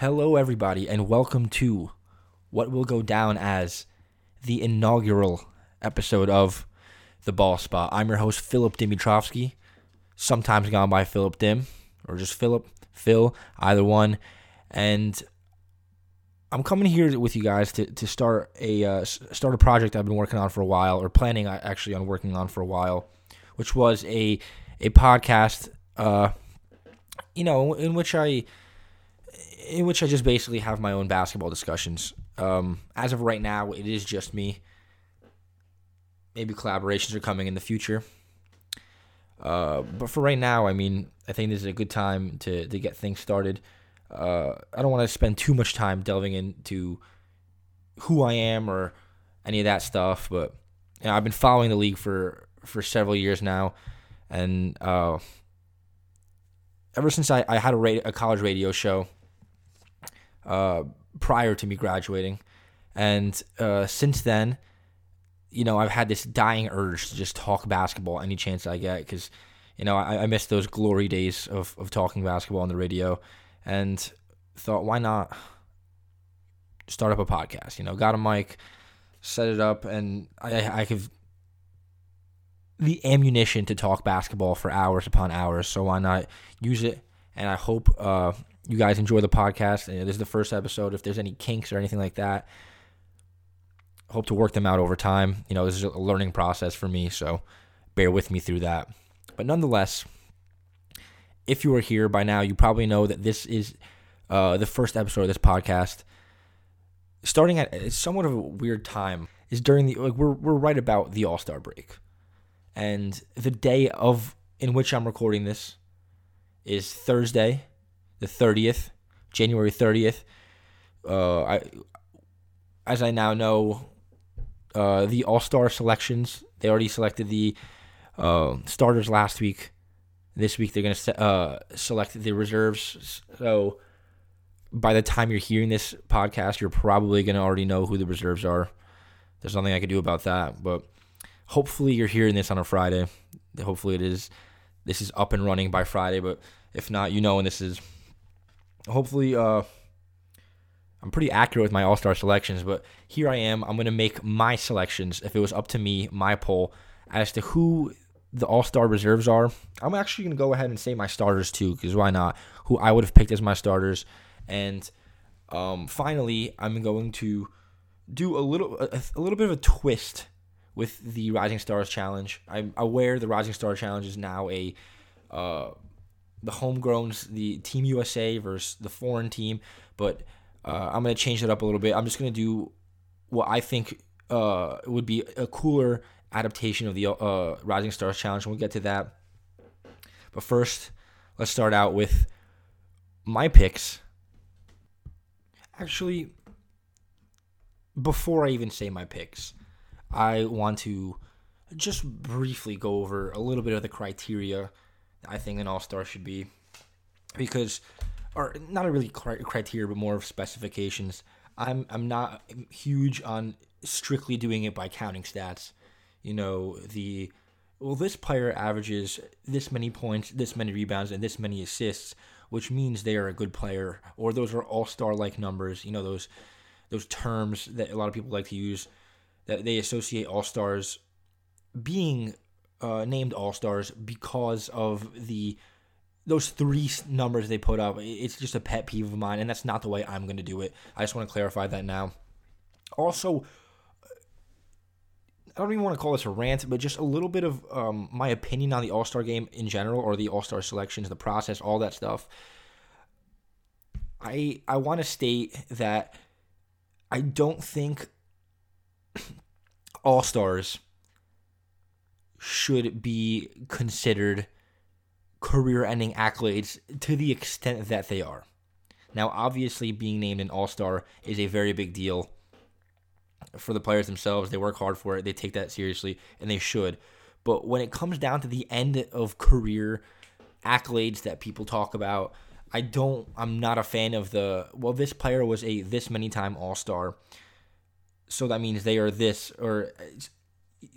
Hello, everybody, and welcome to what will go down as the inaugural episode of The Ball Spot. I'm your host, Philip Dimitrovsky, sometimes gone by Philip Dim, or just Philip, Phil, either one. And I'm coming here with you guys to, to start a uh, start a project I've been working on for a while, or planning actually on working on for a while, which was a a podcast, uh, you know, in which I in which I just basically have my own basketball discussions. Um, as of right now, it is just me. Maybe collaborations are coming in the future. Uh, but for right now, I mean, I think this is a good time to, to get things started. Uh, I don't want to spend too much time delving into who I am or any of that stuff, but you know, I've been following the league for, for several years now, and uh, ever since I, I had a, radio, a college radio show uh, prior to me graduating. And uh, since then, you know, I've had this dying urge to just talk basketball any chance I get because, you know, I, I miss those glory days of, of talking basketball on the radio and thought, why not start up a podcast? You know, got a mic, set it up, and I, I have the ammunition to talk basketball for hours upon hours. So why not use it? And I hope uh, you guys enjoy the podcast. This is the first episode. If there's any kinks or anything like that, hope to work them out over time. You know, this is a learning process for me, so bear with me through that. But nonetheless, if you are here by now, you probably know that this is uh, the first episode of this podcast. Starting at somewhat of a weird time is during the like we're we're right about the All Star break, and the day of in which I'm recording this is Thursday, the 30th, January 30th. Uh, I, as I now know, uh, the All Star selections. They already selected the uh, starters last week. This week they're going to se- uh, select the reserves. So by the time you're hearing this podcast, you're probably going to already know who the reserves are. There's nothing I can do about that, but hopefully you're hearing this on a Friday. Hopefully it is. This is up and running by Friday, but if not, you know when this is hopefully uh, I'm pretty accurate with my All Star selections, but here I am. I'm gonna make my selections. If it was up to me, my poll as to who the All Star reserves are. I'm actually gonna go ahead and say my starters too, because why not? Who I would have picked as my starters, and um, finally, I'm going to do a little a, a little bit of a twist with the Rising Stars Challenge. I'm aware the Rising Star Challenge is now a uh, the homegrowns, the Team USA versus the foreign team. But uh, I'm gonna change it up a little bit. I'm just gonna do what I think uh, would be a cooler adaptation of the uh, Rising Stars Challenge. We'll get to that. But first, let's start out with my picks. Actually, before I even say my picks, I want to just briefly go over a little bit of the criteria I think an all star should be because, or not a really criteria, but more of specifications. I'm I'm not huge on strictly doing it by counting stats. You know the well, this player averages this many points, this many rebounds, and this many assists, which means they are a good player, or those are all star like numbers. You know those those terms that a lot of people like to use that they associate all stars being uh, named All Stars because of the those three numbers they put up. It's just a pet peeve of mine, and that's not the way I'm going to do it. I just want to clarify that now. Also, I don't even want to call this a rant, but just a little bit of um, my opinion on the All Star game in general, or the All Star selections, the process, all that stuff. I I want to state that I don't think All Stars should be considered career ending accolades to the extent that they are. Now, obviously, being named an all star is a very big deal for the players themselves. They work hard for it, they take that seriously, and they should. But when it comes down to the end of career accolades that people talk about, I don't, I'm not a fan of the, well, this player was a this many time all star. So that means they are this, or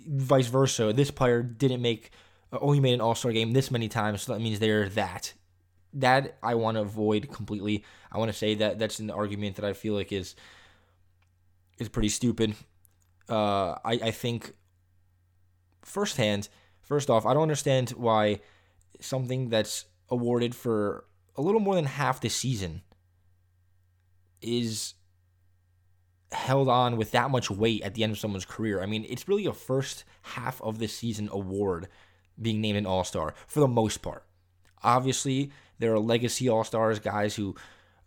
vice versa. This player didn't make uh, only made an All Star game this many times, so that means they're that. that I want to avoid completely. I want to say that that's an argument that I feel like is is pretty stupid. Uh, I I think firsthand, first off, I don't understand why something that's awarded for a little more than half the season is held on with that much weight at the end of someone's career. I mean, it's really a first half of the season award being named an All Star for the most part. Obviously, there are legacy All Stars, guys who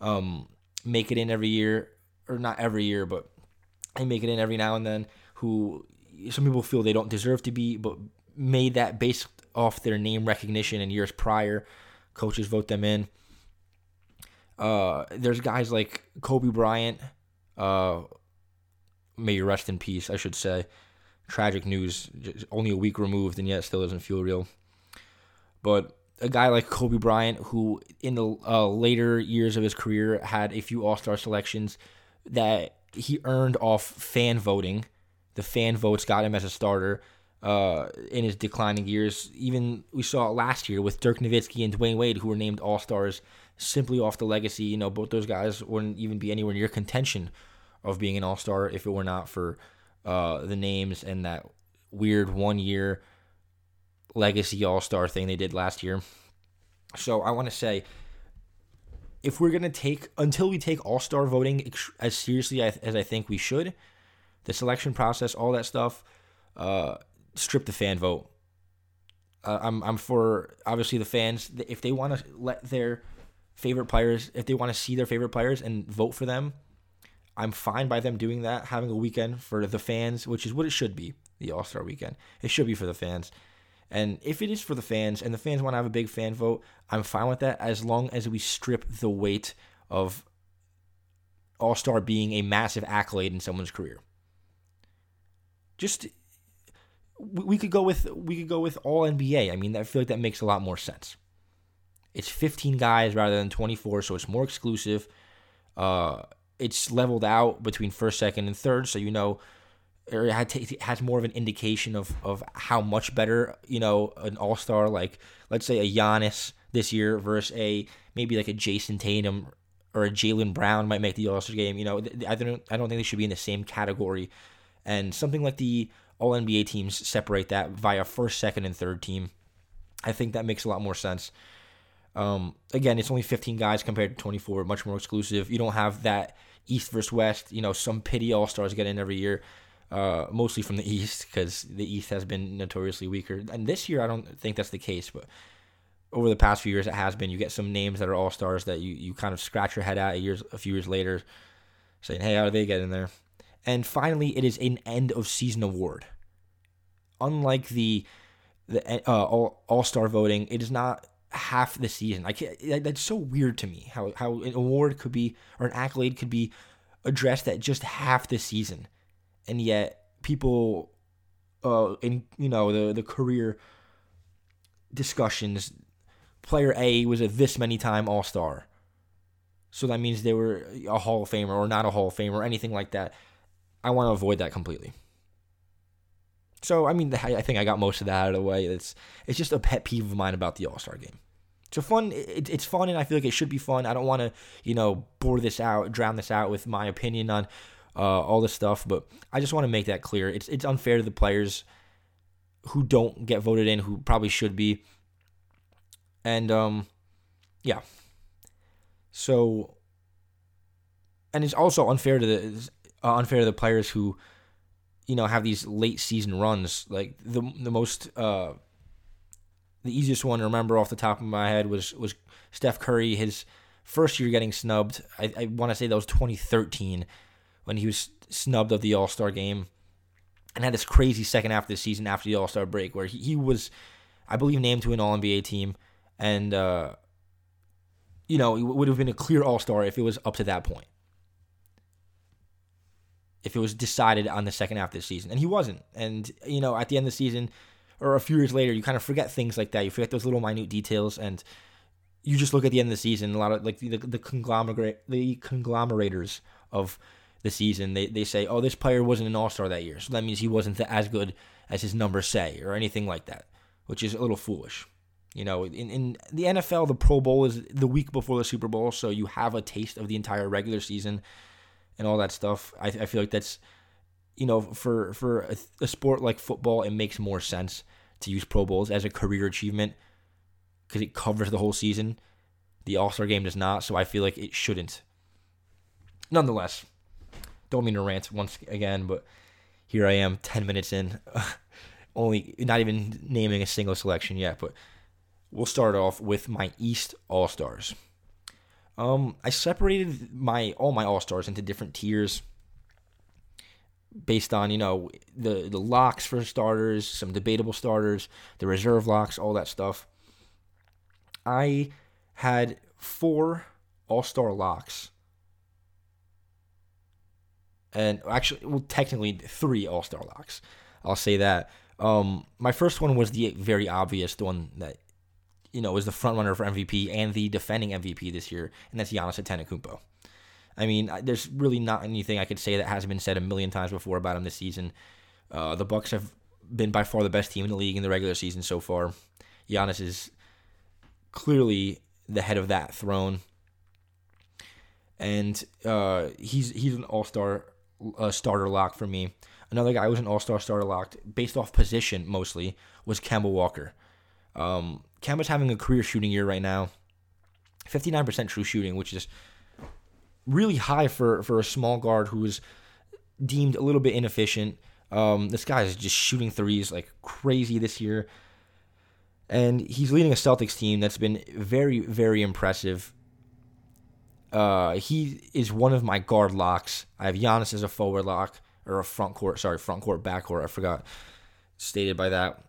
um, make it in every year, or not every year, but they make it in every now and then. Who some people feel they don't deserve to be, but made that based off their name recognition in years prior. Coaches vote them in. Uh, there's guys like Kobe Bryant. Uh, may you rest in peace, I should say. Tragic news, only a week removed, and yet still doesn't feel real. But a guy like Kobe Bryant, who in the uh, later years of his career had a few All Star selections that he earned off fan voting. The fan votes got him as a starter uh, in his declining years. Even we saw it last year with Dirk Nowitzki and Dwyane Wade, who were named All Stars simply off the legacy. You know, both those guys wouldn't even be anywhere near contention of being an All Star if it were not for uh, the names and that weird one year legacy All Star thing they did last year. So I want to say, if we're gonna take until we take All Star voting as seriously as I think we should, the selection process, all that stuff, uh, strip the fan vote. Uh, I'm I'm for obviously the fans if they want to let their favorite players, if they want to see their favorite players and vote for them, I'm fine by them doing that, having a weekend for the fans, which is what it should be, the All Star weekend. It should be for the fans. And if it is for the fans and the fans want to have a big fan vote, I'm fine with that as long as we strip the weight of All Star being a massive accolade in someone's career. Just we could go with we could go with all NBA. I mean, I feel like that makes a lot more sense. It's 15 guys rather than 24, so it's more exclusive. Uh, it's leveled out between first, second, and third, so you know, it has more of an indication of of how much better you know an All Star like let's say a Giannis this year versus a maybe like a Jayson Tatum or a Jaylen Brown might make the All Star game. You know, I don't I don't think they should be in the same category, and something like the All NBA teams separate that via first, second, and third team. I think that makes a lot more sense. Um, again, it's only 15 guys compared to 24, much more exclusive. You don't have that East versus West. You know, some pity All Stars get in every year, uh, mostly from the East because the East has been notoriously weaker. And this year, I don't think that's the case, but over the past few years, it has been. You get some names that are All Stars that you, you kind of scratch your head at years a few years later, saying, "Hey, how do they get in there?" And finally, it is an end of season award. Unlike the the uh, all All Star voting, it is not half the season. Like that's so weird to me how how an award could be or an accolade could be addressed at just half the season, and yet people, uh, in you know the the career discussions, player A was a this many time All Star, so that means they were a Hall of Famer or not a Hall of Famer or anything like that. I want to avoid that completely. So I mean, I think I got most of that out of the way. It's it's just a pet peeve of mine about the All Star game. It's fun. It, it's fun, and I feel like it should be fun. I don't want to, you know, bore this out, drown this out with my opinion on uh, all this stuff. But I just want to make that clear. It's it's unfair to the players who don't get voted in, who probably should be. And um, yeah. So, and it's also unfair to the uh, unfair to the players who you know have these late season runs. Like the the most uh, the easiest one to remember off the top of my head was was Steph Curry. His first year getting snubbed. I, I want to say that was 2013 when he was snubbed of the All Star game, and had this crazy second half of the season after the All Star break where he, he was, I believe, named to an All NBA team, and uh, you know it would have been a clear All Star if it was up to that point if it was decided on the second half of the season. And he wasn't. And, you know, at the end of the season or a few years later, you kind of forget things like that. You forget those little minute details and you just look at the end of the season, a lot of like the, the conglomerate the conglomerators of the season, they, they say, oh, this player wasn't an all star that year. So that means he wasn't as good as his numbers say or anything like that, which is a little foolish. You know, in, in the NFL, the Pro Bowl is the week before the Super Bowl, so you have a taste of the entire regular season and all that stuff. I, I feel like that's, you know, for for a, a sport like football, it makes more sense to use Pro Bowls as a career achievement because it covers the whole season. The All Star game does not, so I feel like it shouldn't. Nonetheless, don't mean to rant once again, but here I am, 10 minutes in, only not even naming a single selection yet, but we'll start off with my East All Stars. Um, I separated my all my All Stars into different tiers based on you know the the locks for starters, some debatable starters, the reserve locks, all that stuff. I had four All Star locks and actually, well, technically three All Star locks. I'll say that. Um, my first one was the very obvious, the one that you know was the front runner for MVP and the defending MVP this year, and that's Giannis Antetokounmpo. I mean, there's really not anything I could say that hasn't been said a million times before about him this season. Uh, the Bucks have been by far the best team in the league in the regular season so far. Giannis is clearly the head of that throne, and uh, he's he's an All Star a starter lock for me. Another guy who was an all star starter locked based off position mostly was Kemba Walker. Um, Kemba's having a career shooting year right now. 59% true shooting, which is really high for, for a small guard who is deemed a little bit inefficient. Um, this guy is just shooting threes like crazy this year. And he's leading a Celtics team that's been very, very impressive uh, he is one of my guard locks. I have Giannis as a forward lock or a front court. Sorry, front court, back court. I forgot stated by that.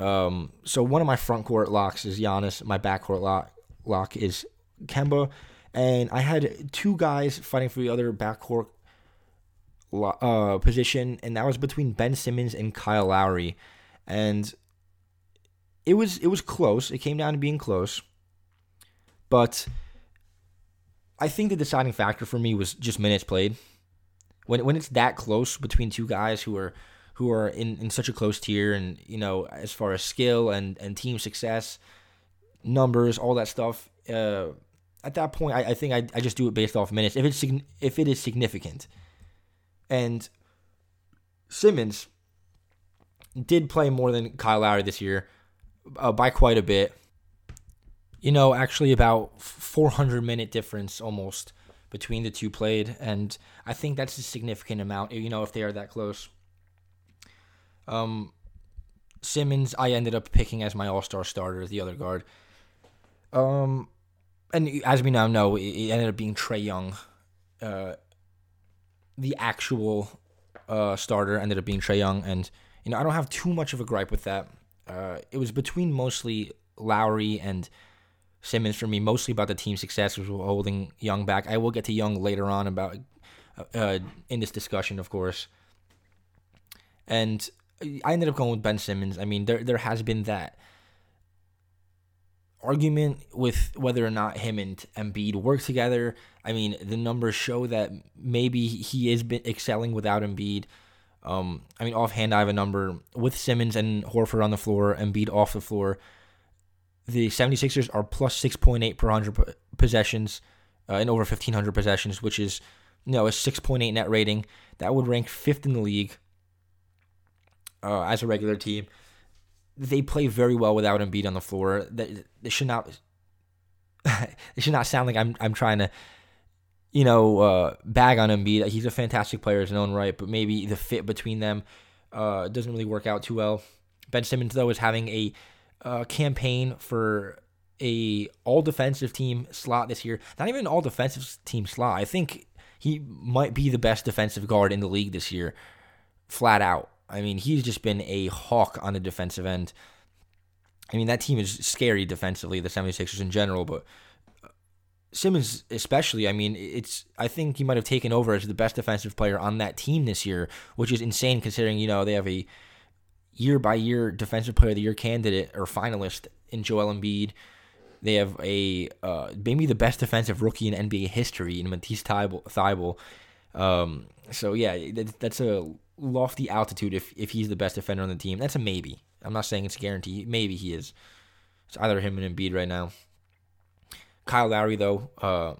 Um, so one of my front court locks is Giannis. My back court lock lock is Kemba, and I had two guys fighting for the other backcourt uh, position, and that was between Ben Simmons and Kyle Lowry, and it was it was close. It came down to being close, but I think the deciding factor for me was just minutes played. When when it's that close between two guys who are who are in, in such a close tier and you know as far as skill and, and team success, numbers, all that stuff. Uh, at that point, I, I think I, I just do it based off minutes if it's if it is significant. And Simmons did play more than Kyle Lowry this year uh, by quite a bit you know, actually about 400 minute difference almost between the two played, and I think that's a significant amount. You know, if they are that close. Um, Simmons, I ended up picking as my All Star starter, the other guard. Um, and as we now know, it ended up being Trae Young. Uh, the actual uh, starter ended up being Trae Young, and you know I don't have too much of a gripe with that. Uh, it was between mostly Lowry and Simmons for me, mostly about the team success, was holding Young back. I will get to Young later on about uh, in this discussion, of course. And I ended up going with Ben Simmons. I mean, there there has been that argument with whether or not him and Embiid work together. I mean, the numbers show that maybe he is been excelling without Embiid. Um, I mean, offhand, I have a number with Simmons and Horford on the floor, Embiid off the floor the 76ers are plus 6.8 per 100 possessions uh, in over 1,500 possessions, which is you know, a 6.8 net rating. That would rank fifth in the league uh, as a regular team. They play very well without Embiid on the floor. That should not it should not sound like I'm I'm trying to you know uh, bag on Embiid. He's a fantastic player in his own right, but maybe the fit between them uh, doesn't really work out too well. Ben Simmons though is having a uh, campaign for a all defensive team slot this year. Not even an all defensive team slot. I think he might be the best defensive guard in the league this year, flat out. I mean, he's just been a hawk on the defensive end. I mean, that team is scary defensively, the 76ers in general, but uh, Simmons especially, I mean, it's I think he might have taken over as the best defensive player on that team this year, which is insane considering, you know, they have a year by year defensive player of the year candidate or finalist in Joel Embiid. They have a uh, maybe the best defensive rookie in NBA history in Matisse Thybulle. Um, so yeah, that's a lofty altitude if if he's the best defender on the team. That's a maybe. I'm not saying it's a guarantee. Maybe he is. It's either him and Embiid right now. Kyle Lowry, though, uh,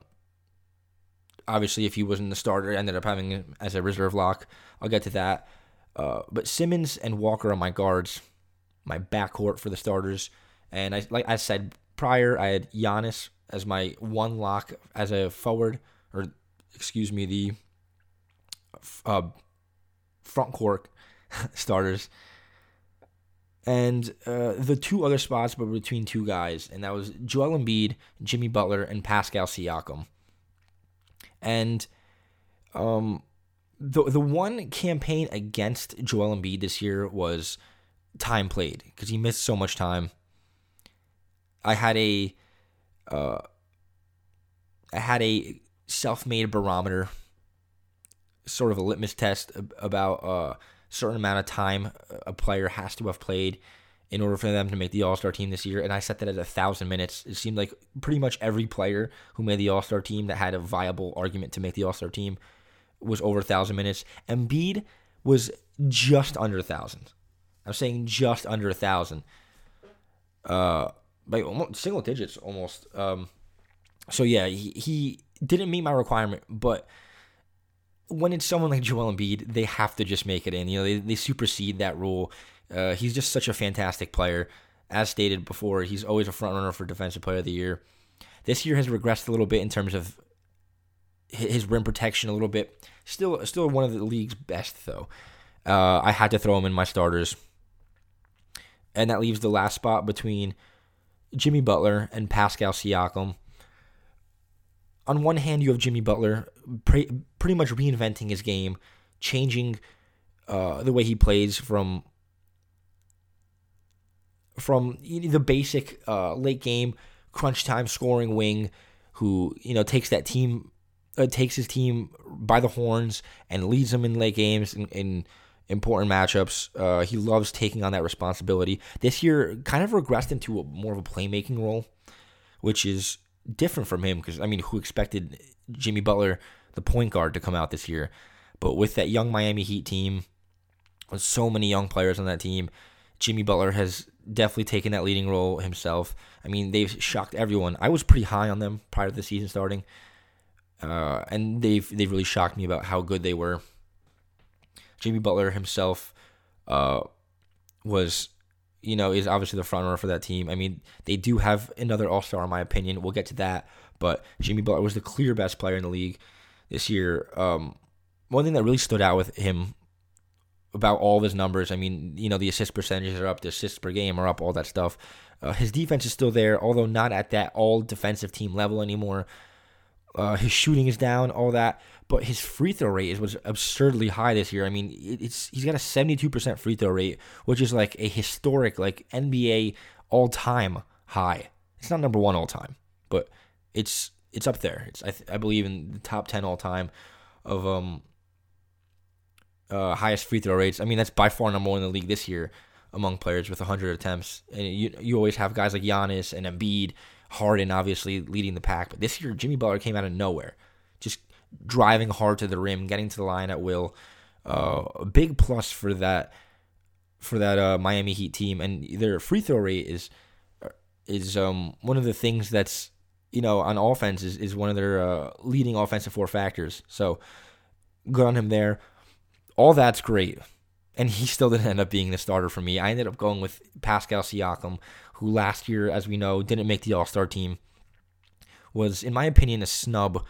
obviously, if he wasn't the starter, ended up having him as a reserve lock. I'll get to that. Uh, but Simmons and Walker are my guards, my backcourt for the starters. And I, like I said prior, I had Giannis as my one lock as a forward, or excuse me, the uh, front court starters. And uh, the two other spots were between two guys, and that was Joel Embiid, Jimmy Butler, and Pascal Siakam. And um, the the one campaign against Joel Embiid this year was time played because he missed so much time. I had a uh, I had a self-made barometer, sort of a litmus test about a uh, certain amount of time a player has to have played in order for them to make the All Star team this year, and I set that at a thousand minutes. It seemed like pretty much every player who made the All Star team that had a viable argument to make the All Star team was over a thousand minutes. Embiid was just under a thousand. I'm saying just under a thousand. Uh, by almost single digits almost. Um, so yeah, he, he didn't meet my requirement, but when it's someone like Joel Embiid, they have to just make it in. You know, they, they supersede that rule. Uh, he's just such a fantastic player. As stated before, he's always a front runner for Defensive Player of the Year. This year has regressed a little bit in terms of his rim protection a little bit. Still, still one of the league's best though. Uh, I had to throw him in my starters, and that leaves the last spot between Jimmy Butler and Pascal Siakam on one hand, you have Jimmy Butler pre- pretty much reinventing his game, changing uh, the way he plays from from the basic uh, late game crunch time scoring wing, who you know takes that team uh, takes his team by the horns and leads them in late games in, in important matchups. Uh, he loves taking on that responsibility. This year, kind of regressed into a, more of a playmaking role, which is different from him because I mean, who expected Jimmy Butler, the point guard, to come out this year? But with that young Miami Heat team, with so many young players on that team, Jimmy Butler has definitely taken that leading role himself. I mean, they've shocked everyone. I was pretty high on them prior to the season starting, uh, and they've they've really shocked me about how good they were. Jimmy Butler himself uh, was you know, is obviously the front runner for that team. I mean, they do have another All Star, in my opinion. We'll get to that, but Jimmy Butler was the clear best player in the league this year. Um, one thing that really stood out with him about all of his numbers, I mean, you know, the assist percentages are up, the assists per game are up, all that stuff. Uh, his defense is still there, although not at that all defensive team level anymore. Uh, his shooting is down, all that, but his free throw rate is was absurdly high this year. I mean, it's he's got a seventy two percent free throw rate, which is like a historic, like NBA all time high. It's not number one all time, but it's it's up there. It's I, th- I believe in the top ten all time of um uh, highest free throw rates. I mean, that's by far number one in the league this year among players with 100 attempts. And you you always have guys like Giannis and Embiid Harden obviously leading the pack, but this year Jimmy Butler came out of nowhere, just driving hard to the rim, getting to the line at will. Uh, a big plus for that for that uh, Miami Heat team, and their free throw rate is is um, one of the things that's you know on offense is, is one of their uh, leading offensive four factors. So good on him there. All that's great and he still didn't end up being the starter for me. I ended up going with Pascal Siakam, who last year, as we know, didn't make the All Star team. Was, in my opinion, a snub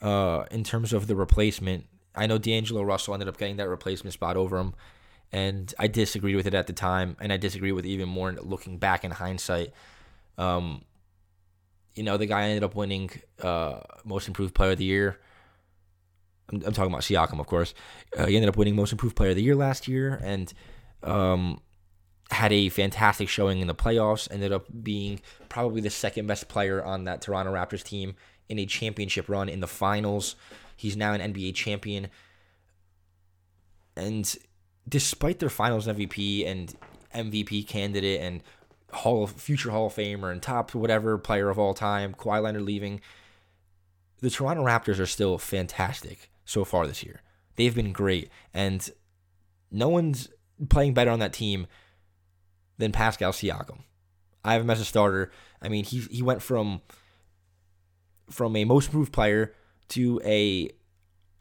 uh, in terms of the replacement. I know D'Angelo Russell ended up getting that replacement spot over him, and I disagreed with it at the time, and I disagree with it even more looking back in hindsight. Um, you know, the guy ended up winning uh, Most Improved Player of the Year I'm, I'm talking about Siakam, of course. Uh, he ended up winning Most Improved Player of the Year last year, and um, had a fantastic showing in the playoffs. Ended up being probably the second best player on that Toronto Raptors team in a championship run in the finals. He's now an NBA champion, and despite their Finals MVP and MVP candidate and Hall of future Hall of Famer and top whatever player of all time, Kawhi Leonard leaving, the Toronto Raptors are still fantastic so far this year. They've been great, and no one's playing better on that team than Pascal Siakam. I have him as a starter. I mean, he he went from from a most improved player to a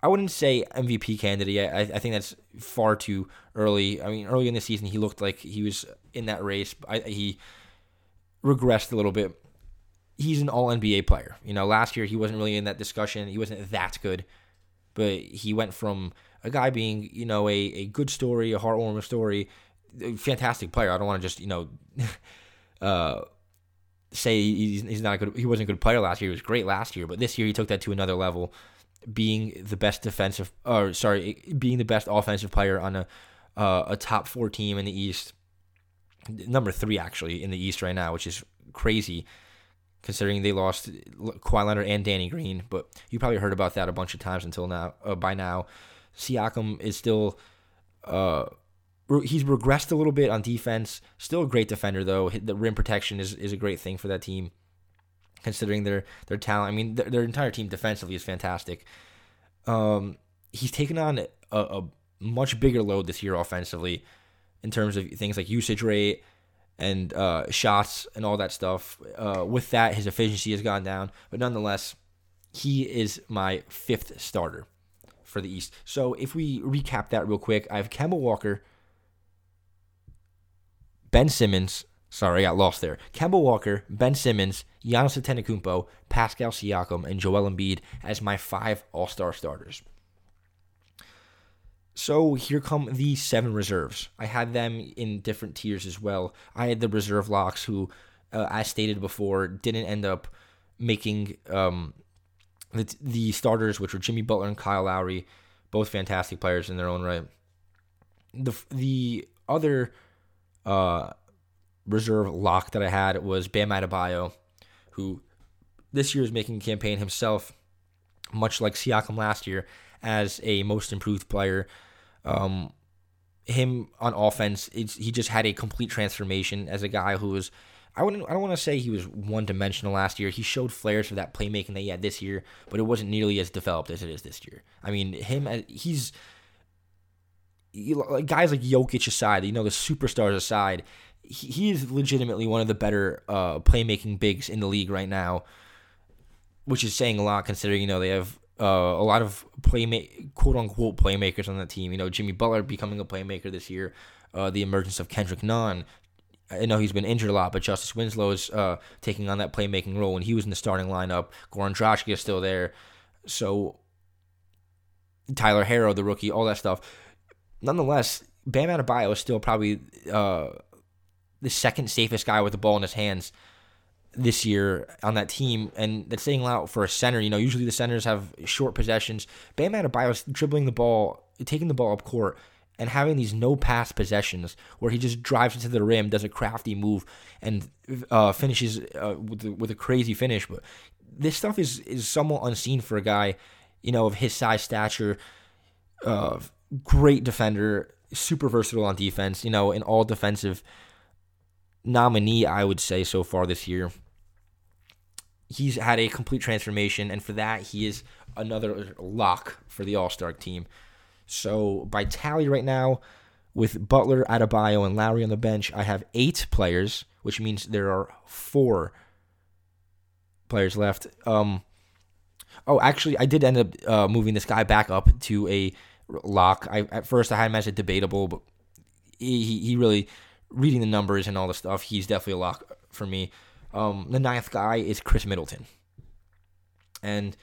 I wouldn't say MVP candidate. I, I think that's far too early. I mean, early in the season, he looked like he was in that race. I, he regressed a little bit. He's an All NBA player. You know, last year he wasn't really in that discussion. He wasn't that good, but he went from a guy being, you know, a, a good story, a heartwarming story, fantastic player. I don't want to just, you know, uh, say he's, he's not a good. He wasn't a good player last year. He was great last year, but this year he took that to another level being the best defensive or sorry, being the best offensive player on a uh, a top four team in the East, number three actually in the East right now, which is crazy considering they lost Kawhi Leonard and Danny Green. But you probably heard about that a bunch of times until now. Uh, by now, Siakam is still. Uh, he's regressed a little bit on defense. Still a great defender though. The rim protection is, is a great thing for that team considering their their talent. I mean, their, their entire team defensively is fantastic. Um, he's taken on a, a, much bigger load this year offensively in terms of things like usage rate and uh, shots and all that stuff. Uh, with that, his efficiency has gone down, but nonetheless, he is my fifth starter for the East. So if we recap that real quick, I have Kemba Walker, Ben Simmons, Sorry, I got lost there. Kemba Walker, Ben Simmons, Giannis Antetokounmpo, Pascal Siakam, and Joel Embiid as my five All-Star starters. So here come the seven reserves. I had them in different tiers as well. I had the reserve locks who, uh, as stated before, didn't end up making um, the, the starters, which were Jimmy Butler and Kyle Lowry, both fantastic players in their own right. The the other uh, reserve lock that I had was Bam Adebayo, who this year is making a campaign himself, much like Siakam last year, as a most improved player. Um, him on offense, he just had a complete transformation as a guy who was. I wouldn't. I don't want to say he was one dimensional last year. He showed flares for that playmaking that he had this year, but it wasn't nearly as developed as it is this year. I mean, him. He's guys like Jokic aside, you know, the superstars aside, he, is legitimately one of the better uh, playmaking bigs in the league right now, which is saying a lot considering you know they have uh, a lot of playmate quote unquote playmakers on the team. You know Jimmy Butler becoming a playmaker this year, uh, the emergence of Kendrick Nunn. I know he's been injured a lot, but Justice Winslow is uh, taking on that playmaking role when he was in the starting lineup. Goran Dragic is still there, so Tyler Herro, the rookie, all that stuff. Nonetheless, Bam Adebayo is still probably uh, the second safest guy with the ball in his hands this year on that team, and that's saying a lot for a center. You know, usually the centers have short possessions. Bam Adebayo's dribbling the ball, taking the ball up court, and having these no pass possessions where he just drives into the rim, does a crafty move, and uh, finishes uh, with, with a crazy finish. But this stuff is is somewhat unseen for a guy, you know, of his size, stature. Uh, great defender, super versatile on defense. You know, an all defensive nominee, I would say, so far this year. He's had a complete transformation, and for that, he is another lock for the All Star team. So, by tally right now, with Butler, Adebayo, and Lowry on the bench, I have eight players, which means there are four players left. Um, oh, actually, I did end up uh, moving this guy back up to a lock. I at first I had him as a debatable, but he he really reading the numbers and all the stuff, he's definitely a lock for me. Um, the ninth guy is Khris Middleton. And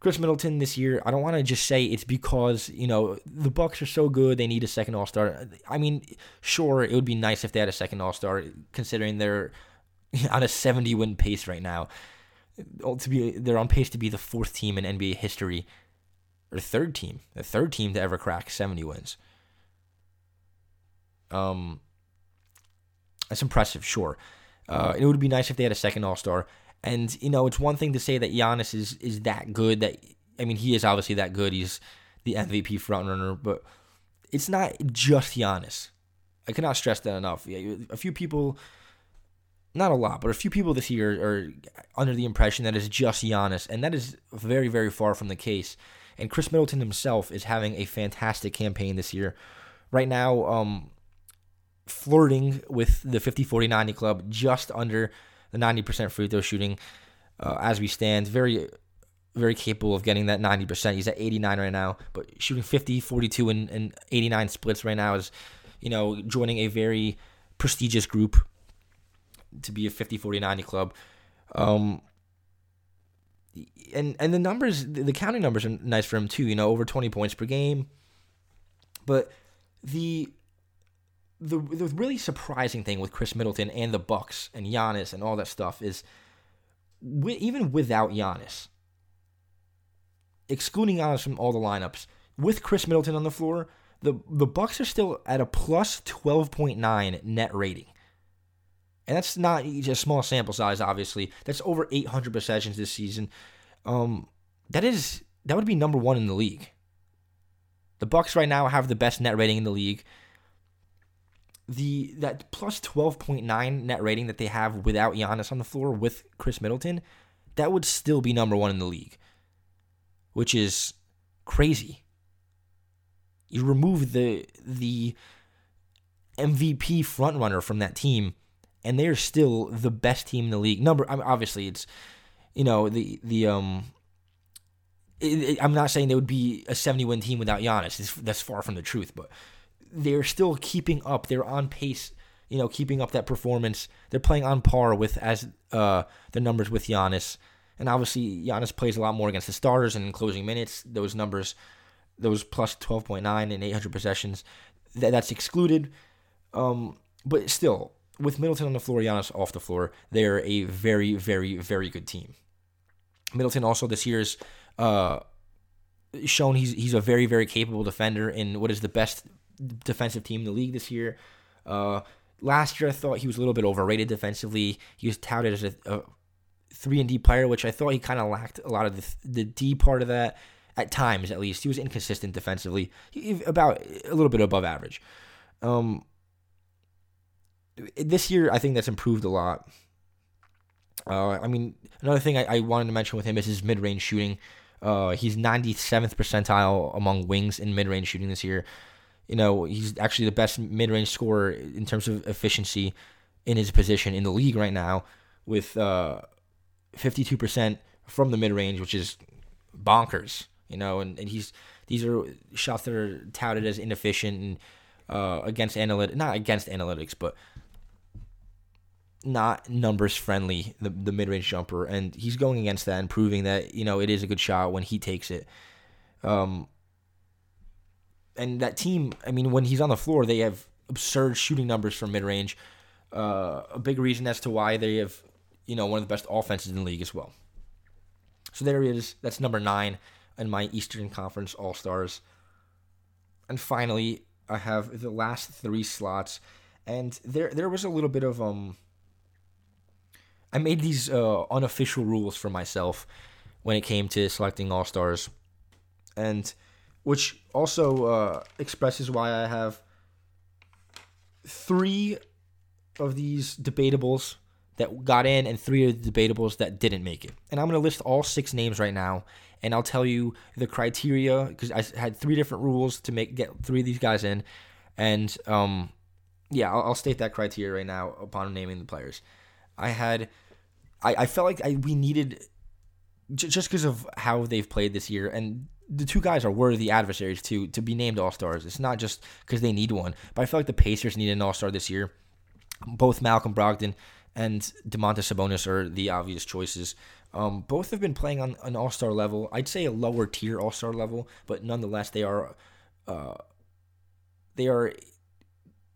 Khris Middleton this year, I don't want to just say it's because, you know, the Bucks are so good they need a second All-Star. I mean, sure, it would be nice if they had a second All-Star considering they're on a 70 win pace right now. To be they're on pace to be the fourth team in NBA history or third team, the third team to ever crack 70 wins. Um that's impressive, sure. Uh, it would be nice if they had a second All Star. And you know, it's one thing to say that Giannis is is that good. That I mean, he is obviously that good. He's the MVP frontrunner, but it's not just Giannis. I cannot stress that enough. A few people, not a lot, but a few people this year are under the impression that it's just Giannis, and that is very, very far from the case. And Khris Middleton himself is having a fantastic campaign this year. Right now, um, flirting with the 50 40 90 club, just under the 90% free throw shooting uh, as we stand. Very, very capable of getting that 90%. He's at 89 right now, but shooting 50, 42, and, and 89 splits right now is, you know, joining a very prestigious group to be a 50 40 90 club. Um, and and the numbers, the counting numbers are nice for him too. You know, over 20 points per game. But the the the really surprising thing with Khris Middleton and the Bucks and Giannis and all that stuff is, even without Giannis, excluding Giannis from all the lineups, with Chris Middleton on the floor, the the Bucks are still at a plus twelve point nine net rating, and that's not a small sample size. Obviously, that's over eight hundred possessions this season. Um, that is that would be number one in the league. The Bucks right now have the best net rating in the league. The that plus twelve point nine net rating that they have without Giannis on the floor with Khris Middleton, that would still be number one in the league, which is crazy. You remove the the MVP frontrunner from that team, and they're still the best team in the league. Number, I mean, obviously, it's you know the the um it, it, I'm not saying they would be a 70 win team without Giannis. It's, that's far from the truth, but they're still keeping up. They're on pace, you know, keeping up that performance. They're playing on par with as uh, the numbers with Giannis. And obviously, Giannis plays a lot more against the starters and in closing minutes. Those numbers, those plus 12.9 and 800 possessions, that, that's excluded. Um, but still, with Middleton on the floor, Giannis off the floor, they're a very, very, very good team. Middleton also this year's uh, shown he's he's a very very capable defender in what is the best defensive team in the league this year. Uh, last year I thought he was a little bit overrated defensively. He was touted as a, a three and D player, which I thought he kind of lacked a lot of the, the D part of that at times at least. He was inconsistent defensively, he, about a little bit above average. Um, this year I think that's improved a lot. Uh, I mean, another thing I, I, wanted to mention with him is his mid range shooting. Uh, he's 97th percentile among wings in mid range shooting this year. You know, he's actually the best mid range scorer in terms of efficiency in his position in the league right now, with uh, 52% from the mid range, which is bonkers. You know, and, and he's these are shots that are touted as inefficient and uh, against analytics, not against analytics, but not numbers friendly, the, the mid range jumper, and he's going against that and proving that you know it is a good shot when he takes it. Um, and that team, I mean, when he's on the floor, they have absurd shooting numbers from mid range. Uh, a big reason as to why they have, you know, one of the best offenses in the league as well. So there he is. That's number nine in my Eastern Conference All Stars. And finally, I have the last three slots, and there there was a little bit of um I made these uh, unofficial rules for myself when it came to selecting all stars, and which also uh, expresses why I have three of these debatables that got in and three of the debatables that didn't make it. And I'm going to list all six names right now, and I'll tell you the criteria because I had three different rules to make get three of these guys in, and um, yeah, I'll, I'll state that criteria right now upon naming the players. I had, I, I felt like I, we needed, j- just because of how they've played this year, and the two guys are worthy adversaries to to be named All Stars. It's not just because they need one, but I feel like the Pacers need an All Star this year. Both Malcolm Brogdon and Domantas Sabonis are the obvious choices. Um, both have been playing on an All Star level. I'd say a lower tier All Star level, but nonetheless they are, uh, they are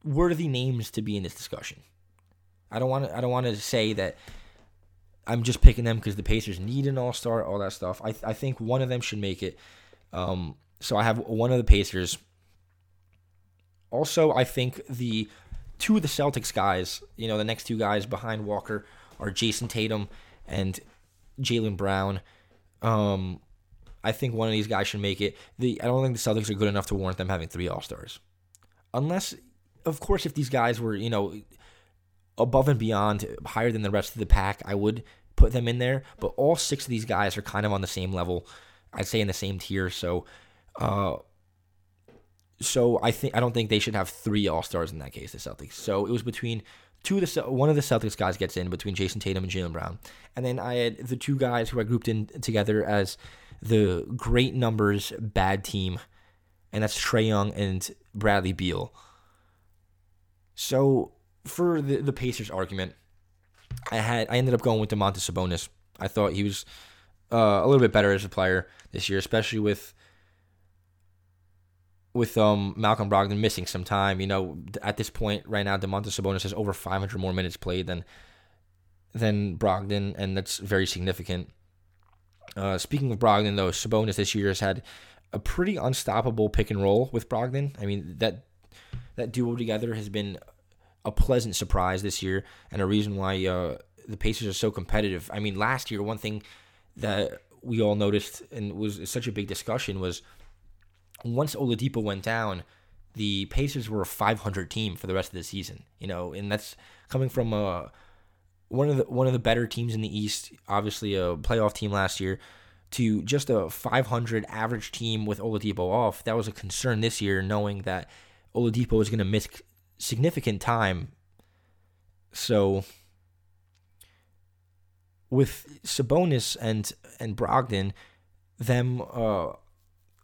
worthy names to be in this discussion. I don't want to. I don't want to say that I'm just picking them because the Pacers need an All Star, all that stuff. I I think one of them should make it. Um, so I have one of the Pacers. Also, I think the two of the Celtics guys, you know, the next two guys behind Walker are Jayson Tatum and Jaylen Brown. Um, I think one of these guys should make it. The I don't think the Celtics are good enough to warrant them having three All Stars, unless, of course, if these guys were you know above and beyond, higher than the rest of the pack, I would put them in there. But all six of these guys are kind of on the same level. I'd say in the same tier. So, uh, so I think I don't think they should have three All Stars in that case. The Celtics. So it was between two of the one of the Celtics guys gets in between Jayson Tatum and Jaylen Brown, and then I had the two guys who I grouped in together as the great numbers bad team, and that's Trae Young and Bradley Beal. So for the the Pacers argument, I had I ended up going with Domantas Sabonis. I thought he was uh, a little bit better as a player this year, especially with with um Malcolm Brogdon missing some time. You know, at this point right now, Domantas Sabonis has over 500 more minutes played than than Brogdon, and that's very significant. Uh, speaking of Brogdon, though, Sabonis this year has had a pretty unstoppable pick and roll with Brogdon. I mean that that duo together has been a pleasant surprise this year, and a reason why uh, the Pacers are so competitive. I mean, last year, one thing that we all noticed and was such a big discussion was once Oladipo went down, the Pacers were a 500 team for the rest of the season. You know, and that's coming from a uh, one of the one of the better teams in the East, obviously a playoff team last year, to just a 500 average team with Oladipo off. That was a concern this year, knowing that Oladipo was going to miss significant time. So with Sabonis and and Brogdon, them uh,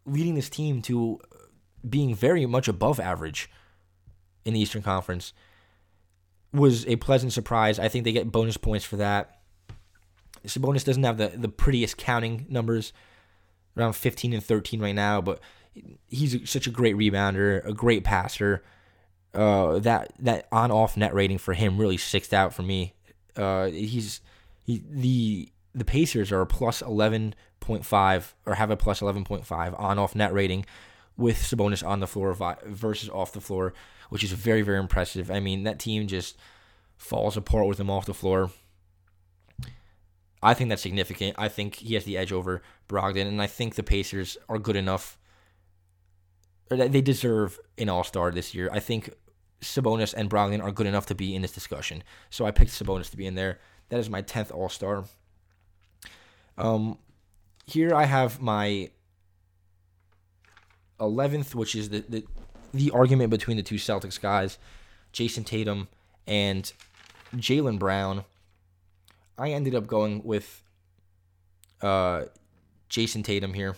leading this team to being very much above average in the Eastern Conference was a pleasant surprise. I think they get bonus points for that. Sabonis doesn't have the, the prettiest counting numbers, around 15 and 13 right now, but he's such a great rebounder, a great passer. Uh, that that on off net rating for him really sticks out for me. Uh, he's he, the the Pacers are a plus 11.5 or have a plus 11.5 on off net rating with Sabonis on the floor versus off the floor, which is very, very impressive. I mean, that team just falls apart with him off the floor. I think that's significant. I think he has the edge over Brogdon, and I think the Pacers are good enough. They deserve an All Star this year. I think Sabonis and Brogdon are good enough to be in this discussion. So I picked Sabonis to be in there. That is my tenth All Star. Um, here I have my eleventh, which is the, the the argument between the two Celtics guys, Jayson Tatum and Jaylen Brown. I ended up going with uh, Jayson Tatum here.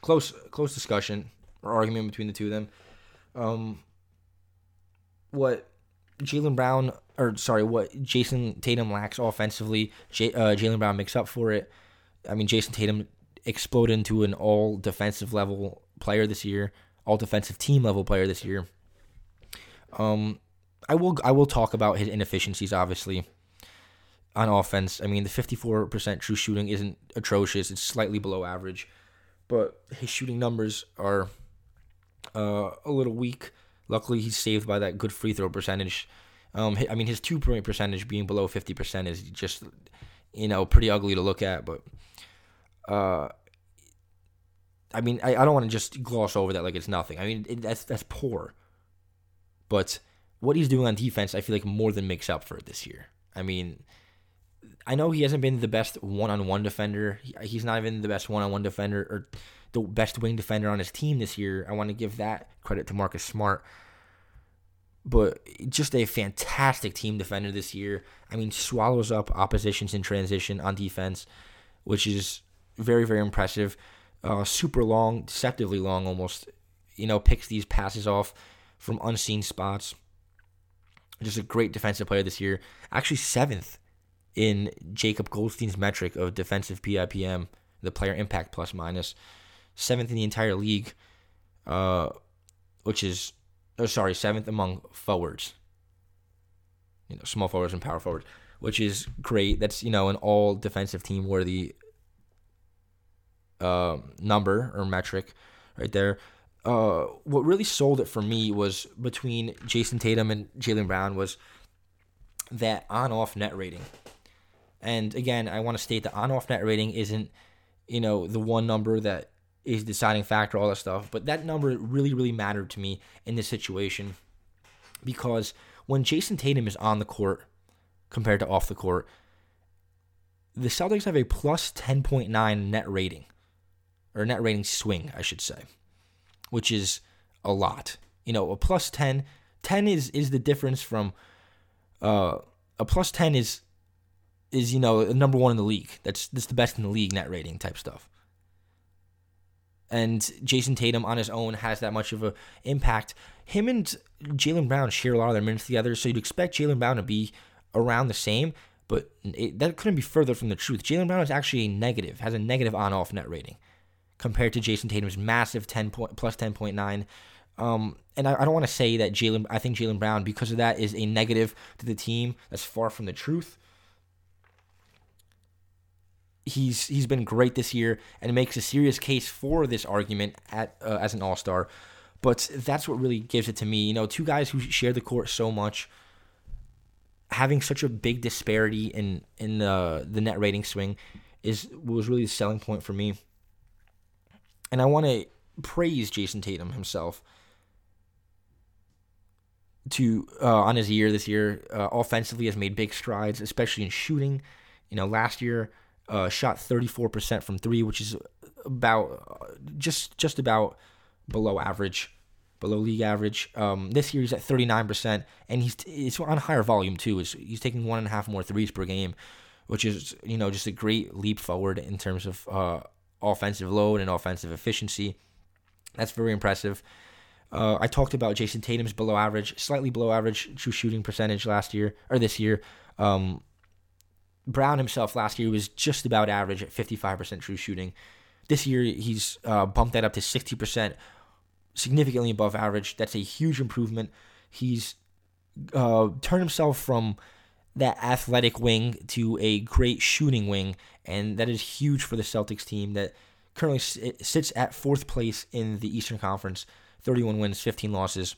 Close close discussion or argument between the two of them. Um, what Jaylen Brown or sorry, what Jayson Tatum lacks offensively, uh, Jaylen Brown makes up for it. I mean, Jayson Tatum exploded into an all defensive level player this year, all defensive team level player this year. Um, I will I will talk about his inefficiencies, obviously, on offense. I mean, the 54% true shooting isn't atrocious; it's slightly below average, but his shooting numbers are uh, a little weak. Luckily, he's saved by that good free throw percentage. Um, I mean, his two point percentage being below fifty percent is just, you know, pretty ugly to look at. But, uh, I mean, I, I don't want to just gloss over that like it's nothing. I mean, it, that's that's poor. But what he's doing on defense, I feel like more than makes up for it this year. I mean, I know he hasn't been the best one-on-one defender. He, he's not even the best one-on-one defender or the best wing defender on his team this year. I want to give that credit to Marcus Smart but just a fantastic team defender this year. I mean, swallows up oppositions in transition on defense, which is very, very impressive. Uh, super long, deceptively long almost. You know, picks these passes off from unseen spots. Just a great defensive player this year. Actually, seventh in Jacob Goldstein's metric of defensive PIPM, the player impact plus minus. Seventh in the entire league, uh, which is or sorry, seventh among forwards. You know, small forwards and power forwards, which is great. That's you know an all defensive team worthy uh, number or metric right there. Uh, what really sold it for me was between Jayson Tatum and Jaylen Brown was that on-off net rating. And again, I want to state that on-off net rating isn't, you know, the one number that is deciding factor, all that stuff. But that number really, really mattered to me in this situation because when Jayson Tatum is on the court compared to off the court, the Celtics have a plus 10.9 net rating, or net rating swing, I should say, which is a lot. You know, a plus 10, 10 is is the difference from uh a plus 10 is is you know number 1 in the league. That's that's the best in the league net rating type stuff. And Jayson Tatum on his own has that much of an impact. Him and Jaylen Brown share a lot of their minutes together, so you'd expect Jaylen Brown to be around the same, but it, that couldn't be further from the truth. Jaylen Brown is actually a negative, has a negative on-off net rating compared to Jayson Tatum's massive 10 point, plus 10.9. Um, and I, I don't want to say that Jaylen, I think Jaylen Brown, because of that, is a negative to the team. That's far from the truth. He's he's been great this year and makes a serious case for this argument at uh, as an All Star. But that's what really gives it to me. You know, two guys who share the court so much, having such a big disparity in in the the net rating swing, is was really the selling point for me. And I want to praise Jayson Tatum himself to uh, on his year this year. Uh, offensively, has made big strides, especially in shooting. You know, last year uh, shot 34% from three, which is about uh, just just about below average, below league average. Um, this year he's at 39%, and he's it's on higher volume too. He's taking one and a half more threes per game, which is you know just a great leap forward in terms of uh, offensive load and offensive efficiency. That's very impressive. Uh, I talked about Jayson Tatum's below average, slightly below average true shooting percentage last year or this year. Um, Brown himself last year was just about average at 55% true shooting. This year he's uh, bumped that up to 60%, significantly above average. That's a huge improvement. He's uh, turned himself from that athletic wing to a great shooting wing, and that is huge for the Celtics team that currently sits at fourth place in the Eastern Conference, 31 wins, 15 losses.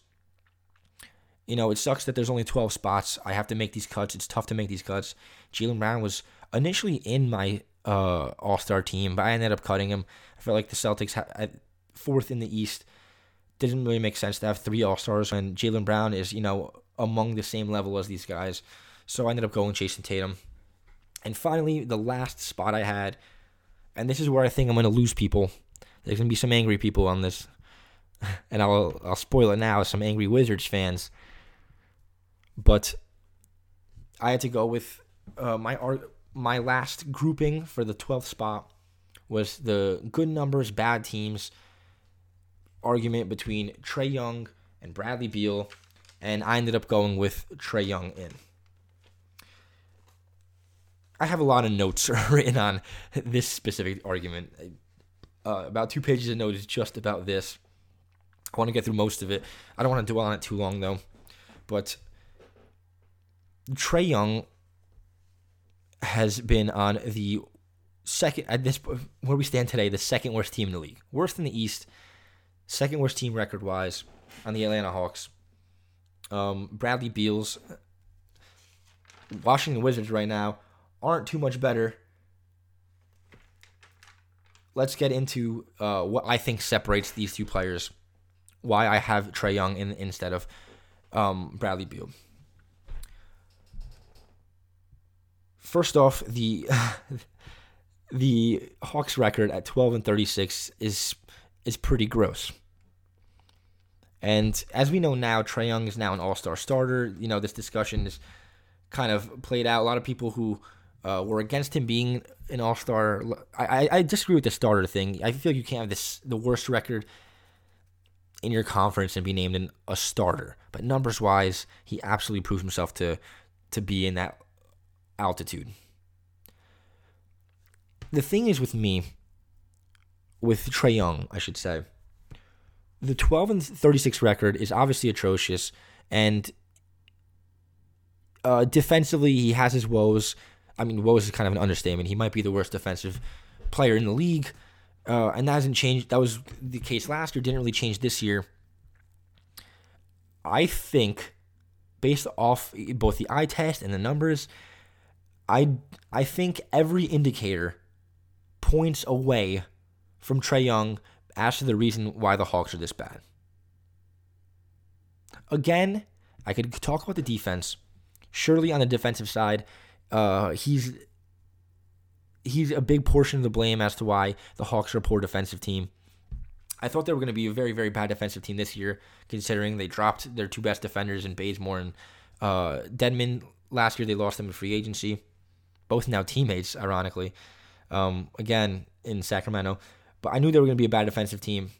You know, it sucks that there's only 12 spots. I have to make these cuts. It's tough to make these cuts. Jaylen Brown was initially in my uh, All Star team, but I ended up cutting him. I felt like the Celtics ha- fourth in the East didn't really make sense to have three All Stars when Jaylen Brown is, you know, among the same level as these guys. So I ended up going Jayson Tatum. And finally, the last spot I had, and this is where I think I'm going to lose people. There's going to be some angry people on this, and I'll I'll spoil it now. Some angry Wizards fans. But I had to go with uh, my art. My last grouping for the 12th spot was the good numbers, bad teams argument between Trae Young and Bradley Beal, and I ended up going with Trae Young in. I have a lot of notes written on this specific argument. Uh, about two pages of notes just about this. I want to get through most of it. I don't want to dwell on it too long though. But Trae Young has been on the second at this where we stand today, the second worst team in the league, worst in the East, second worst team record wise on the Atlanta Hawks. Um, Bradley Beal's Washington Wizards right now aren't too much better. Let's get into uh, what I think separates these two players. Why I have Trae Young in, instead of um, Bradley Beal. First off, the the Hawks record at 12 and 36 is is pretty gross. And as we know now, Trae Young is now an All Star starter. You know this discussion is kind of played out. A lot of people who uh, were against him being an All Star. I, I disagree with the starter thing. I feel like you can't have this the worst record in your conference and be named an, a starter. But numbers wise, he absolutely proved himself to to be in that altitude. The thing is with me, with Trae Young, I should say, the 12 and 36 record is obviously atrocious, and uh, defensively he has his woes. I mean, woes is kind of an understatement. He might be the worst defensive player in the league, uh, and that hasn't changed. That was the case last year. Didn't really change this year. I think, based off both the eye test and the numbers, I I think every indicator points away from Trae Young as to the reason why the Hawks are this bad. Again, I could talk about the defense. Surely on the defensive side, uh, he's he's a big portion of the blame as to why the Hawks are a poor defensive team. I thought they were going to be a very, very bad defensive team this year, considering they dropped their two best defenders in Bazemore and uh. Last year, they lost them in free agency. Both now teammates, ironically, um, again in Sacramento. But I knew they were going to be a bad defensive team.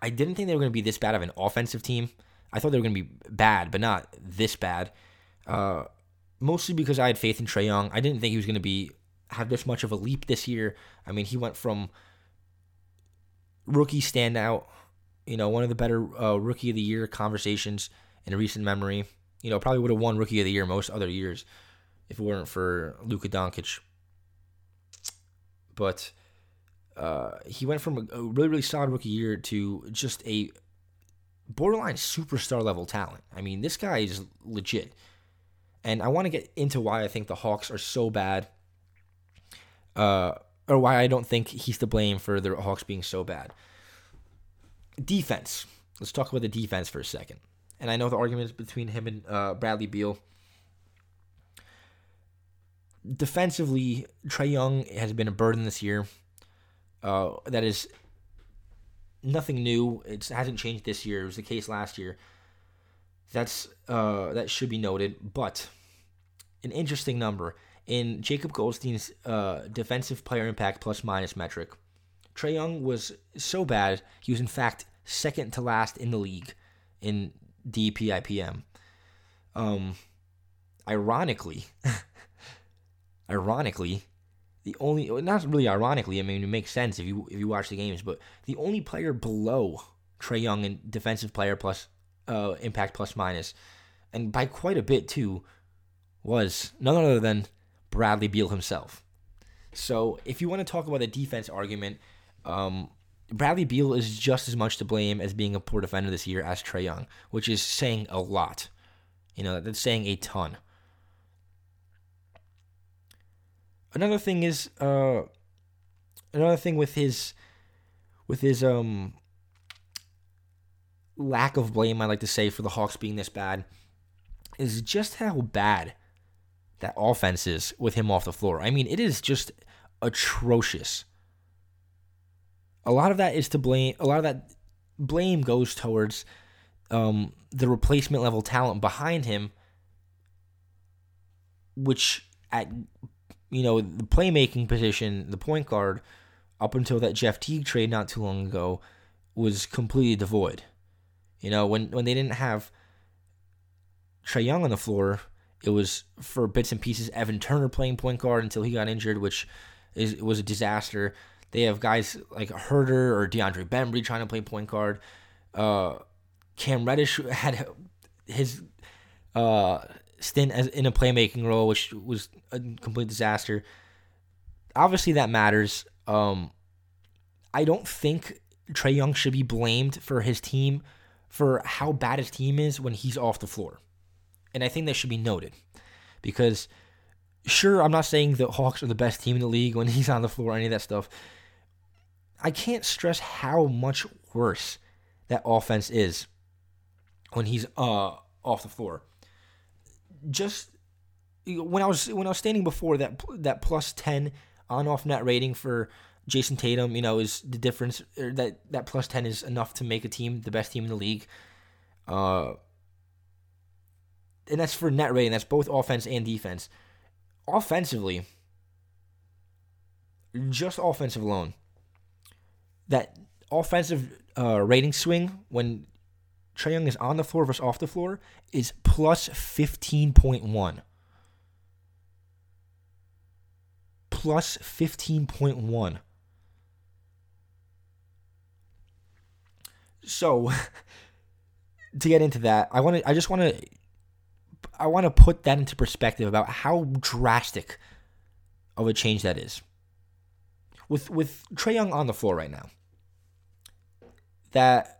I didn't think they were going to be this bad of an offensive team. I thought they were going to be bad, but not this bad. Uh, mostly because I had faith in Trae Young. I didn't think he was going to be have this much of a leap this year. I mean, he went from rookie standout, you know, one of the better uh, rookie of the year conversations in recent memory. You know, probably would have won rookie of the year most other years if it weren't for Luka Doncic. But uh, he went from a, really, really solid rookie year to just a borderline superstar level talent. I mean, this guy is legit. And I want to get into why I think the Hawks are so bad, uh, or why I don't think he's to blame for the Hawks being so bad. Defense. Let's talk about the defense for a second. And I know the argument is between him and uh, Bradley Beal. Defensively, Trae Young has been a burden this year. Uh, that is nothing new. It hasn't changed this year. It was the case last year. That's uh, that should be noted. But an interesting number in Jacob Goldstein's uh, defensive player impact plus minus metric. Trae Young was so bad he was in fact second to last in the league in DPIPM. Um, ironically, ironically, the only not really ironically, I mean it makes sense if you if you watch the games, but the only player below Trae Young in defensive player plus uh, impact plus minus, and by quite a bit too, was none other than Bradley Beal himself. So if you want to talk about the defense argument, um, Bradley Beal is just as much to blame as being a poor defender this year as Trae Young, which is saying a lot. You know, that's saying a ton. Another thing is uh, another thing with his with his um lack of blame, I like to say, for the Hawks being this bad, is just how bad that offense is with him off the floor. I mean, it is just atrocious. A lot of that is to blame. A lot of that blame goes towards um, the replacement level talent behind him, which at you know the playmaking position, the point guard, up until that Jeff Teague trade not too long ago, was completely devoid. You know, when when they didn't have Trae Young on the floor, it was for bits and pieces Evan Turner playing point guard until he got injured, which is was a disaster. They have guys like Huerter or DeAndre Bembry trying to play point guard. Uh, Cam Reddish had his uh, stint as in a playmaking role, which was a complete disaster. Obviously, that matters. Um, I don't think Trae Young should be blamed for his team for how bad his team is when he's off the floor. And I think that should be noted because, sure, I'm not saying the Hawks are the best team in the league when he's on the floor, any of that stuff. I can't stress how much worse that offense is when he's uh, off the floor. Just when I was when I was standing before that that plus ten on off net rating for Jayson Tatum, you know, is the difference that that plus 10 is enough to make a team the best team in the league. Uh and that's for net rating, that's both offense and defense. Offensively, just offensive alone. That offensive uh, rating swing when Trae Young is on the floor versus off the floor is plus 15.1. Plus 15.1. So to get into that, I want to I just want to I want to put that into perspective about how drastic of a change that is. With with Trae Young on the floor right now, that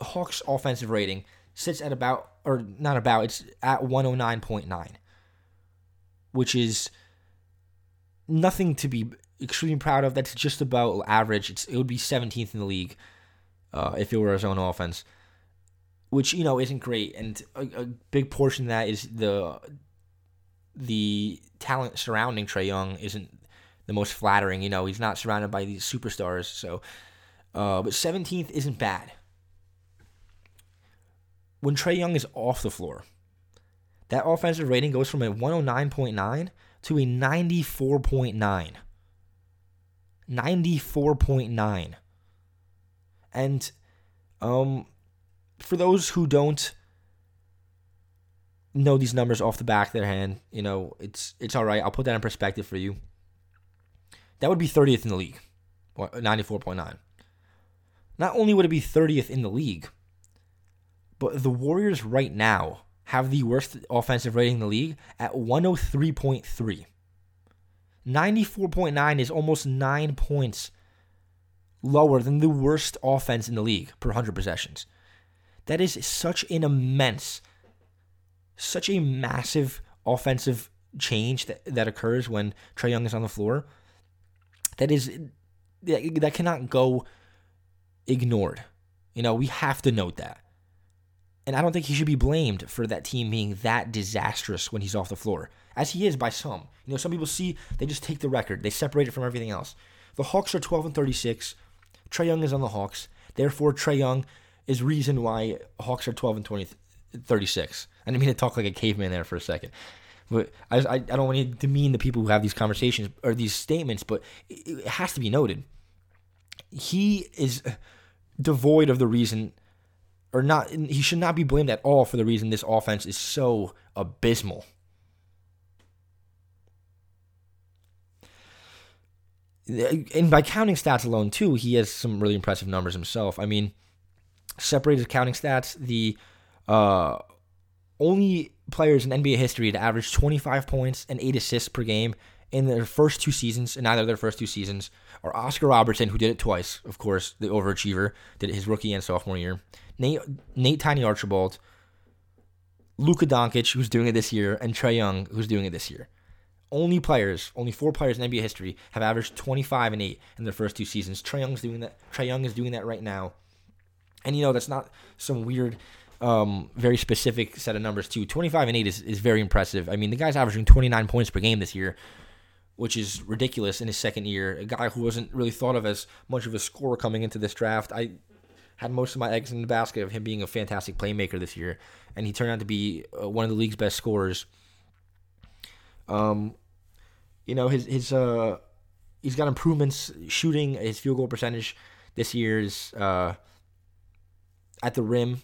Hawks offensive rating sits at about or not about it's at 109.9, which is nothing to be extremely proud of. That's just about average. It's it would be 17th in the league uh, if it were his own offense, which you know isn't great. And a, a, big portion of that is the the talent surrounding Trae Young isn't the most flattering. You know, he's not surrounded by these superstars, so Uh, but 17th isn't bad. When Trae Young is off the floor, that offensive rating goes from a 109.9 to a 94.9. 94.9. And um, for those who don't know these numbers off the back of their hand, you know, it's it's all right. I'll put that in perspective for you. That would be 30th in the league. 94.9. Not only would it be 30th in the league, but the Warriors right now have the worst offensive rating in the league at 103.3. 94.9 is almost 9 points lower than the worst offense in the league per 100 possessions. That is such an immense, such a massive offensive change that, that occurs when Trae Young is on the floor. That is that, that cannot go ignored. You know, we have to note that. And I don't think he should be blamed for that team being that disastrous when he's off the floor, as he is by some. You know, some people see they just take the record, they separate it from everything else. The Hawks are 12 and 36. Trae Young is on the Hawks. Therefore, Trae Young is reason why Hawks are 12 and 20, 36. I didn't mean to talk like a caveman there for a second. But I, I, don't want to demean the people who have these conversations or these statements, but it has to be noted. He is devoid of the reason, or not, he should not be blamed at all for the reason this offense is so abysmal. and by counting stats alone too, he has some really impressive numbers himself. I mean, separated counting stats, the uh, only players in NBA history to average 25 points and eight assists per game in their first two seasons, in either of their first two seasons, are Oscar Robertson, who did it twice, of course, the overachiever, did it his rookie and sophomore year. Nate, Nate Tiny Archibald, Luka Doncic, who's doing it this year, and Trae Young, who's doing it this year only players, only four players in NBA history have averaged 25 and 8 in their first two seasons. Trae Young's doing that. Trae Young is doing that right now. And you know, that's not some weird um, very specific set of numbers too. 25 and 8 is, is very impressive. I mean, the guy's averaging 29 points per game this year, which is ridiculous in his second year. A guy who wasn't really thought of as much of a scorer coming into this draft. I had most of my eggs in the basket of him being a fantastic playmaker this year, and he turned out to be uh, one of the league's best scorers. Um, you know his his uh he's got improvements shooting his field goal percentage this year's uh at the rim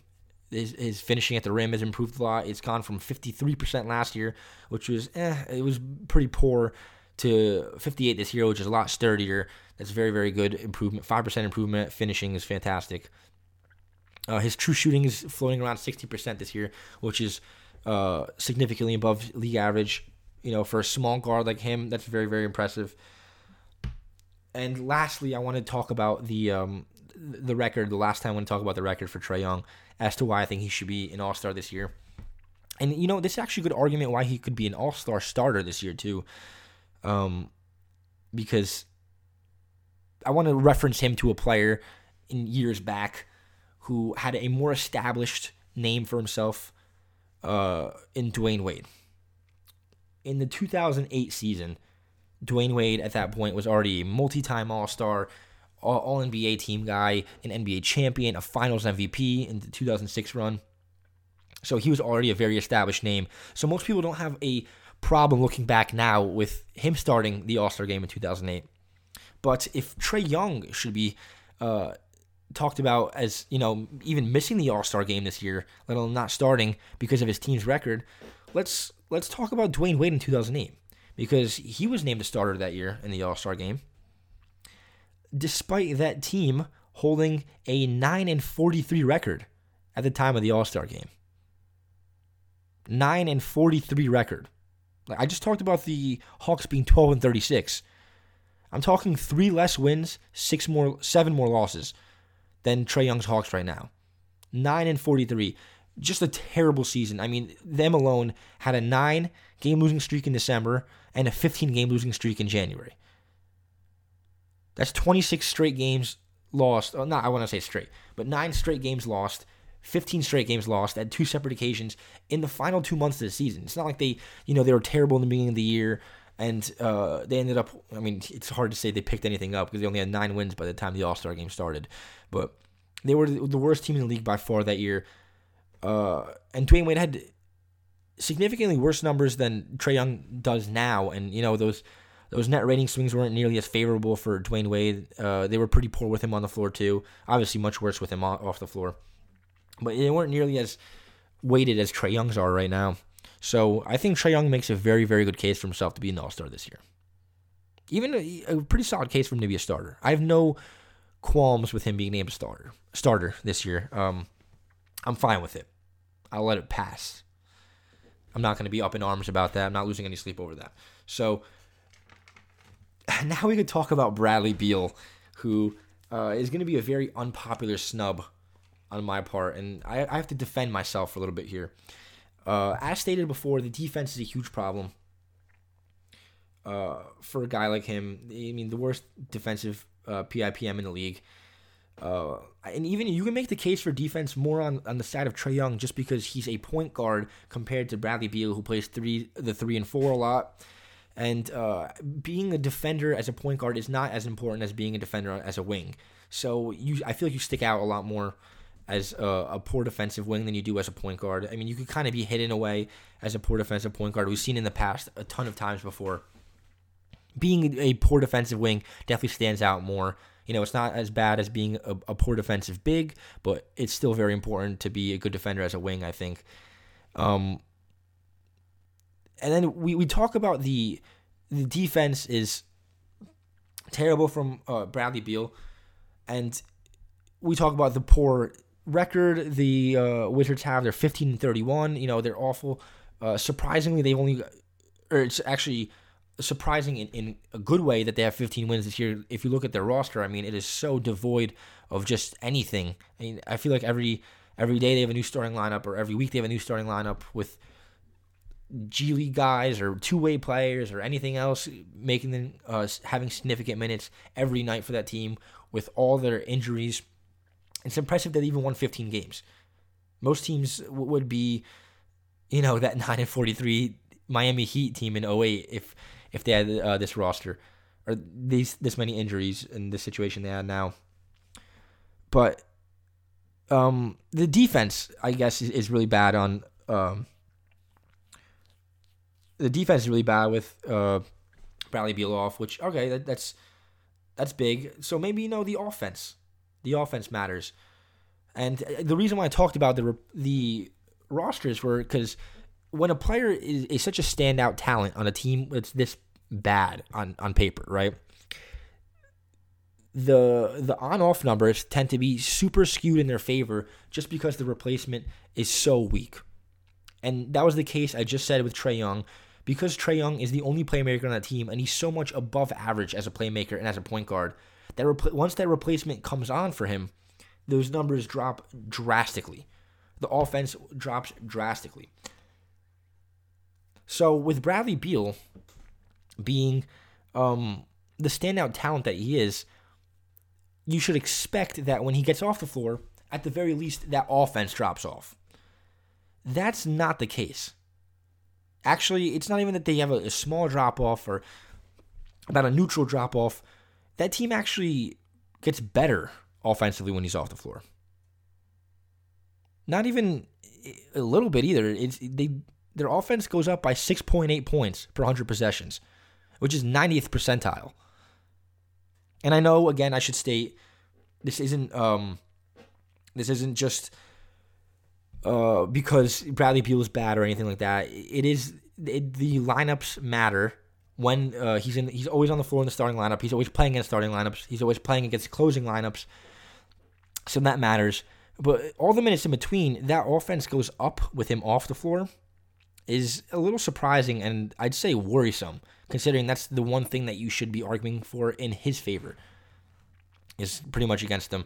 his, his finishing at the rim has improved a lot. It's gone from 53% last year, which was eh, it was pretty poor, to 58 this year, which is a lot sturdier. That's very very good improvement. Five percent improvement. Finishing is fantastic. Uh, his true shooting is floating around 60% this year, which is uh, significantly above league average you know, for a small guard like him, that's very, very impressive. And lastly, I want to talk about the um, the record. The last time I want to talk about the record for Trae Young as to why I think he should be an All Star this year. And you know, this is actually a good argument why he could be an All Star starter this year too, um, because I want to reference him to a player in years back who had a more established name for himself uh, in Dwyane Wade in the 2008 season, Dwyane Wade at that point was already a multi time All Star, All NBA team guy, an NBA champion, a finals MVP in the 2006 run. So he was already a very established name. So most people don't have a problem looking back now with him starting the All Star game in 2008. But if Trae Young should be uh, talked about as, you know, even missing the All Star game this year, let alone not starting because of his team's record, let's let's talk about Dwyane Wade in 2008 because he was named a starter that year in the All Star game. Despite that team holding a 9 and 43 record at the time of the All Star game. 9 and 43 record. Like I just talked about the Hawks being 12 and 36. I'm talking three less wins, six more, seven more losses than Trae Young's Hawks right now. 9 and 43 just a terrible season. I mean, them alone had a nine game losing streak in December and a 15 game losing streak in January. That's 26 straight games lost. Not I want to say straight, but nine straight games lost, 15 straight games lost at two separate occasions in the final two months of the season. It's not like they, you know, they were terrible in the beginning of the year and uh, they ended up. I mean, it's hard to say they picked anything up because they only had nine wins by the time the All Star game started, but they were the worst team in the league by far that year. Uh, and Dwyane Wade had significantly worse numbers than Trae Young does now, and you know those those net rating swings weren't nearly as favorable for Dwyane Wade. Uh, they were pretty poor with him on the floor too. Obviously, much worse with him off the floor, but they weren't nearly as weighted as Trae Young's are right now. So I think Trae Young makes a very, very good case for himself to be an All Star this year. Even a, a, pretty solid case for him to be a starter. I have no qualms with him being named a starter starter this year. Um, I'm fine with it. I'll let it pass. I'm not going to be up in arms about that. I'm not losing any sleep over that. So now we could talk about Bradley Beal, who uh, is going to be a very unpopular snub on my part, and I, I have to defend myself for a little bit here. Uh, as stated before, the defense is a huge problem uh, for a guy like him. I mean, the worst defensive uh, PIPM in the league. Uh, and even you can make the case for defense more on, on the side of Trae Young just because he's a point guard compared to Bradley Beal, who plays three the three and four a lot. And uh, being a defender as a point guard is not as important as being a defender as a wing. So you, I feel like you stick out a lot more as a, a, poor defensive wing than you do as a point guard. I mean, you could kind of be hidden away as a poor defensive point guard. We've seen in the past a ton of times before. Being a poor defensive wing definitely stands out more. You know, it's not as bad as being a, a poor defensive big, but it's still very important to be a good defender as a wing, I think. Um, and then we, we talk about the the defense is terrible from uh, Bradley Beal, and we talk about the poor record the uh, Wizards have. They're 15 and 31. You know, they're awful. Uh, surprisingly, they've only, or it's actually surprising in, in a good way that they have 15 wins this year. If you look at their roster, I mean, it is so devoid of just anything. I mean, I feel like every every day they have a new starting lineup, or every week they have a new starting lineup with G League guys or two way players or anything else making them uh, having significant minutes every night for that team with all their injuries it's impressive that they even won 15 games. Most teams would be, you know, that 9 and 43 Miami Heat team in 08 if if they had uh, this roster or these this many injuries in the situation they had now. But um, the defense, I guess, is, is really bad on. Um, the defense is really bad with uh, Bradley Beal off, which okay, that, that's that's big. So maybe you know the offense the offense matters. And uh, the reason why I talked about the the rosters were because when a player is, is such a standout talent on a team that's this bad on, on paper, right? The the on off numbers tend to be super skewed in their favor just because the replacement is so weak. And that was the case I just said with Trae Young. Because Trae Young is the only playmaker on that team, and he's so much above average as a playmaker and as a point guard, that repl- once that replacement comes on for him, those numbers drop drastically. The offense drops drastically. So with Bradley Beal being um, the standout talent that he is, you should expect that when he gets off the floor, at the very least, that offense drops off. That's not the case. Actually, it's not even that they have a, a small drop off or about a neutral drop off that team actually gets better offensively when he's off the floor. Not even a little bit either. It's they their offense goes up by 6.8 points per 100 possessions, which is 90th percentile. And I know again I should state this isn't um this isn't just uh because Bradley Beal is bad or anything like that. It is it, the lineups matter when uh, he's in. He's always on the floor in the starting lineup. He's always playing against starting lineups. He's always playing against closing lineups. So that matters. But all the minutes in between, that offense goes up with him off the floor is a little surprising and I'd say worrisome, considering that's the one thing that you should be arguing for in his favor. Is pretty much against him.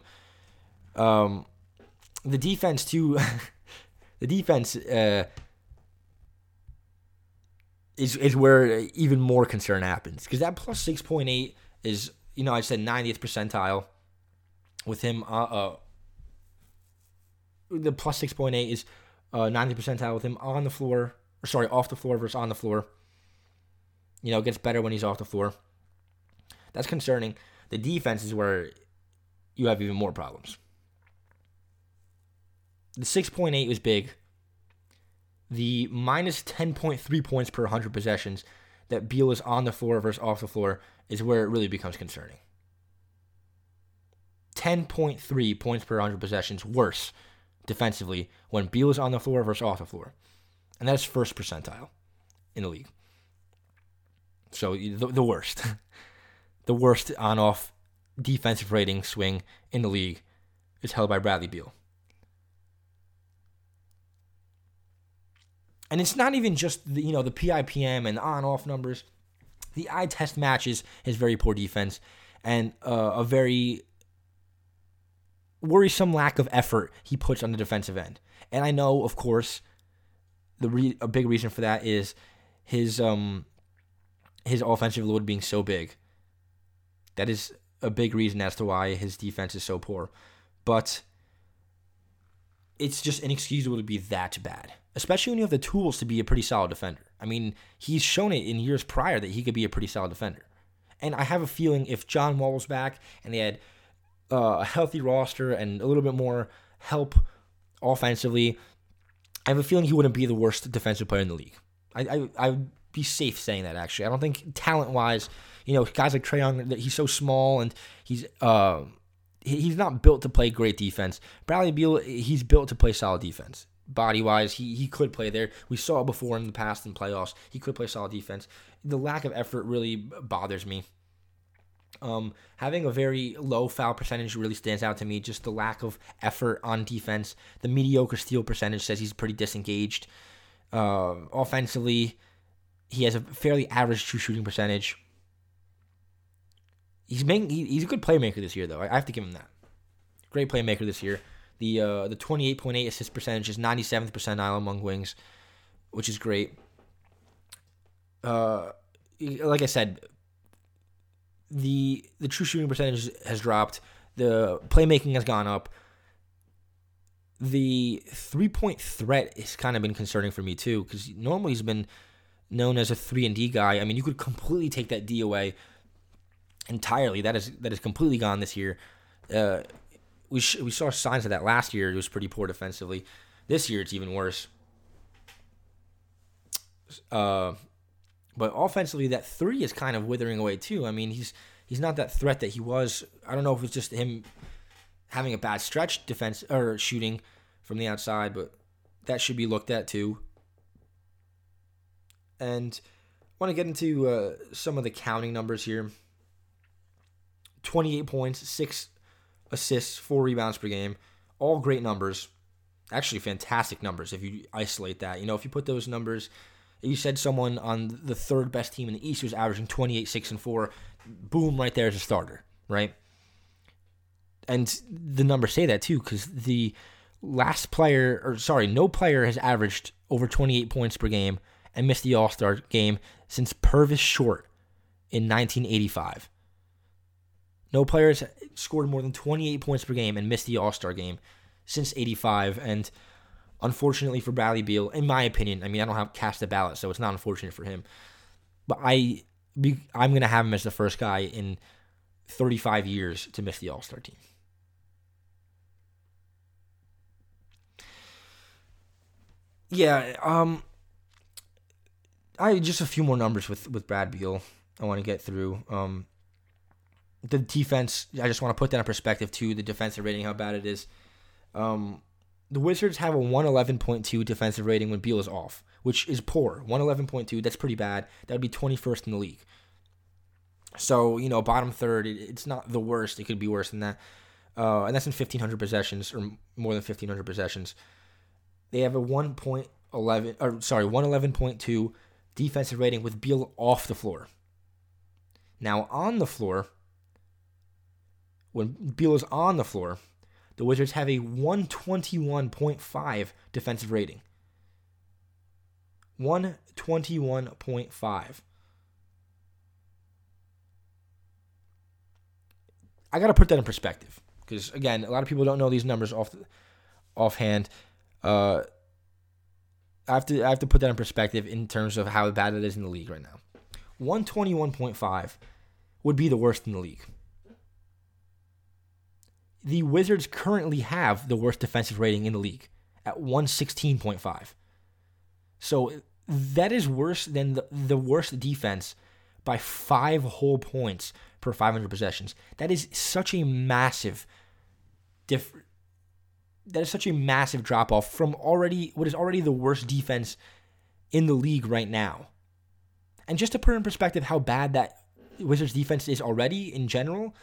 Um, the defense too. the defense. Uh, is is where even more concern happens because that plus six point eight is you know I said 90th percentile with him uh, uh the plus six point eight is uh 90th percentile with him on the floor or sorry off the floor versus on the floor You know, gets better when he's off the floor. That's concerning. The defense is where you have even more problems. The 6.8 was big. The minus 10.3 points per 100 possessions that Beal is on the floor versus off the floor is where it really becomes concerning. 10.3 points per 100 possessions worse defensively when Beal is on the floor versus off the floor. And that's first percentile in the league. So the, the worst. the worst on off defensive rating swing in the league is held by Bradley Beal. And it's not even just the, you know the PIPM and on off numbers. The eye test matches his very poor defense and uh, a very worrisome lack of effort he puts on the defensive end. And I know, of course, the re- a big reason for that is his um his offensive load being so big. That is a big reason as to why his defense is so poor. But it's just inexcusable to be that bad, especially when you have the tools to be a pretty solid defender. I mean, he's shown it in years prior that he could be a pretty solid defender. And I have a feeling if John Wall was back and they had uh, a healthy roster and a little bit more help offensively, I have a feeling he wouldn't be the worst defensive player in the league. I, I, I would be safe saying that, actually. I don't think talent wise, you know, guys like Trae Young, he's so small and he's. Uh, he's not built to play great defense. Bradley Beal, he's built to play solid defense. Body wise, he, he could play there. We saw before in the past in playoffs. He could play solid defense. The lack of effort really bothers me. Um, having a very low foul percentage really stands out to me. Just the lack of effort on defense. The mediocre steal percentage says he's pretty disengaged. Uh, offensively, he has a fairly average true shooting percentage. He's making, he, he's a good playmaker this year, though. I, I have to give him that. Great playmaker this year. The uh, the 28.8 assist percentage is 97th percentile among wings, which is great. Uh, like I said, the the true shooting percentage has dropped. The playmaking has gone up. The three point threat has kind of been concerning for me too, because normally he's been known as a three and D guy. I mean, you could completely take that D away entirely. That is that is completely gone this year. Uh, we sh- we saw signs of that last year. It was pretty poor defensively. This year it's even worse. Uh, but offensively, that three is kind of withering away too. I mean, he's he's not that threat that he was. I don't know if it's just him having a bad stretch defense or shooting from the outside, but that should be looked at too. And I want to get into uh, some of the counting numbers here. 28 points, 6 assists, 4 rebounds per game. All great numbers. Actually, fantastic numbers if you isolate that. You know, if you put those numbers you said someone on the third best team in the East was averaging 28, 6, and 4. Boom, right there as a starter, right? And the numbers say that too, because the last player, or sorry, no player has averaged over 28 points per game and missed the All Star game since Purvis Short in 1985. No player has scored more than 28 points per game and missed the All Star game since 85. And Unfortunately for Bradley Beal, in my opinion, I mean I don't have cast a ballot, so it's not unfortunate for him. But I, I'm gonna have him as the first guy in 35 years to miss the All Star team. Yeah, um, I just a few more numbers with with Brad Beal. I want to get through. Um, the defense, I just want to put that in perspective too. The defensive rating, how bad it is. Um, the Wizards have a 111.2 defensive rating when Beal is off, which is poor. 111.2, that's pretty bad. That would be 21st in the league. So, you know, bottom third, it, it's not the worst. It could be worse than that. Uh, and that's in 1,500 possessions, or more than 1,500 possessions. They have a 1.11, or sorry, 111.2 defensive rating with Beal off the floor. Now, on the floor, when Beal is on the floor, the Wizards have a 121.5 defensive rating. 121.5. I got to put that in perspective because again, a lot of people don't know these numbers off the, offhand. Uh, I have to I have to put that in perspective in terms of how bad it is in the league right now. 121.5 would be the worst in the league. The Wizards currently have the worst defensive rating in the league at 116.5. So that is worse than the, the worst defense by five whole points per 500 possessions. That is such a massive diff- that is such a massive drop off from already what is already the worst defense in the league right now. And just to put in perspective how bad that Wizards defense is already in general,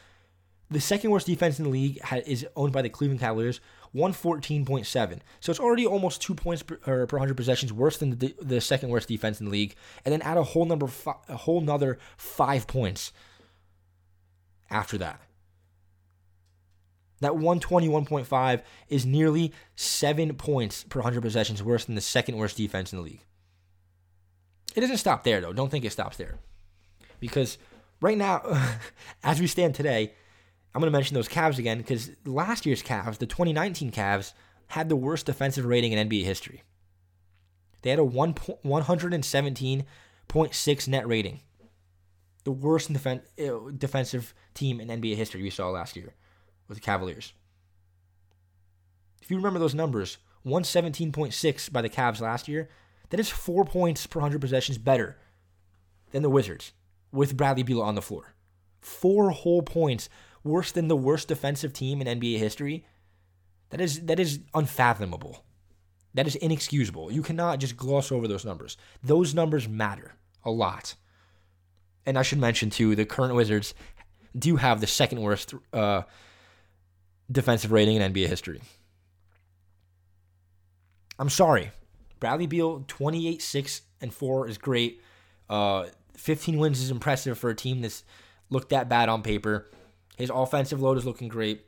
the second worst defense in the league is owned by the Cleveland Cavaliers, 114.7. So it's already almost two points per, per 100 possessions worse than the, the second worst defense in the league. And then add a whole number, a whole nother five points after that. That 121.5 is nearly seven points per 100 possessions worse than the second worst defense in the league. It doesn't stop there, though. Don't think it stops there. Because right now, as we stand today, I'm going to mention those Cavs again because last year's Cavs, the 2019 Cavs, had the worst defensive rating in NBA history. They had a 1, 117.6 net rating. The worst defen- uh, defensive team in NBA history we saw last year with the Cavaliers. If you remember those numbers, 117.6 by the Cavs last year, that is four points per 100 possessions better than the Wizards with Bradley Beal on the floor. Four whole points worse than the worst defensive team in NBA history. That is that is unfathomable. That is inexcusable. You cannot just gloss over those numbers. Those numbers matter a lot. And I should mention too, the current Wizards do have the second worst uh, defensive rating in NBA history. I'm sorry. Bradley Beal, 28, 6, and 4 is great. Uh, 15 wins is impressive for a team that's looked that bad on paper. His offensive load is looking great.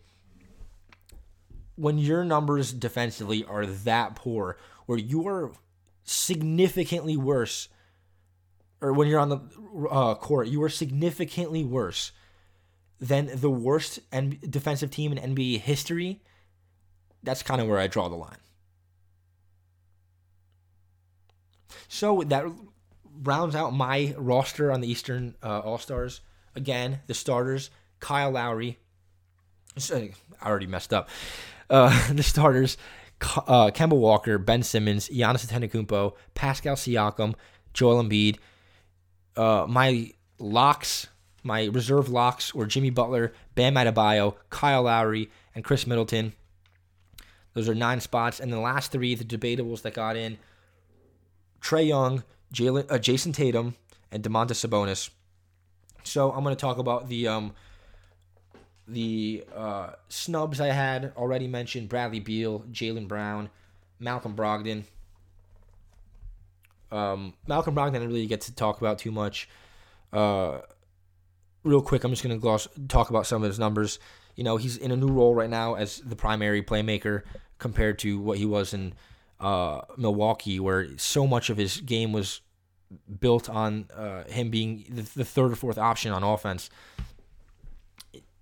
When your numbers defensively are that poor, where you are significantly worse, or when you're on the uh, court, you are significantly worse than the worst defensive team in NBA history, that's kind of where I draw the line. So that rounds out my roster on the Eastern uh, All Stars. Again, the starters Kyle Lowry. I already messed up. Uh, the starters uh, Kemba Walker, Ben Simmons, Giannis Antetokounmpo, Pascal Siakam, Joel Embiid. Uh, my locks, my reserve locks were Jimmy Butler, Bam Adebayo, Kyle Lowry, and Khris Middleton. Those are nine spots. And the last three, the debatables that got in Trae Young, Jalen, uh, Jayson Tatum, and Domantas Sabonis. So I'm going to talk about the um, the uh, snubs I had already mentioned: Bradley Beal, Jaylen Brown, Malcolm Brogdon. Um, Malcolm Brogdon, I didn't really get to talk about too much. Uh, real quick, I'm just going to gloss talk about some of his numbers. You know, he's in a new role right now as the primary playmaker compared to what he was in uh, Milwaukee, where so much of his game was built on uh, him being the, the, third or fourth option on offense.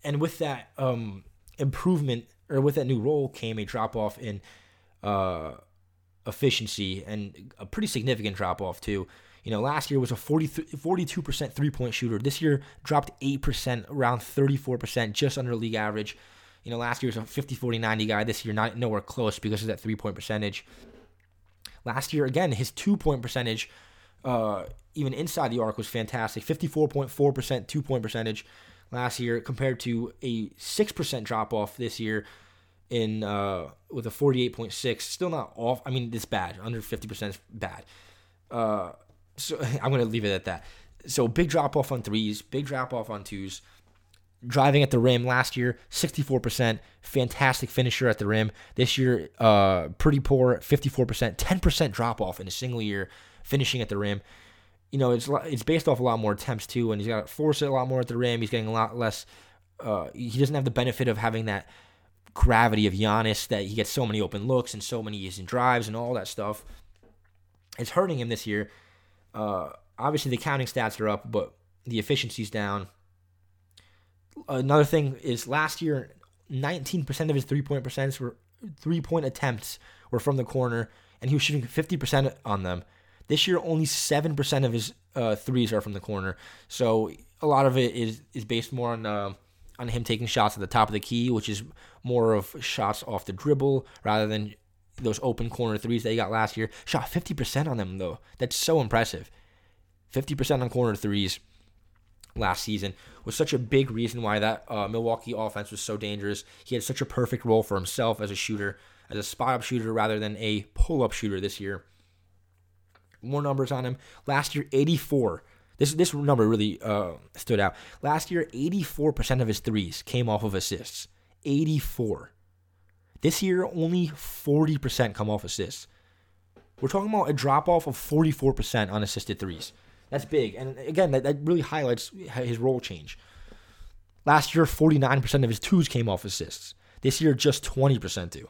And with that um, improvement, or with that new role, came a drop off in uh, efficiency and a pretty significant drop off, too. You know, last year was a 40, 42% three point shooter. This year dropped 8%, around 34%, just under league average. You know, last year was a 50 40 90 guy. This year, not nowhere close because of that three point percentage. Last year, again, his two point percentage, uh, even inside the arc, was fantastic 54.4% two point percentage last year compared to a 6% drop off this year in uh, with a 48.6 still not off i mean it's bad under 50% is bad. Uh, so i'm going to leave it at that. So big drop off on threes big drop off on twos. Driving at the rim last year 64% fantastic finisher at the rim. This year uh pretty poor 54% 10% drop off in a single year finishing at the rim you know it's it's based off a lot more attempts too and he's got to force it a lot more at the rim. He's getting a lot less uh he doesn't have the benefit of having that gravity of Giannis that he gets so many open looks and so many easy drives and all that stuff. It's hurting him this year. Uh obviously the counting stats are up but the efficiency's down. Another thing is last year, 19% of his three point percents were three point attempts were from the corner, and he was shooting 50% on them. This year, only 7% of his uh, threes are from the corner. So a lot of it is, is based more on uh, on him taking shots at the top of the key, which is more of shots off the dribble rather than those open corner threes that he got last year. Shot 50% on them, though. That's so impressive. 50% on corner threes last season was such a big reason why that uh, Milwaukee offense was so dangerous. He had such a perfect role for himself as a shooter, as a spot up shooter rather than a pull up shooter this year. More numbers on him. Last year, 84. This this number really uh, stood out. Last year, 84% of his threes came off of assists. 84. This year, only 40% come off assists. We're talking about a drop off of 44% on assisted threes. That's big. And again, that, that really highlights his role change. Last year, 49% of his twos came off assists. This year, just 20% do.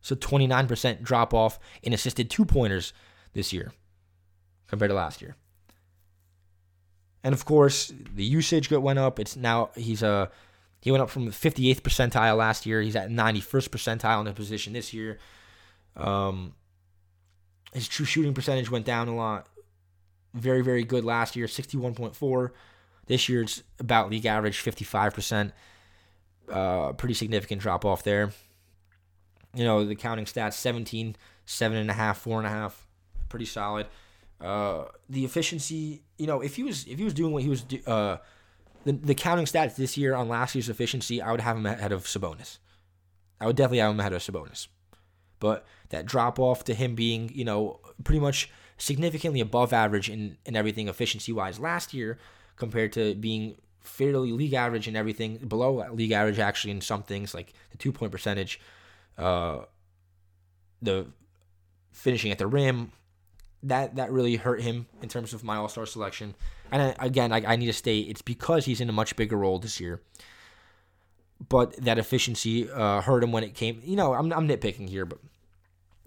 So 29% drop off in assisted two pointers this year compared to last year. And of course, the usage went up. It's now he's a uh, he went up from the 58th percentile last year. He's at 91st percentile in the position this year. Um, his true shooting percentage went down a lot very, very good last year, 61.4. This year it's about league average, 55%. Uh, pretty significant drop off there. You know, the counting stats 17, 7.5, 4.5. Pretty solid. Uh, the efficiency, you know, if he was if he was doing what he was do, uh, the, the counting stats this year on last year's efficiency, I would have him ahead of Sabonis. I would definitely have him ahead of Sabonis. But that drop off to him being, you know, pretty much significantly above average in, in everything efficiency wise last year compared to being fairly league average in everything, below league average actually in some things like the two point percentage, uh, the finishing at the rim. That that really hurt him in terms of my All Star selection. And I, again, I, I need to state it's because he's in a much bigger role this year. But that efficiency uh, hurt him when it came. You know, I'm I'm nitpicking here, but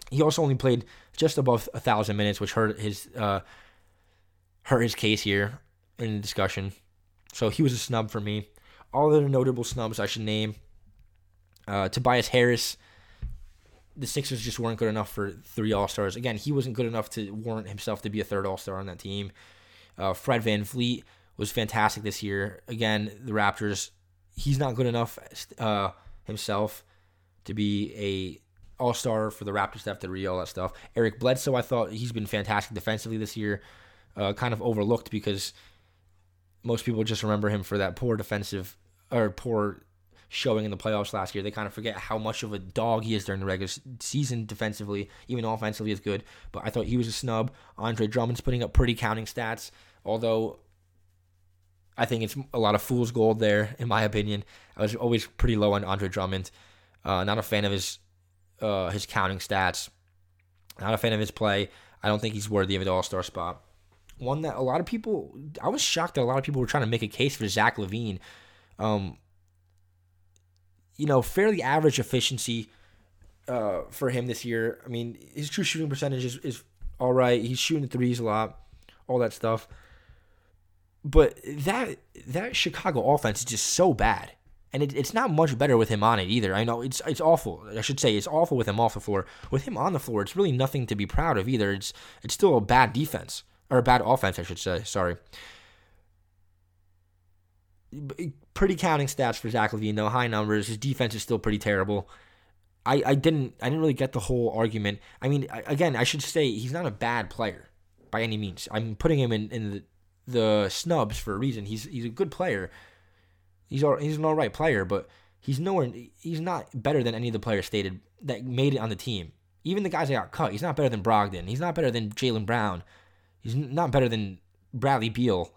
he also only played just above a thousand minutes, which hurt his uh, hurt his case here in the discussion. So he was a snub for me. All other notable snubs I should name: uh, Tobias Harris. The Sixers just weren't good enough for three All Stars. Again, he wasn't good enough to warrant himself to be a third All Star on that team. Uh, Fred VanVleet was fantastic this year. Again, the Raptors, he's not good enough uh, himself to be a all star for the Raptors to have to read all that stuff. Eric Bledsoe, I thought he's been fantastic defensively this year. Uh, kind of overlooked because most people just remember him for that poor defensive or poor showing in the playoffs last year. They kind of forget how much of a dog he is during the regular season defensively, even offensively is good. But I thought he was a snub. Andre Drummond's putting up pretty counting stats, although I think it's a lot of fool's gold there, in my opinion. I was always pretty low on Andre Drummond. Uh, not a fan of his uh, his counting stats. Not a fan of his play. I don't think he's worthy of an All Star spot. One that a lot of people, I was shocked that a lot of people were trying to make a case for Zach LaVine. Um, you know, fairly average efficiency uh, for him this year. I mean, his true shooting percentage is, is all right. He's shooting the threes a lot, all that stuff. But that that Chicago offense is just so bad and it, it's not much better with him on it either. I know it's it's awful. I should say it's awful with him off the floor. With him on the floor, it's really nothing to be proud of either. It's it's still a bad defense or a bad offense, I should say. Sorry. Pretty counting stats for Zach LaVine though, high numbers. His defense is still pretty terrible. I, I didn't I didn't really get the whole argument. I mean, again, I should say he's not a bad player by any means. I'm putting him in, in the, the snubs for a reason. He's he's a good player He's all, he's an all right player, but he's nowhere. He's not better than any of the players stated that made it on the team. Even the guys that got cut, he's not better than Brogdon. He's not better than Jaylen Brown. He's not better than Bradley Beal.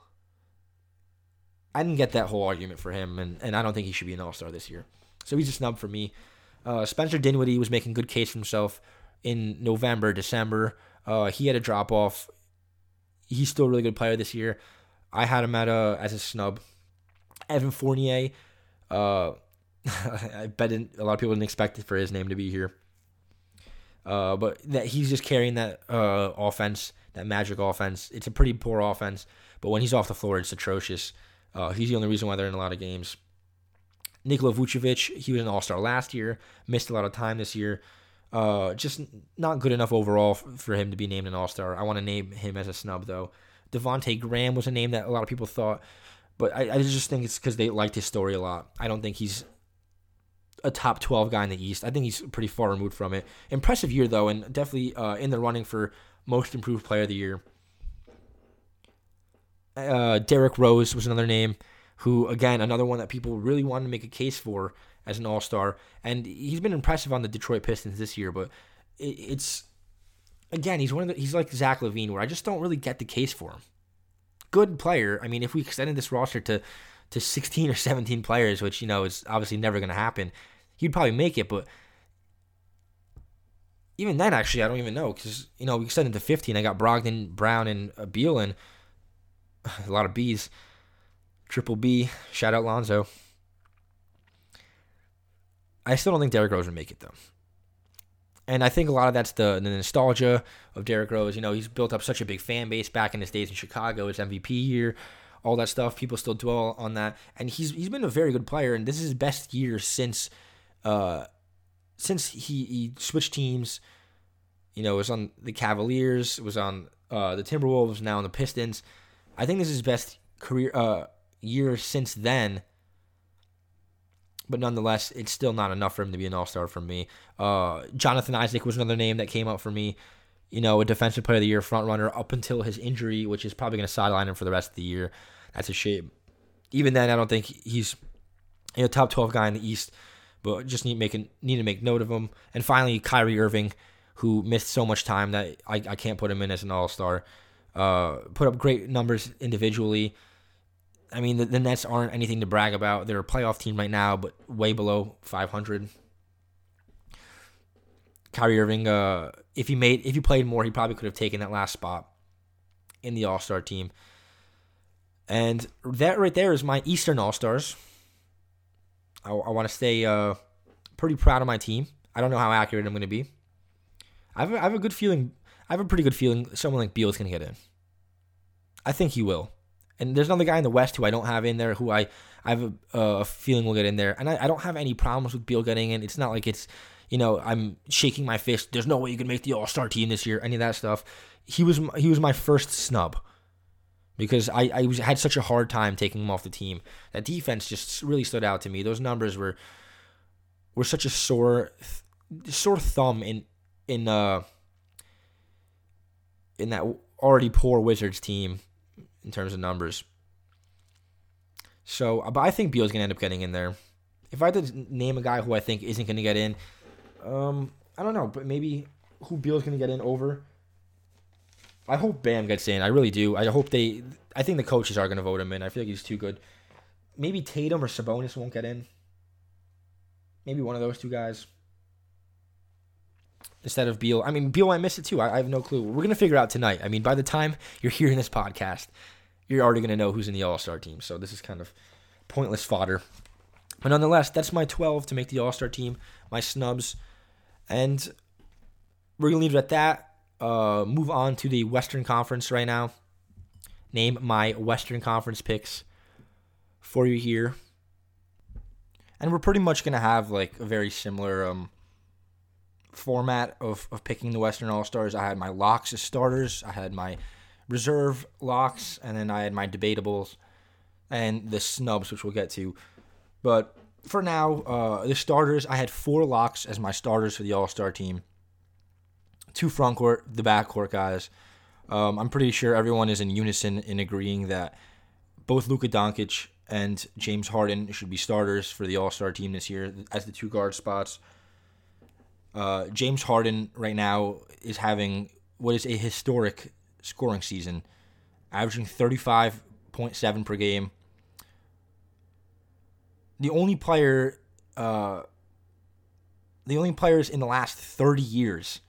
I didn't get that whole argument for him, and, and I don't think he should be an All Star this year. So he's a snub for me. Uh, Spencer Dinwiddie was making good case for himself in November, December. Uh, he had a drop off. He's still a really good player this year. I had him at a as a snub. Evan Fournier. Uh, I bet a lot of people didn't expect for his name to be here. Uh, but that he's just carrying that uh, offense, that magic offense. It's a pretty poor offense, but when he's off the floor, it's atrocious. Uh, he's the only reason why they're in a lot of games. Nikola Vucevic, he was an All Star last year, missed a lot of time this year. Uh, just not good enough overall for him to be named an All Star. I want to name him as a snub though. Devonte Graham was a name that a lot of people thought, but I, I just think it's because they liked his story a lot. I don't think he's a top 12 guy in the East. I think he's pretty far removed from it. Impressive year though, and definitely uh, in the running for most improved player of the year. Uh, Derrick Rose was another name who, again, another one that people really wanted to make a case for as an All Star, and he's been impressive on the Detroit Pistons this year. But it's again, he's one of the, he's like Zach LaVine, where I just don't really get the case for him. Good player. I mean, if we extended this roster to to 16 or 17 players, which you know is obviously never going to happen, he'd probably make it. But even then, actually, I don't even know because you know we extended to 15. I got Brogdon, Brown, and Beal, and a lot of B's. Triple B. Shout out Lonzo. I still don't think Derrick Rose would make it though. And I think a lot of that's the, the nostalgia of Derrick Rose. You know, he's built up such a big fan base back in his days in Chicago, his MVP year, all that stuff. People still dwell on that. And he's he's been a very good player, and this is his best year since uh since he, he switched teams. You know, was on the Cavaliers, was on uh, the Timberwolves, now on the Pistons. I think this is his best career uh, year since then. But nonetheless, it's still not enough for him to be an all star for me. Uh, Jonathan Isaac was another name that came up for me. You know, a defensive player of the year front runner up until his injury, which is probably going to sideline him for the rest of the year. That's a shame. Even then, I don't think he's you know top twelve guy in the East, but just need make need to make note of him. And finally, Kyrie Irving, who missed so much time that I, I can't put him in as an all star. Uh, put up great numbers individually. I mean, the, the Nets aren't anything to brag about. They're a playoff team right now, but way below 500. Kyrie Irving, uh, if he made, if he played more, he probably could have taken that last spot in the All Star team. And that right there is my Eastern All Stars. I, I want to stay uh, pretty proud of my team. I don't know how accurate I'm going to be. I have, a, I have a good feeling. I have a pretty good feeling someone like Beal is going to get in. I think he will. And there's another guy in the West who I don't have in there who I, I have a, a feeling will get in there. And I, I don't have any problems with Beal getting in. It's not like it's, you know, I'm shaking my fist. There's no way you can make the All Star team this year. Any of that stuff. He was he was my first snub because I, I was, had such a hard time taking him off the team. That defense just really stood out to me. Those numbers were were such a sore sore thumb in in uh in that already poor Wizards team in terms of numbers. So, but I think Beal's gonna end up getting in there. If I had to name a guy who I think isn't gonna get in, um, I don't know, but maybe who Beal's gonna get in over. I hope Bam gets in. I really do. I hope they. I think the coaches are gonna vote him in. I feel like he's too good. Maybe Tatum or Sabonis won't get in. Maybe one of those two guys instead of Beal. I mean, Beal might miss it too. I, I have no clue. We're gonna figure out tonight. I mean, by the time you're hearing this podcast, you're already gonna know who's in the All Star team. So this is kind of pointless fodder. But nonetheless, that's my 12 to make the All Star team. My snubs, and we're gonna leave it at that. Uh, move on to the Western Conference right now. Name my Western Conference picks for you here. And we're pretty much gonna have like a very similar um, format of, of picking the Western All Stars. I had my locks as starters, I had my reserve locks, and then I had my debatables and the snubs, which we'll get to. But for now, uh, the starters, I had four locks as my starters for the All Star team. Two front court, the back court guys. Um, I'm pretty sure everyone is in unison in agreeing that both Luka Doncic and James Harden should be starters for the All Star team this year as the two guard spots. Uh, James Harden right now is having what is a historic scoring season, averaging 35.7 per game. The only player, uh, the only players in the last 30 years.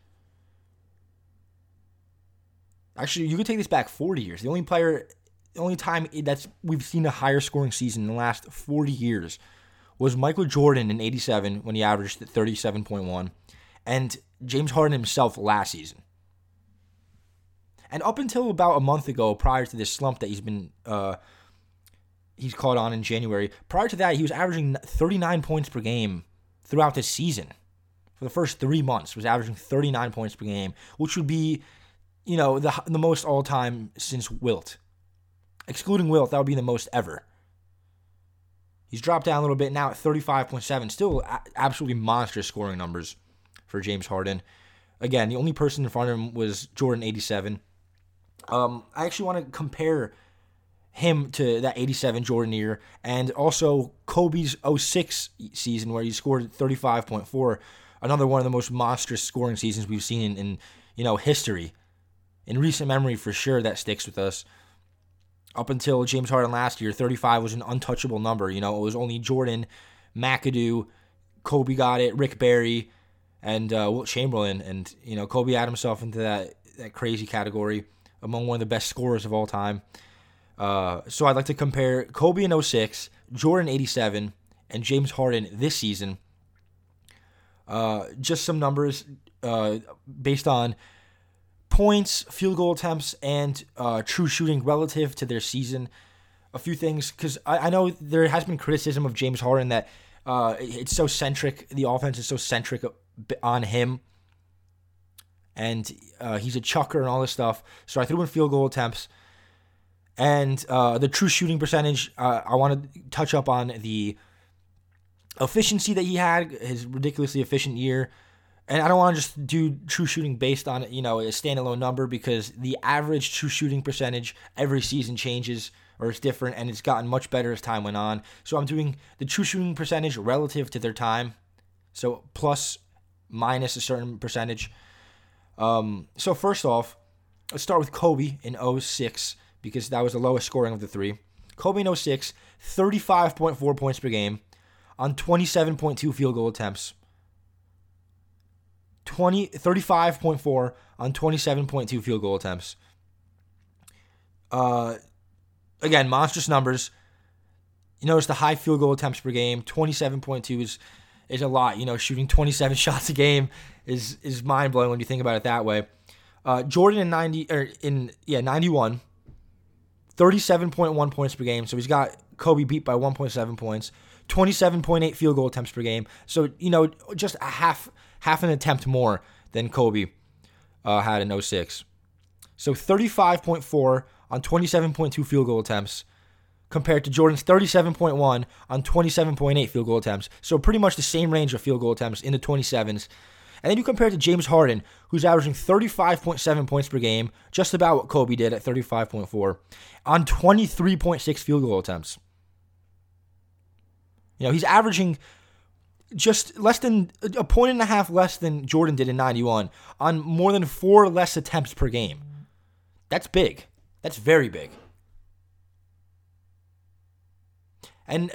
Actually, you could take this back 40 years. The only player, the only time that's we've seen a higher scoring season in the last 40 years was Michael Jordan in 87 when he averaged 37.1 and James Harden himself last season. And up until about a month ago, prior to this slump that he's been uh, he's caught on in January, prior to that, he was averaging 39 points per game throughout the season for the first three months was averaging 39 points per game, which would be, you know, the the most all time since Wilt. Excluding Wilt, that would be the most ever. He's dropped down a little bit now at 35.7. Still absolutely monstrous scoring numbers for James Harden. Again, the only person in front of him was Jordan 87. Um, I actually want to compare him to that 87 Jordan year and also Kobe's 06 season where he scored 35.4. Another one of the most monstrous scoring seasons we've seen in, in you know history. In recent memory for sure that sticks with us up until James Harden last year, 35 was an untouchable number. You know, it was only Jordan, McAdoo, Kobe got it, Rick Barry, and uh, Wilt Chamberlain. And, you know, Kobe added himself into that, that crazy category among one of the best scorers of all time. Uh, so I'd like to compare Kobe in 06, Jordan 87, and James Harden this season. Uh, just some numbers uh, based on points, field goal attempts, and uh, true shooting relative to their season. A few things, because I, I, know there has been criticism of James Harden that uh, it's so centric, the offense is so centric on him. And uh, he's a chucker and all this stuff. So I threw in field goal attempts. And uh, the true shooting percentage, uh, I want to touch up on the efficiency that he had, his ridiculously efficient year and I don't want to just do true shooting based on you know a standalone number because the average true shooting percentage every season changes or it's different and it's gotten much better as time went on. So I'm doing the true shooting percentage relative to their time, so plus minus a certain percentage. Um, so first off, let's start with Kobe in 06 because that was the lowest scoring of the three. Kobe in 06, 35.4 points per game on 27.2 field goal attempts. 20, 35.4 on 27.2 field goal attempts. Uh, again, monstrous numbers. You notice the high field goal attempts per game, 27.2 is is a lot. You know, shooting 27 shots a game is is mind blowing when you think about it that way. Uh, Jordan in 90 or in yeah 91, 37.1 points per game. So he's got Kobe beat by 1.7 points. 27.8 field goal attempts per game. So you know, just a half half an attempt more than Kobe uh, had in 06. So 35.4 on 27.2 field goal attempts compared to Jordan's 37.1 on 27.8 field goal attempts. So pretty much the same range of field goal attempts in the 27s. And then you compare it to James Harden, who's averaging 35.7 points per game, just about what Kobe did at 35.4, on 23.6 field goal attempts. You know, he's averaging just less than a point and a half less than Jordan did in 91 on more than four less attempts per game. That's big. That's very big. And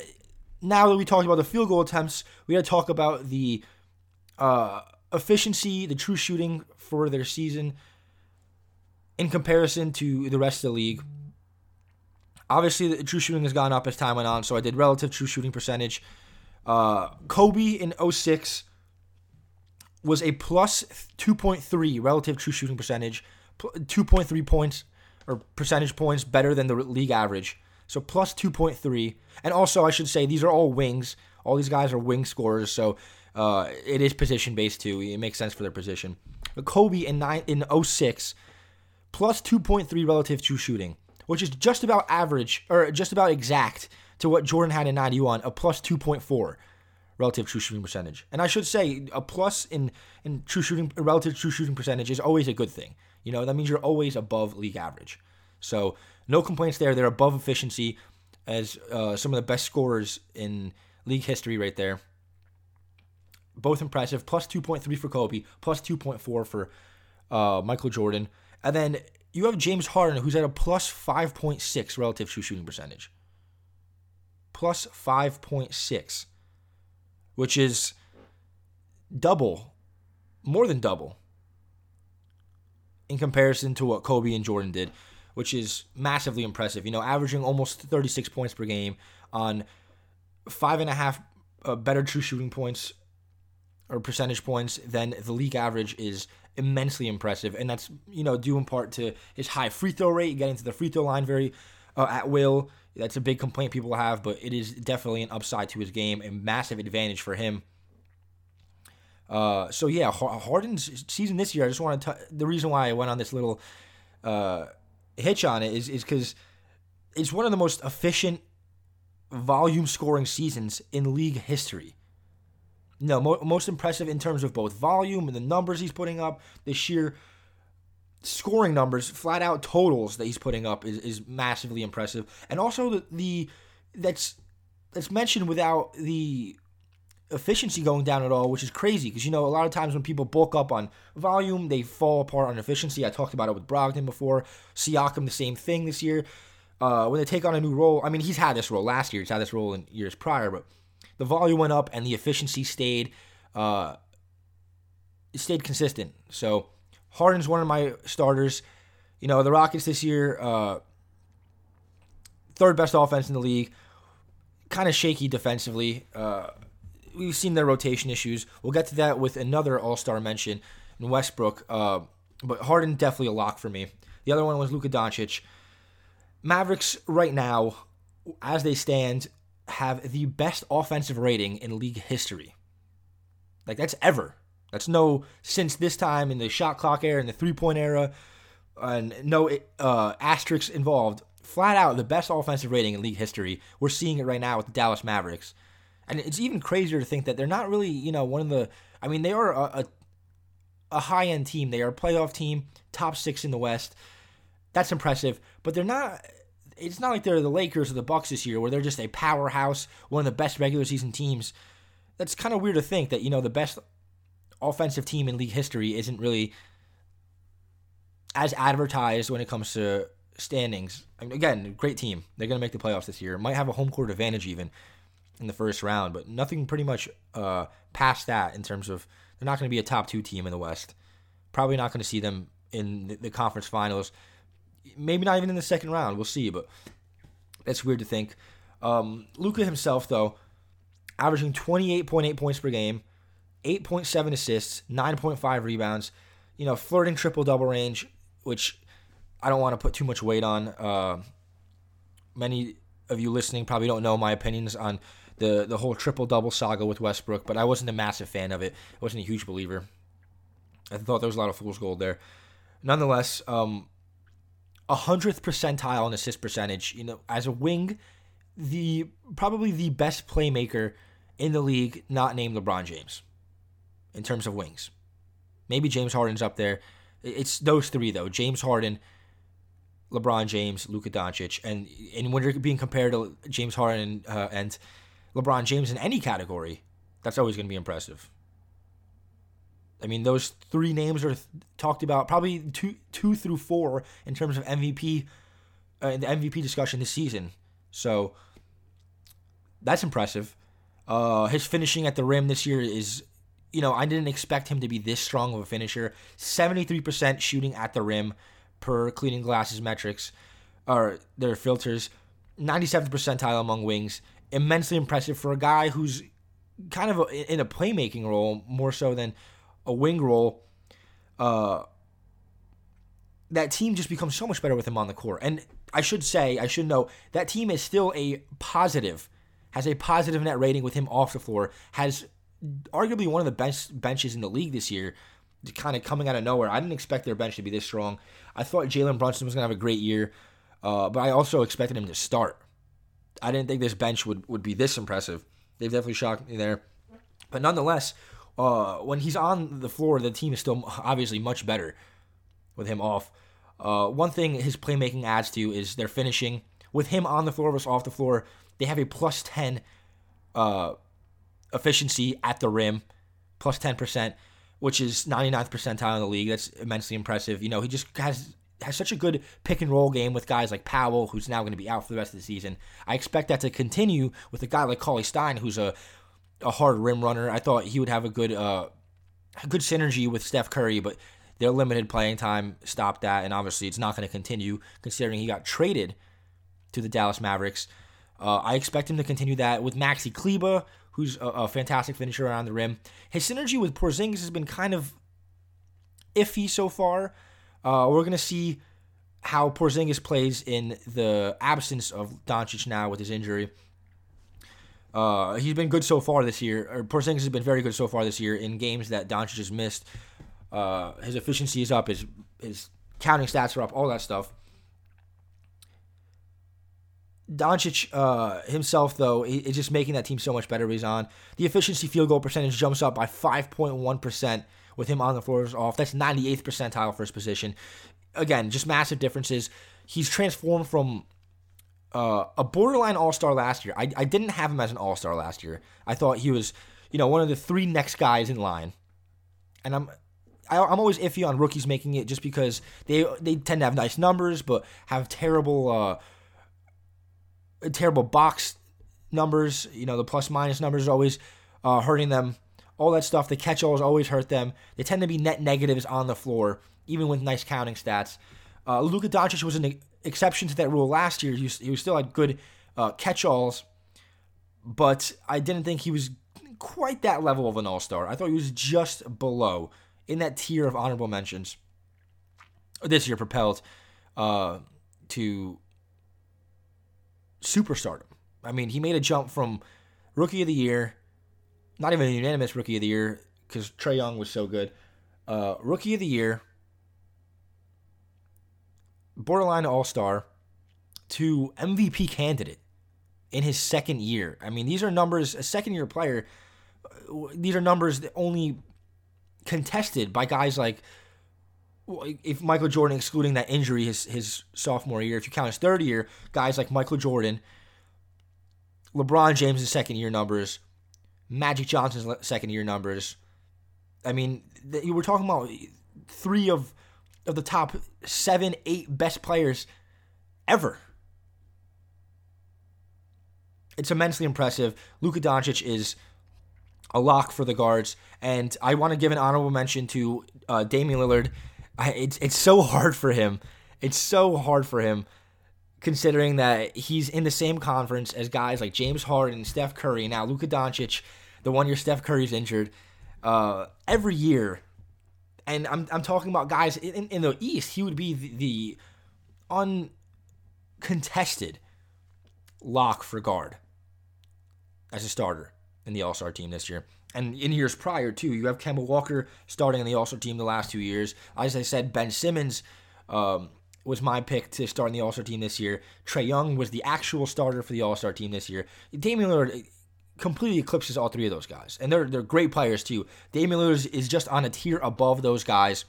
now that we talked about the field goal attempts, we got to talk about the uh, efficiency, the true shooting for their season in comparison to the rest of the league. Obviously, the true shooting has gone up as time went on, so I did relative true shooting percentage uh, Kobe in 06 was a plus 2.3 relative true shooting percentage, 2.3 points or percentage points better than the league average. So plus 2.3. And also, I should say, these are all wings. All these guys are wing scorers, so uh, it is position based too. It makes sense for their position. Kobe in nine in 06 plus 2.3 relative true shooting, which is just about average or just about exact to what Jordan had in 91, a plus 2.4 relative true shooting percentage. And I should say a plus in in true shooting relative true shooting percentage is always a good thing. You know, that means you're always above league average. So, no complaints there. They're above efficiency as uh, some of the best scorers in league history right there. Both impressive. Plus 2.3 for Kobe, plus 2.4 for uh, Michael Jordan. And then you have James Harden, who's at a plus 5.6 relative true shooting percentage plus 5.6, which is double, more than double in comparison to what Kobe and Jordan did, which is massively impressive. You know, averaging almost 36 points per game on five and a half uh, better true shooting points or percentage points than the league average is immensely impressive. And that's, you know, due in part to his high free throw rate, getting to the free throw line very uh, at will. That's a big complaint people have, but it is definitely an upside to his game, a massive advantage for him. Uh, so yeah, Harden's season this year. I just want to. The reason why I went on this little uh, hitch on it is is because it's one of the most efficient volume scoring seasons in league history. No, mo- most impressive in terms of both volume and the numbers he's putting up, the sheer scoring numbers, flat out totals that he's putting up is, is massively impressive, and also the, the that's that's mentioned without the efficiency going down at all, which is crazy because you know a lot of times when people bulk up on volume, they fall apart on efficiency. I talked about it with Brogdon before. Siakam, the same thing this year. Uh, when they take on a new role, I mean, he's had this role last year. He's had this role in years prior, but the volume went up and the efficiency stayed uh, stayed consistent. So Harden's one of my starters. You know, the Rockets this year, uh, third best offense in the league, kind of shaky defensively. Uh, we've seen their rotation issues. We'll get to that with another All Star mention in Westbrook. Uh, but Harden definitely a lock for me. The other one was Luka Doncic. Mavericks right now, as they stand, have the best offensive rating in league history. Like that's ever. That's no since this time in the shot clock era and the three point era, and no uh, asterisks involved. Flat out the best offensive rating in league history. We're seeing it right now with the Dallas Mavericks. And it's even crazier to think that they're not really, you know, one of the. I mean, they are a, a, a high end team. They are a playoff team, top six in the West. That's impressive, but they're not. It's not like they're the Lakers or the Bucks this year, where they're just a powerhouse, one of the best regular season teams. That's kind of weird to think that you know the best offensive team in league history isn't really as advertised when it comes to standings. I mean, again, great team. They're going to make the playoffs this year. Might have a home court advantage even in the first round, but nothing pretty much uh, past that in terms of they're not going to be a top two team in the West. Probably not going to see them in the, the conference finals. Maybe not even in the second round. We'll see, but that's weird to think. Um, Luka himself, though, averaging 28.8 points per game, 8.7 assists, 9.5 rebounds, you know, flirting triple double range, which I don't want to put too much weight on. Uh, many of you listening probably don't know my opinions on the the whole triple double saga with Westbrook, but I wasn't a massive fan of it. I wasn't a huge believer. I thought there was a lot of fool's gold there. Nonetheless, um, a hundredth percentile in assist percentage. You know, as a wing, the probably the best playmaker in the league, not named LeBron James, in terms of wings. Maybe James Harden's up there. It's those three though: James Harden, LeBron James, Luka Doncic, and and when you're being compared to James Harden uh, and LeBron James in any category, that's always going to be impressive. I mean, those three names are th- talked about probably two two through four in terms of MVP uh, the MVP discussion this season. So that's impressive. Uh, his finishing at the rim this year is, you know, I didn't expect him to be this strong of a finisher. Seventy three percent shooting at the rim per Cleaning Glasses metrics or their filters. 97th percentile among wings immensely impressive for a guy who's kind of a, in a playmaking role more so than a wing role. Uh, that team just becomes so much better with him on the court. And I should say, I should know that team is still a positive, has a positive net rating with him off the floor, has arguably one of the best benches in the league this year, kind of coming out of nowhere. I didn't expect their bench to be this strong. I thought Jalen Brunson was going to have a great year, uh, but I also expected him to start. I didn't think this bench would, would be this impressive. They've definitely shocked me there. But nonetheless, uh, when he's on the floor, the team is still obviously much better with him off. Uh, one thing his playmaking adds to is their finishing. With him on the floor versus off the floor, they have a plus 10 uh, efficiency at the rim, plus 10%, which is 99th percentile in the league. That's immensely impressive. You know, he just has has such a good pick and roll game with guys like Powell, who's now going to be out for the rest of the season. I expect that to continue with a guy like Cauley-Stein, who's a a hard rim runner. I thought he would have a good uh, a good synergy with Steph Curry, but their limited playing time stopped that, and obviously it's not going to continue considering he got traded to the Dallas Mavericks. Uh, I expect him to continue that with Maxi Kleber, who's a, a fantastic finisher around the rim. His synergy with Porzingis has been kind of iffy so far. Uh, we're going to see how Porzingis plays in the absence of Doncic now with his injury. Uh, he's been good so far this year. Or Porzingis has been very good so far this year in games that Doncic has missed. Uh, his efficiency is up. His his counting stats are up. All that stuff. Doncic uh, himself, though, is just making that team so much better. He's on the efficiency field goal percentage jumps up by 5.1 percent with him on the floor off. That's 98th percentile for his position. Again, just massive differences. He's transformed from uh, a borderline All Star last year. I, I didn't have him as an All Star last year. I thought he was, you know, one of the three next guys in line. And I'm I, am always iffy on rookies making it just because they they tend to have nice numbers but have terrible uh, terrible box numbers. You know, the plus minus numbers are always uh, hurting them. All that stuff. The catch alls always hurt them. They tend to be net negatives on the floor, even with nice counting stats. Uh, Luka Doncic was an exception to that rule last year. He, he still had good uh, catch alls, but I didn't think he was quite that level of an all star. I thought he was just below in that tier of honorable mentions. This year propelled uh, to superstardom. I mean, he made a jump from rookie of the year, not even a unanimous rookie of the year because Trae Young was so good. Uh, rookie of the year, borderline all star, to MVP candidate in his second year. I mean, these are numbers, a second year player, these are numbers that only contested by guys like if Michael Jordan, excluding that injury his his sophomore year, if you count his third year, guys like Michael Jordan, LeBron James' second year numbers, Magic Johnson's second year numbers. I mean, you were talking about three of of the top seven, eight best players ever. It's immensely impressive. Luka Doncic is a lock for the guards, and I want to give an honorable mention to uh, Damian Lillard I, it's it's so hard for him. It's so hard for him considering that he's in the same conference as guys like James Harden, Steph Curry, now Luka Doncic. The one year Steph Curry's injured, uh, every year, and I'm I'm talking about guys in, in the East. He would be the, the uncontested lock for guard as a starter in the All Star team this year. And in years prior, too, you have Kemba Walker starting in the All Star team the last two years. As I said, Ben Simmons um, was my pick to start in the All Star team this year. Trae Young was the actual starter for the All Star team this year. Damian Lillard completely eclipses all three of those guys. And they're, they're great players, too. Damian Lillard is just on a tier above those guys.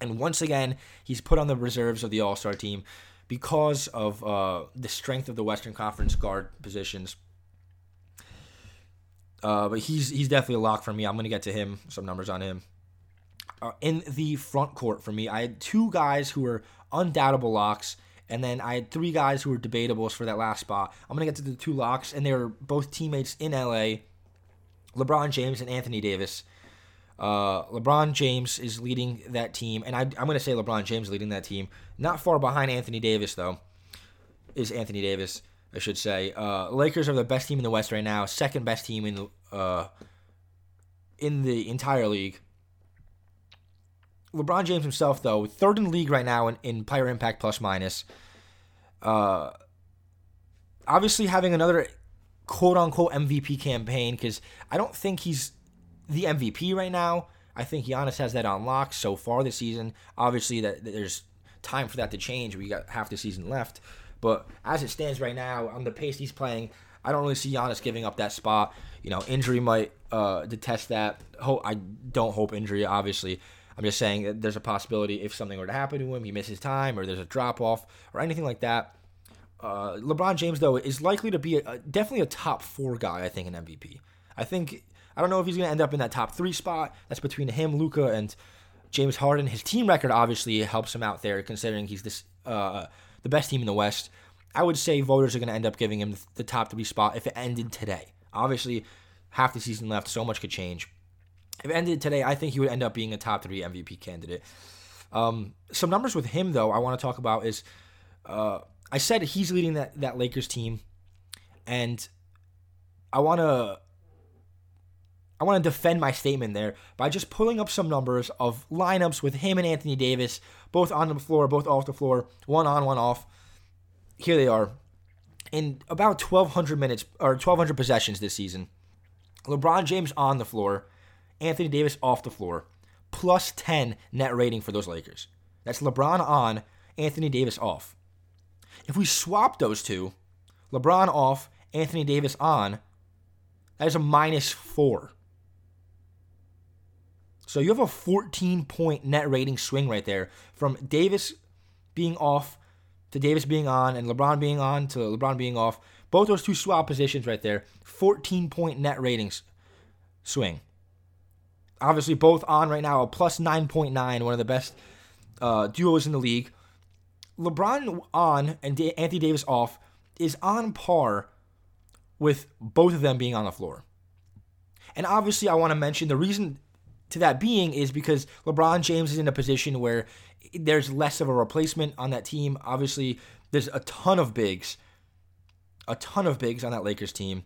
And once again, he's put on the reserves of the All Star team because of uh, the strength of the Western Conference guard positions. Uh, but he's he's definitely a lock for me. I'm gonna get to him. Some numbers on him. Uh, in the front court for me, I had two guys who were undoubtable locks, and then I had three guys who were debatables for that last spot. I'm gonna get to the two locks, and they were both teammates in LA. LeBron James and Anthony Davis. Uh, LeBron James is leading that team, and I, am going to say LeBron James leading that team. Not far behind Anthony Davis, though, is Anthony Davis. I should say. Uh, Lakers are the best team in the West right now, second best team in the uh, in the entire league. LeBron James himself, though, third in league right now in, in player impact plus minus. Uh, obviously, having another quote unquote MVP campaign because I don't think he's the MVP right now. I think Giannis has that on lock so far this season. Obviously, that there's time for that to change. We got half the season left. But as it stands right now, on the pace he's playing, I don't really see Giannis giving up that spot. You know, injury might uh, detest that. Hope I don't hope injury. Obviously, I'm just saying there's a possibility if something were to happen to him, he misses time, or there's a drop off, or anything like that. Uh, LeBron James though is likely to be a, definitely a top four guy. I think in MVP. I think I don't know if he's going to end up in that top three spot. That's between him, Luka, and James Harden. His team record obviously helps him out there, considering he's this uh, the best team in the West. I would say voters are going to end up giving him the top three spot if it ended today. Obviously, half the season left, so much could change. If ended today, I think he would end up being a top three MVP candidate. Um, some numbers with him, though, I want to talk about is uh, I said he's leading that, that Lakers team, and I want to I want to defend my statement there by just pulling up some numbers of lineups with him and Anthony Davis, both on the floor, both off the floor, one on, one off. Here they are. in about 1,200 minutes or 1,200 possessions this season, LeBron James on the floor, Anthony Davis off the floor, plus 10 net rating for those Lakers. That's LeBron on, Anthony Davis off. If we swap those two, LeBron off, Anthony Davis on, that is a minus four. So you have a 14 point net rating swing right there from Davis being off to Davis being on and LeBron being on to LeBron being off. Both those two swap positions right there, 14 point net ratings swing. Obviously, both on right now, a plus 9.9, one of the best uh, duos in the league. LeBron on and Anthony Davis off is on par with both of them being on the floor. And obviously, I want to mention the reason to that being is because LeBron James is in a position where there's less of a replacement on that team. Obviously, there's a ton of bigs, a ton of bigs on that Lakers team.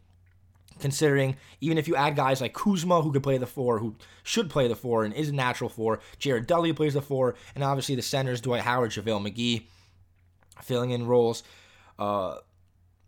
Considering even if you add guys like Kuzma, who could play the four, who should play the four and is a natural four, Jared Dudley plays the four, and obviously the centers, Dwight Howard, JaVale McGee, filling in roles. Uh,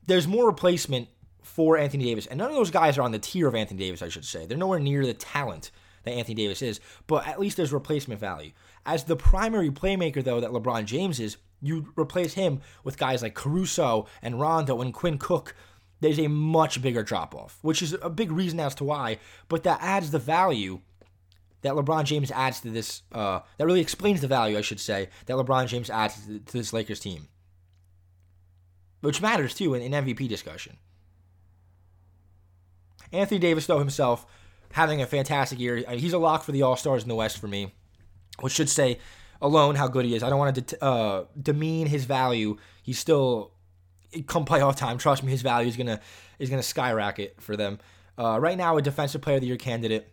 there's more replacement for Anthony Davis, and none of those guys are on the tier of Anthony Davis, I should say. They're nowhere near the talent that Anthony Davis is, but at least there's replacement value. As the primary playmaker, though, that LeBron James is, you replace him with guys like Caruso and Rondo and Quinn Cook. There's a much bigger drop off, which is a big reason as to why, but that adds the value that LeBron James adds to this. Uh, that really explains the value, I should say, that LeBron James adds to this Lakers team, which matters too in, in MVP discussion. Anthony Davis, though, himself having a fantastic year. He's a lock for the All Stars in the West for me, which should say alone how good he is. I don't want to uh, demean his value. He's still come playoff time. Trust me, his value is gonna is gonna skyrocket for them. Uh, right now, a Defensive Player of the Year candidate.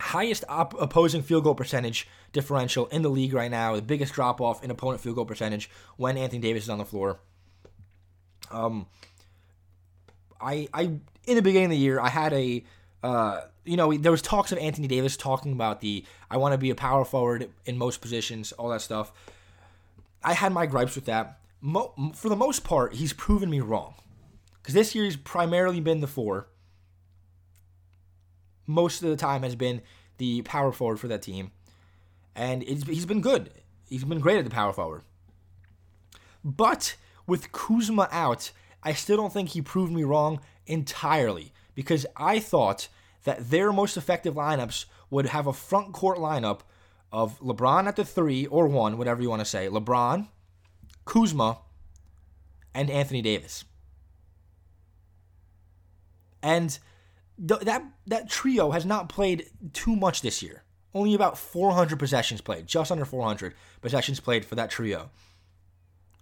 Highest op- opposing field goal percentage differential in the league right now. The biggest drop off in opponent field goal percentage when Anthony Davis is on the floor. Um, I I in the beginning of the year I had a uh, you know, there was talks of Anthony Davis talking about the I want to be a power forward in most positions, all that stuff. I had my gripes with that. Mo- for the most part, he's proven me wrong. Because this year he's primarily been the four. Most of the time has been the power forward for that team. And he's been good. He's been great at the power forward. But with Kuzma out, I still don't think he proved me wrong entirely because I thought that their most effective lineups would have a front court lineup of LeBron at the three or one, whatever you want to say, LeBron, Kuzma, and Anthony Davis. And th- that that trio has not played too much this year. Only about 400 possessions played, just under 400 possessions played for that trio.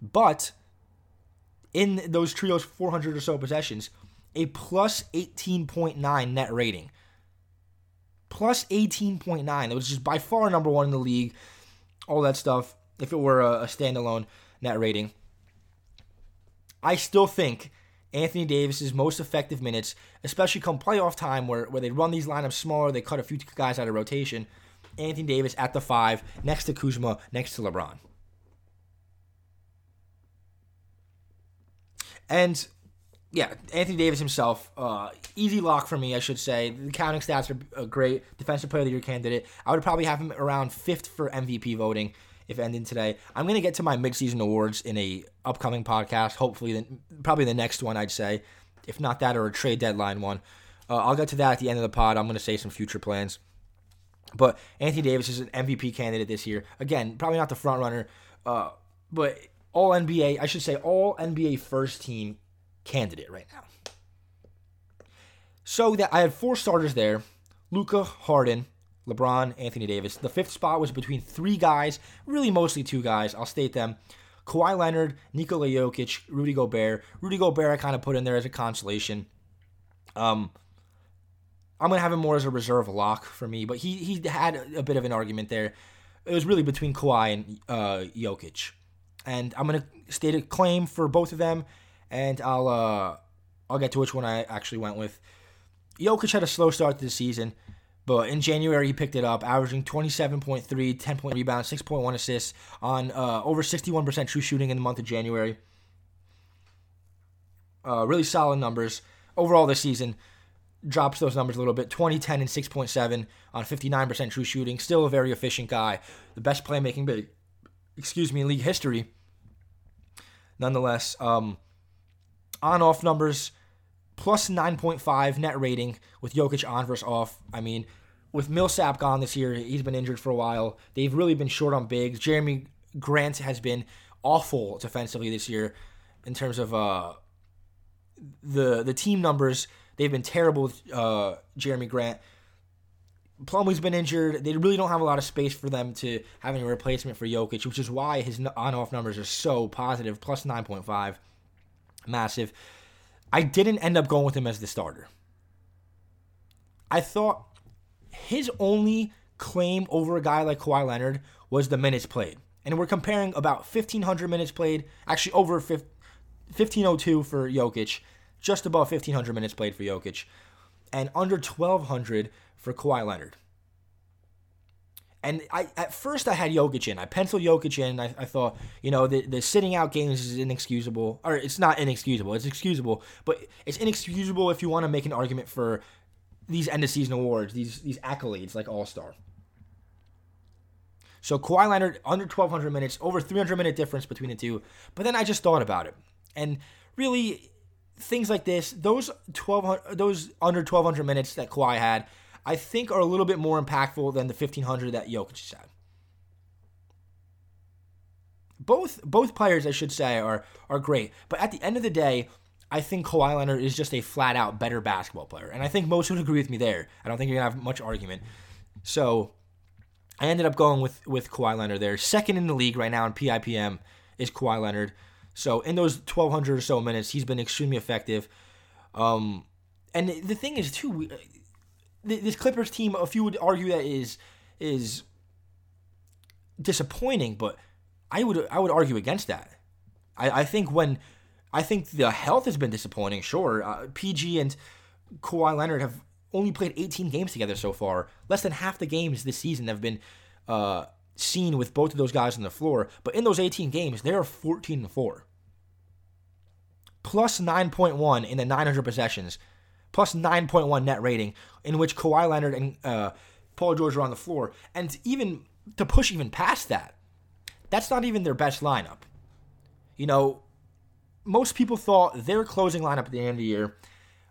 But in those trios, 400 or so possessions, a plus 18.9 net rating. Plus 18.9, which is by far number one in the league. All that stuff, if it were a, a standalone net rating. I still think Anthony Davis's most effective minutes, especially come playoff time where, where they run these lineups smaller, they cut a few guys out of rotation. Anthony Davis at the five, next to Kuzma, next to LeBron. And yeah, Anthony Davis himself, uh, easy lock for me, I should say. The counting stats are a great defensive player of the year candidate. I would probably have him around fifth for MVP voting if ending today. I'm gonna get to my midseason awards in a upcoming podcast. Hopefully, then probably the next one I'd say, if not that or a trade deadline one. Uh, I'll get to that at the end of the pod. I'm gonna say some future plans. But Anthony Davis is an MVP candidate this year. Again, probably not the front runner, uh, but all NBA. I should say all NBA first team candidate right now. So that I had four starters there: Luka, Harden, LeBron, Anthony Davis. The fifth spot was between three guys, really mostly two guys. I'll state them: Kawhi Leonard, Nikola Jokic, Rudy Gobert. Rudy Gobert I kind of put in there as a consolation. Um, I'm gonna have him more as a reserve lock for me, but he he had a bit of an argument there. It was really between Kawhi and uh, Jokic, and I'm gonna state a claim for both of them and I'll uh, I'll get to which one I actually went with. Jokic had a slow start to the season, but in January he picked it up, averaging 27.3, 10 point rebounds, 6.1 assists on uh, over 61% true shooting in the month of January. Uh, really solid numbers overall this season. Drops those numbers a little bit 20, 10, and 6.7 on 59% true shooting. Still a very efficient guy. The best playmaking big, excuse me, in league history. Nonetheless, um, on off numbers plus 9.5 net rating with Jokic on versus off. I mean, with Millsap gone this year, he's been injured for a while. They've really been short on bigs. Jerami Grant has been awful defensively this year in terms of uh, the the team numbers. They've been terrible with uh, Jerami Grant. Plumlee's been injured. They really don't have a lot of space for them to have any replacement for Jokic, which is why his on-off numbers are so positive, plus 9.5, massive. I didn't end up going with him as the starter. I thought his only claim over a guy like Kawhi Leonard was the minutes played. And we're comparing about 1,500 minutes played, actually over 1,502 for Jokic, just above 1,500 minutes played for Jokic, and under 1,200 for Kawhi Leonard. And I at first I had Jokic in. I penciled Jokic in. I, I thought, you know, the, the sitting out games is inexcusable. Or it's not inexcusable. It's excusable. But it's inexcusable if you want to make an argument for these end of season awards, these these accolades like All Star. So Kawhi Leonard under 1,200 minutes, over 300 minute difference between the two. But then I just thought about it, and really, things like this, those 1,200, those under 1,200 minutes that Kawhi had, I think are a little bit more impactful than the 1,500 that Jokic had. Both both players, I should say, are are great, but at the end of the day, I think Kawhi Leonard is just a flat out better basketball player. And I think most would agree with me there. I don't think you're to have much argument. So I ended up going with, with Kawhi Leonard there. Second in the league right now in PIPM is Kawhi Leonard. So in those 1,200 or so minutes, he's been extremely effective. Um, and the thing is, too, this Clippers team, a few would argue that is is disappointing, but I would I would argue against that. I, I think when I think the health has been disappointing. Sure, uh, PG and Kawhi Leonard have only played 18 games together so far. Less than half the games this season have been uh, seen with both of those guys on the floor. But in those 18 games, they are 14 and 4. Plus 9.1 in the 900 possessions. Plus 9.1 net rating, in which Kawhi Leonard and uh, Paul George are on the floor. And even to push even past that, that's not even their best lineup. You know, most people thought their closing lineup at the end of the year,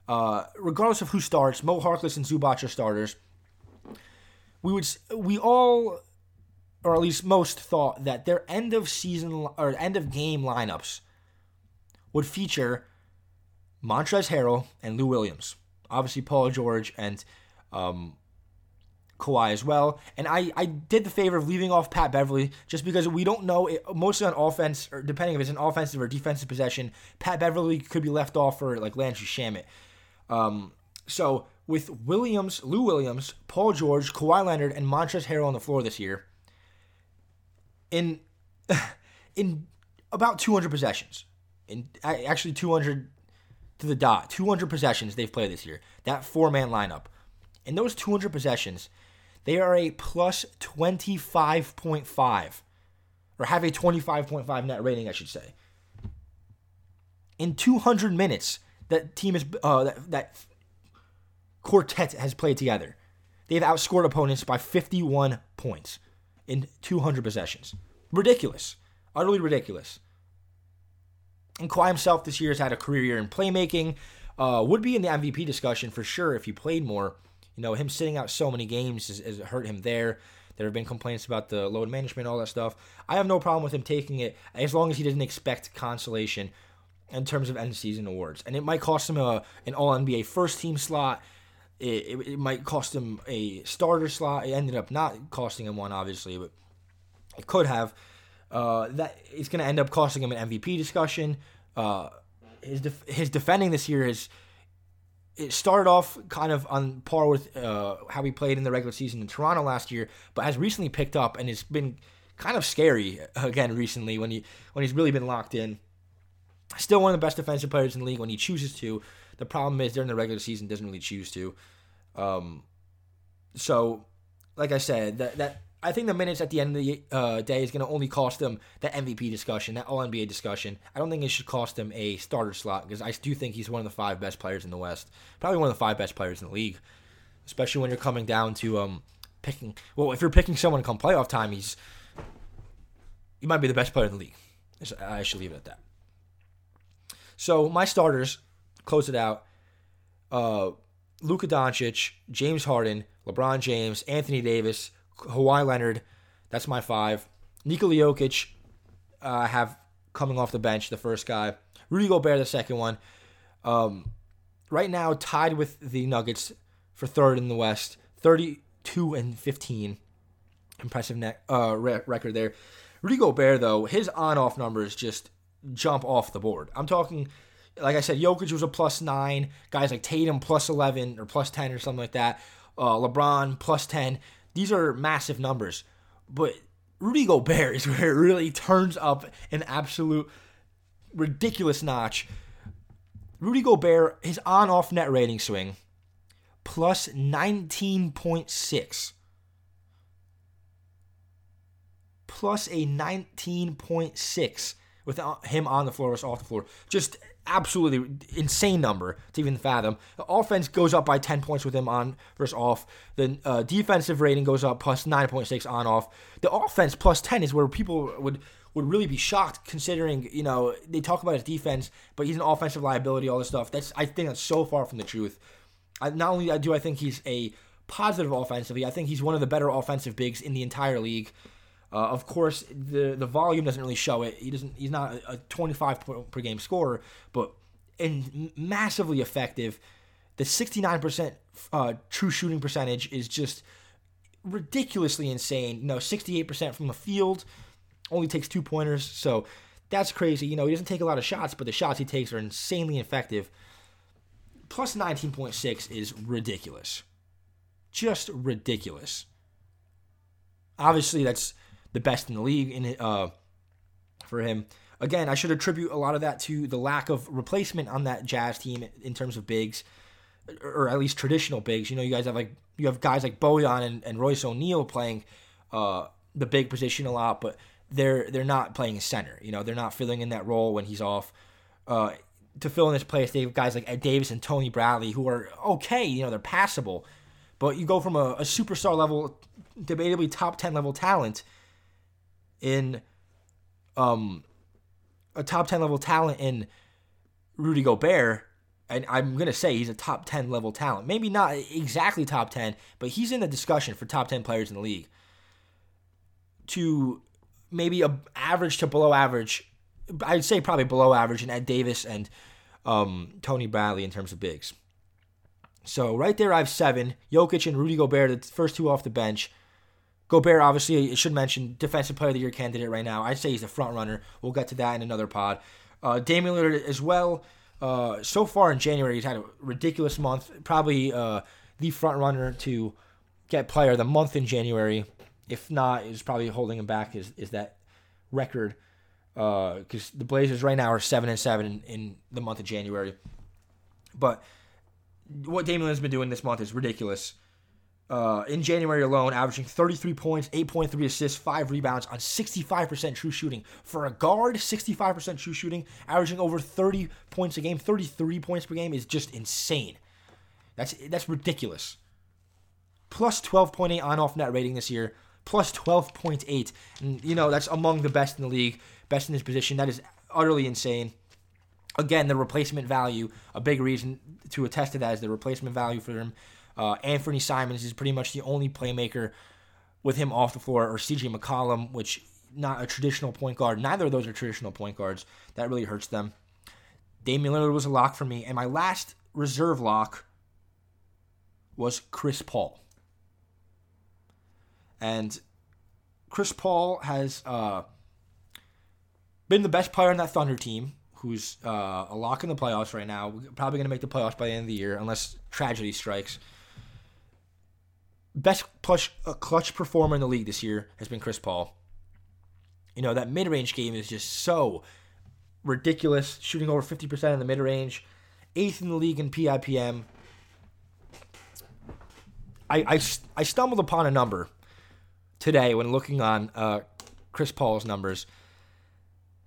uh, regardless of who starts, Mo Harkless and Zubac are starters. We would we all, or at least most, thought that their end of season or end of game lineups would feature Montrezl Harrell and Lou Williams. Obviously, Paul George and um, Kawhi as well. And I, I did the favor of leaving off Pat Beverley just because we don't know, it, mostly on offense, or depending if it's an offensive or defensive possession, Pat Beverley could be left off for like Landry Shamet. Um, so with Williams, Lou Williams, Paul George, Kawhi Leonard, and Montrezl Harrell on the floor this year, in in about 200 possessions, in actually 200 to the dot, 200 possessions they've played this year. That four man lineup. In those 200 possessions, they are a plus 25.5, or have a 25.5 net rating, I should say. In 200 minutes, that team is uh, that, that quartet has played together. They've outscored opponents by 51 points in 200 possessions. Ridiculous. Utterly ridiculous. And Kawhi himself this year has had a career year in playmaking. Uh, would be in the MVP discussion for sure if he played more. You know, him sitting out so many games has, has hurt him there. There have been complaints about the load management, all that stuff. I have no problem with him taking it as long as he doesn't expect consolation in terms of end season awards. And it might cost him a an All NBA first team slot. It, it, it, might cost him a starter slot. It ended up not costing him one, obviously, but it could have. Uh, that it's going to end up costing him an MVP discussion. Uh, his def- his defending this year is it started off kind of on par with uh, how he played in the regular season in Toronto last year, but has recently picked up and it's been kind of scary again recently when he when he's really been locked in. Still one of the best defensive players in the league when he chooses to. The problem is during the regular season doesn't really choose to. Um, so, like I said, that that I think the minutes at the end of the uh, day is going to only cost them the MVP discussion, that All NBA discussion. I don't think it should cost them a starter slot because I do think he's one of the five best players in the West, probably one of the five best players in the league, especially when you're coming down to um, picking. Well, if you're picking someone come playoff time, he's he might be the best player in the league. I should leave it at that. So my starters close it out. Uh, Luka Doncic, James Harden, LeBron James, Anthony Davis, Kawhi Leonard. That's my five. Nikola Jokic, uh, have coming off the bench, the first guy. Rudy Gobert, the second one. Um, right now, tied with the Nuggets for third in the West, 32 and 15. Impressive net, uh, record there. Rudy Gobert, though, his on off numbers just jump off the board. I'm talking, like I said, Jokic was a plus nine. Guys like Tatum plus 11 or plus 10 or something like that. Uh, LeBron plus 10. These are massive numbers. But Rudy Gobert is where it really turns up an absolute ridiculous notch. Rudy Gobert, his on off net rating swing, plus 19.6. Plus a 19.6 with uh, him on the floor versus off the floor. Just absolutely insane number to even fathom. The offense goes up by 10 points with him on versus off. The uh, defensive rating goes up plus 9.6 on off. The offense plus 10 is where people would would really be shocked considering, you know, they talk about his defense, but he's an offensive liability, all this stuff. That's I think that's so far from the truth. I, not only do I think he's a positive offensively, I think he's one of the better offensive bigs in the entire league. Uh, of course, the the volume doesn't really show it. He doesn't. He's not a 25 per game scorer, but in massively effective. The 69% uh, true shooting percentage is just ridiculously insane. Know, 68% from the field, only takes two pointers, so that's crazy. You know, he doesn't take a lot of shots, but the shots he takes are insanely effective. Plus 19.6 is ridiculous. Just ridiculous. Obviously, that's the best in the league in uh, for him. Again, I should attribute a lot of that to the lack of replacement on that Jazz team in terms of bigs, or at least traditional bigs. You know, you guys have like you have guys like Bojan and, and Royce O'Neale playing uh, the big position a lot, but they're they're not playing center. You know, they're not filling in that role when he's off. Uh, to fill in this place, they have guys like Ed Davis and Tony Bradley who are okay. You know, they're passable, but you go from a, a superstar level, debatably top ten level talent in um, a top 10 level talent in Rudy Gobert. And I'm going to say he's a top 10 level talent. Maybe not exactly top 10, but he's in the discussion for top 10 players in the league. To maybe a average to below average, I'd say probably below average in Ed Davis and um, Tony Bradley in terms of bigs. So right there, I have seven. Jokic and Rudy Gobert, the first two off the bench. Gobert, obviously, I should mention defensive player of the year candidate right now. I'd say he's the front runner. We'll get to that in another pod. Uh, Damian Lillard as well. Uh, so far in January, he's had a ridiculous month. Probably uh, the front runner to get player of the month in January. If not, is probably holding him back is is that record because uh, the Blazers right now are seven and seven in, in the month of January. But what Damian Lillard's been doing this month is ridiculous uh, in January alone, averaging 33 points, 8.3 assists, 5 rebounds on 65% true shooting. For a guard, 65% true shooting, averaging over 30 points a game, 33 points per game is just insane. That's that's ridiculous. Plus 12.8 on-off net rating this year, plus 12.8. And, you know, that's among the best in the league, best in his position. That is utterly insane. Again, the replacement value, a big reason to attest to that is the replacement value for him uh, Anfernee Simons is pretty much the only playmaker with him off the floor, or CJ McCollum, which not a traditional point guard. Neither of those are traditional point guards. That really hurts them. Damian Lillard was a lock for me, and my last reserve lock was Chris Paul. And Chris Paul has uh, been the best player on that Thunder team, who's uh, a lock in the playoffs right now. Probably going to make the playoffs by the end of the year, unless tragedy strikes best clutch, uh, clutch performer in the league this year has been Chris Paul. You know, that mid range game is just so ridiculous, shooting over 50% in the mid range, eighth in the league in PIPM. I, I, I stumbled upon a number today when looking on uh, Chris Paul's numbers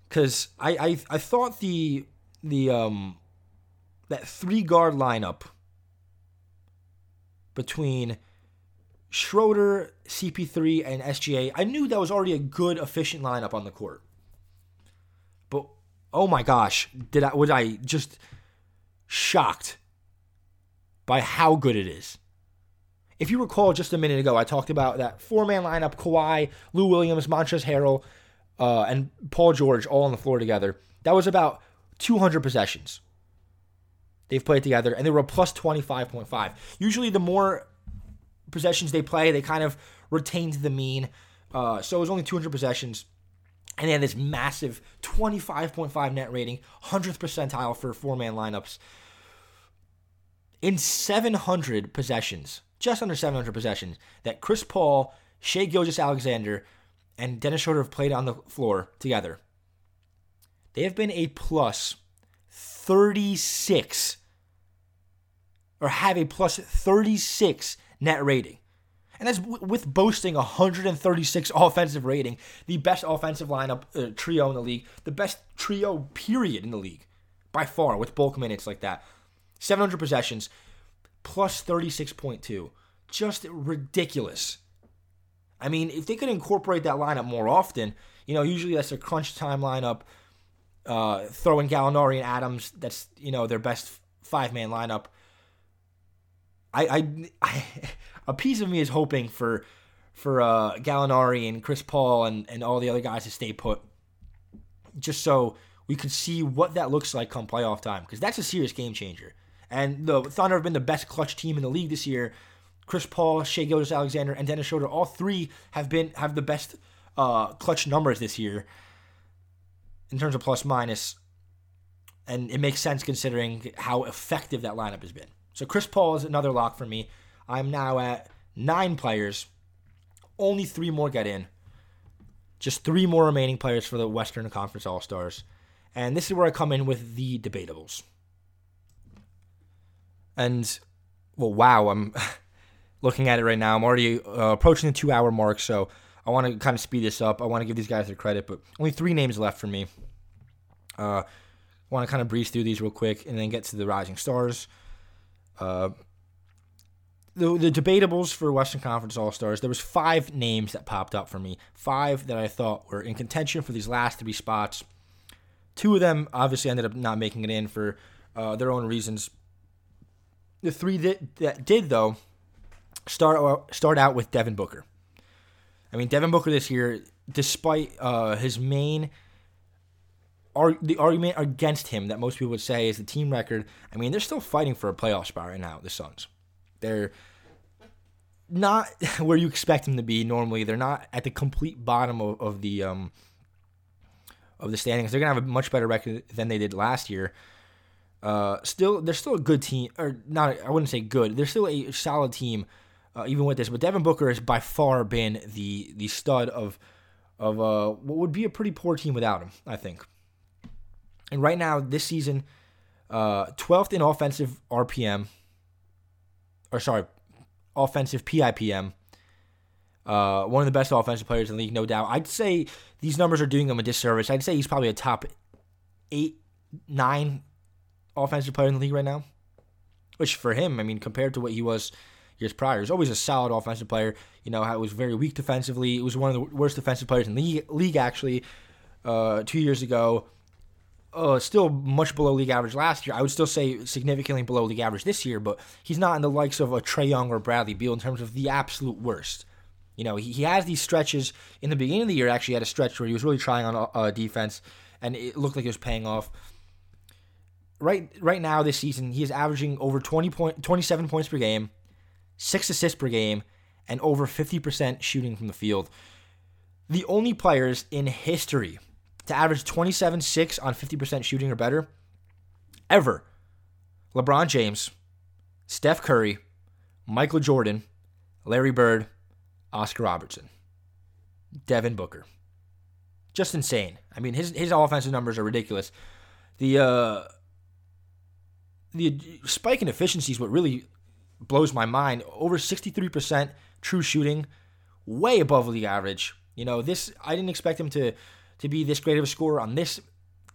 because I, I I thought the the um that three guard lineup between Schroeder, CP3, and SGA, I knew that was already a good, efficient lineup on the court. But oh my gosh, did I was I just shocked by how good it is. If you recall just a minute ago, I talked about that four man lineup Kawhi, Lou Williams, Montrezl Harrell, uh, and Paul George all on the floor together. That was about 200 possessions they've played together, and they were plus 25.5. Usually, the more possessions they play, they kind of retained the mean. Uh, so it was only 200 possessions. And they had this massive 25.5 net rating, 100th percentile for four man lineups. In 700 possessions, just under 700 possessions, that Chris Paul, Shai Gilgeous-Alexander, and Dennis Schroeder have played on the floor together. They have been a plus 36 or have a plus 36 net rating. And that's with boasting 136 offensive rating, the best offensive lineup uh, trio in the league, the best trio period in the league by far with bulk minutes like that. 700 possessions plus 36.2. Just ridiculous. I mean, if they could incorporate that lineup more often, you know, usually that's a crunch time lineup. Uh, throwing Gallinari and Adams, that's you know their best five man lineup. I, I, I, a piece of me is hoping for for uh, Gallinari and Chris Paul and, and all the other guys to stay put, just so we could see what that looks like come playoff time, because that's a serious game changer. And the Thunder have been the best clutch team in the league this year. Chris Paul, Shai Gilgeous-Alexander, and Dennis Schroeder, all three have been have the best uh, clutch numbers this year in terms of plus minus, and it makes sense considering how effective that lineup has been. So Chris Paul is another lock for me. I'm now at nine players. Only three more get in. Just three more remaining players for the Western Conference All Stars. And this is where I come in with the debatables. And, well, wow, I'm looking at it right now. I'm already uh, approaching the two hour mark, so I want to kind of speed this up. I want to give these guys their credit, but only three names left for me. Uh, want to kind of breeze through these real quick and then get to the rising stars. Uh, the, the debatables for Western Conference All Stars, there was five names that popped up for me. Five that I thought were in contention for these last three spots. Two of them obviously ended up not making it in for uh, their own reasons. The three that, that did, though, start start out with Devin Booker. I mean, Devin Booker this year, despite uh, his main the argument against him that most people would say is the team record. I mean, they're still fighting for a playoff spot right now. The Suns, they're not where you expect them to be normally. They're not at the complete bottom of, of the um, of the standings. They're gonna have a much better record than they did last year. Uh, still, they're still a good team, or not. I wouldn't say good. They're still a solid team, uh, even with this. But Devin Booker has by far been the the stud of of uh, what would be a pretty poor team without him. I think. And right now, this season, uh, 12th in offensive RPM, or sorry, offensive PIPM. Uh, one of the best offensive players in the league, no doubt. I'd say these numbers are doing him a disservice. I'd say he's probably a top eight, nine offensive player in the league right now. Which for him, I mean, compared to what he was years prior, he's always a solid offensive player. You know, it was very weak defensively. It was one of the worst defensive players in the league, league actually, uh, two years ago uh, still much below league average last year. I would still say significantly below league average this year, but he's not in the likes of a Trae Young or Bradley Beal in terms of the absolute worst. You know, he, he has these stretches in the beginning of the year. Actually, had a stretch where he was really trying on uh, defense, and it looked like it was paying off. Right, right now this season, he is averaging over 20 point, 27 points per game, six assists per game, and over 50% shooting from the field. The only players in history to average 27 6 on 50% shooting or better ever. LeBron James, Steph Curry, Michael Jordan, Larry Bird, Oscar Robertson, Devin Booker. Just insane. I mean, his his offensive numbers are ridiculous. The uh, the spike in efficiency is what really blows my mind. Over 63% true shooting way above league average. You know, this I didn't expect him to to be this great of a scorer on this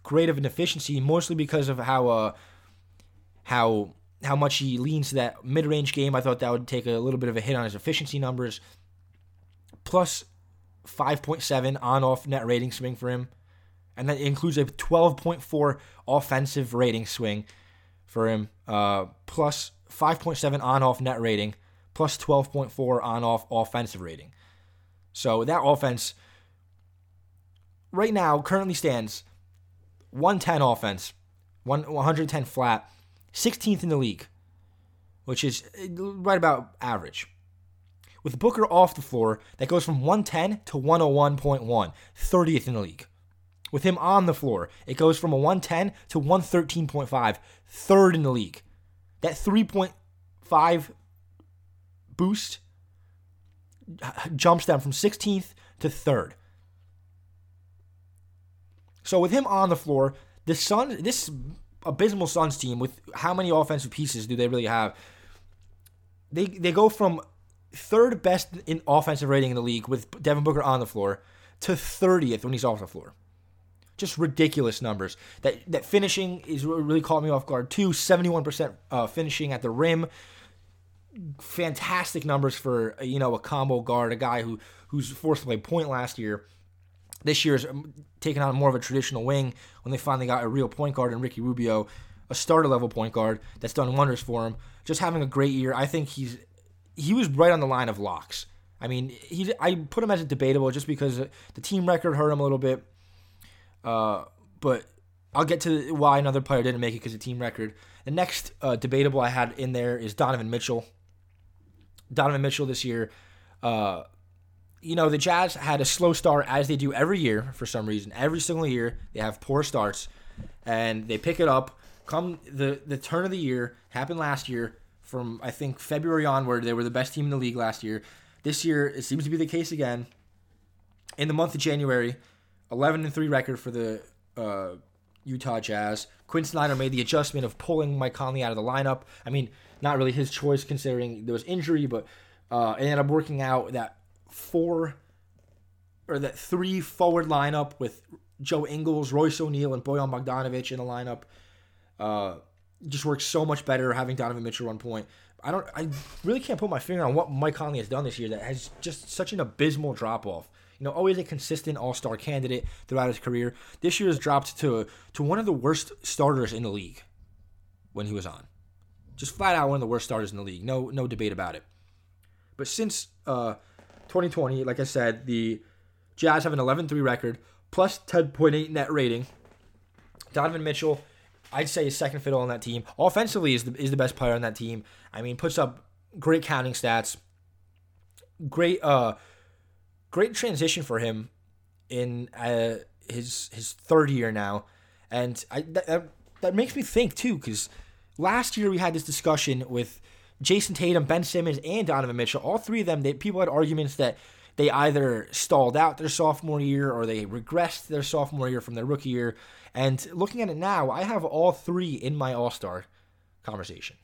great of an efficiency, mostly because of how uh how how much he leans to that mid range game. I thought that would take a little bit of a hit on his efficiency numbers. Plus 5.7 on off net rating swing for him. And that includes a 12.4 offensive rating swing for him. Uh, plus 5.7 on off net rating. Plus 12.4 on off offensive rating. So that offense right now currently stands 110 offense, 110 flat, 16th in the league, which is uh, right about average. With Booker off the floor, that goes from 110 to 101.1, 30th in the league. With him on the floor, it goes from a 110 to 113.5, third in the league. That 3.5 boost uh, jumps them from 16th to third. So with him on the floor, the Sun, this abysmal Suns team, with how many offensive pieces do they really have? They they go from third best in offensive rating in the league with Devin Booker on the floor to 30th when he's off the floor. Just ridiculous numbers. That that finishing is really caught me off guard too. 71% uh, finishing at the rim. Fantastic numbers for you know a combo guard, a guy who who's forced to play point last year. This year's um, taken on more of a traditional wing when they finally got a real point guard in Ricky Rubio, a starter level point guard that's done wonders for him. Just having a great year. I think he's he was right on the line of locks. I mean, he I put him as a debatable just because the team record hurt him a little bit. Uh, but I'll get to why another player didn't make it because of team record. The next uh, debatable I had in there is Donovan Mitchell. Donovan Mitchell this year, uh, you know, the Jazz had a slow start as they do every year for some reason. Every single year they have poor starts, and they pick it up. Come the the turn of the year happened last year from I think February onward. They were the best team in the league last year. This year it seems to be the case again. In the month of January, 11 and three record for the uh, Utah Jazz. Quin Snyder made the adjustment of pulling Mike Conley out of the lineup. I mean, not really his choice considering there was injury, but uh, it ended up working out that four or that three forward lineup with Joe Ingles, Royce O'Neale, and Bojan Bogdanovic in the lineup. Uh, just works so much better having Donovan Mitchell run point. I don't. I really can't put my finger on what Mike Conley has done this year that has just such an abysmal drop off. You know, always a consistent All Star candidate throughout his career. This year has dropped to to one of the worst starters in the league when he was on. Just flat out one of the worst starters in the league. No no debate about it. But since uh, 2020, like I said, the Jazz have an 11-3 record plus 10.8 net rating. Donovan Mitchell I'd say is second fiddle on that team. Offensively is the, is the best player on that team. I mean, puts up great counting stats. Great uh great transition for him in uh, his his third year now. And I that, that makes me think too cuz last year we had this discussion with Jayson Tatum, Ben Simmons, and Donovan Mitchell. All three of them, they, people had arguments that they either stalled out their sophomore year or they regressed their sophomore year from their rookie year. And looking at it now, I have all three in my All Star conversation,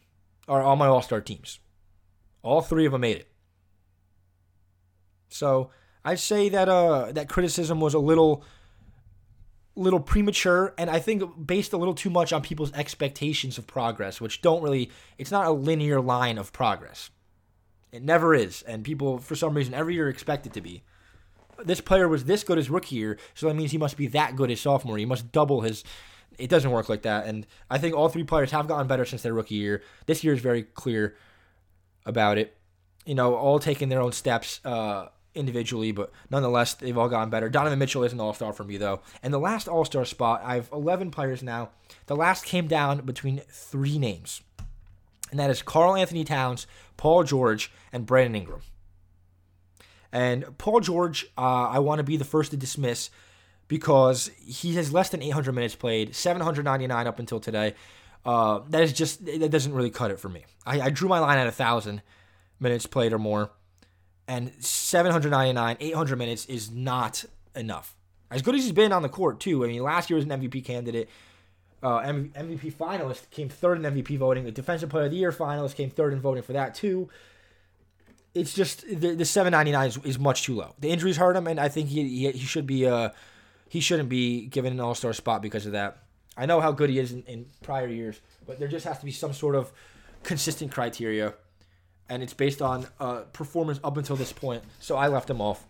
or all my All Star teams. All three of them made it. So I'd say that uh, that criticism was a little little premature and I think based a little too much on people's expectations of progress, which don't really it's not a linear line of progress. It never is, and people for some reason every year expect it to be this player was this good his rookie year, so that means he must be that good his sophomore. He must double his. It doesn't work like that, and I think all three players have gotten better since their rookie year. This year is very clear about it. You know, all taking their own steps uh, individually, but nonetheless, they've all gotten better. Donovan Mitchell is an All Star for me though, and the last All Star spot, I have 11 players now. The last came down between three names, and that is Karl-Anthony Towns, Paul George, and Brandon Ingram. And Paul George, uh, I want to be the first to dismiss because he has less than 800 minutes played, 799 up until today. Uh, that is just that doesn't really cut it for me. I, I drew my line at a thousand minutes played or more, and 799, 800 minutes is not enough. As good as he's been on the court too. I mean, last year was an MVP candidate. Uh, MVP finalist came third in MVP voting. The Defensive Player of the Year finalist came third in voting for that too it's just the, the 799 is, is much too low. The injuries hurt him, and I think he he, he should be uh he shouldn't be given an All Star spot because of that. I know how good he is in, in prior years, but there just has to be some sort of consistent criteria, and it's based on uh, performance up until this point. So I left him off.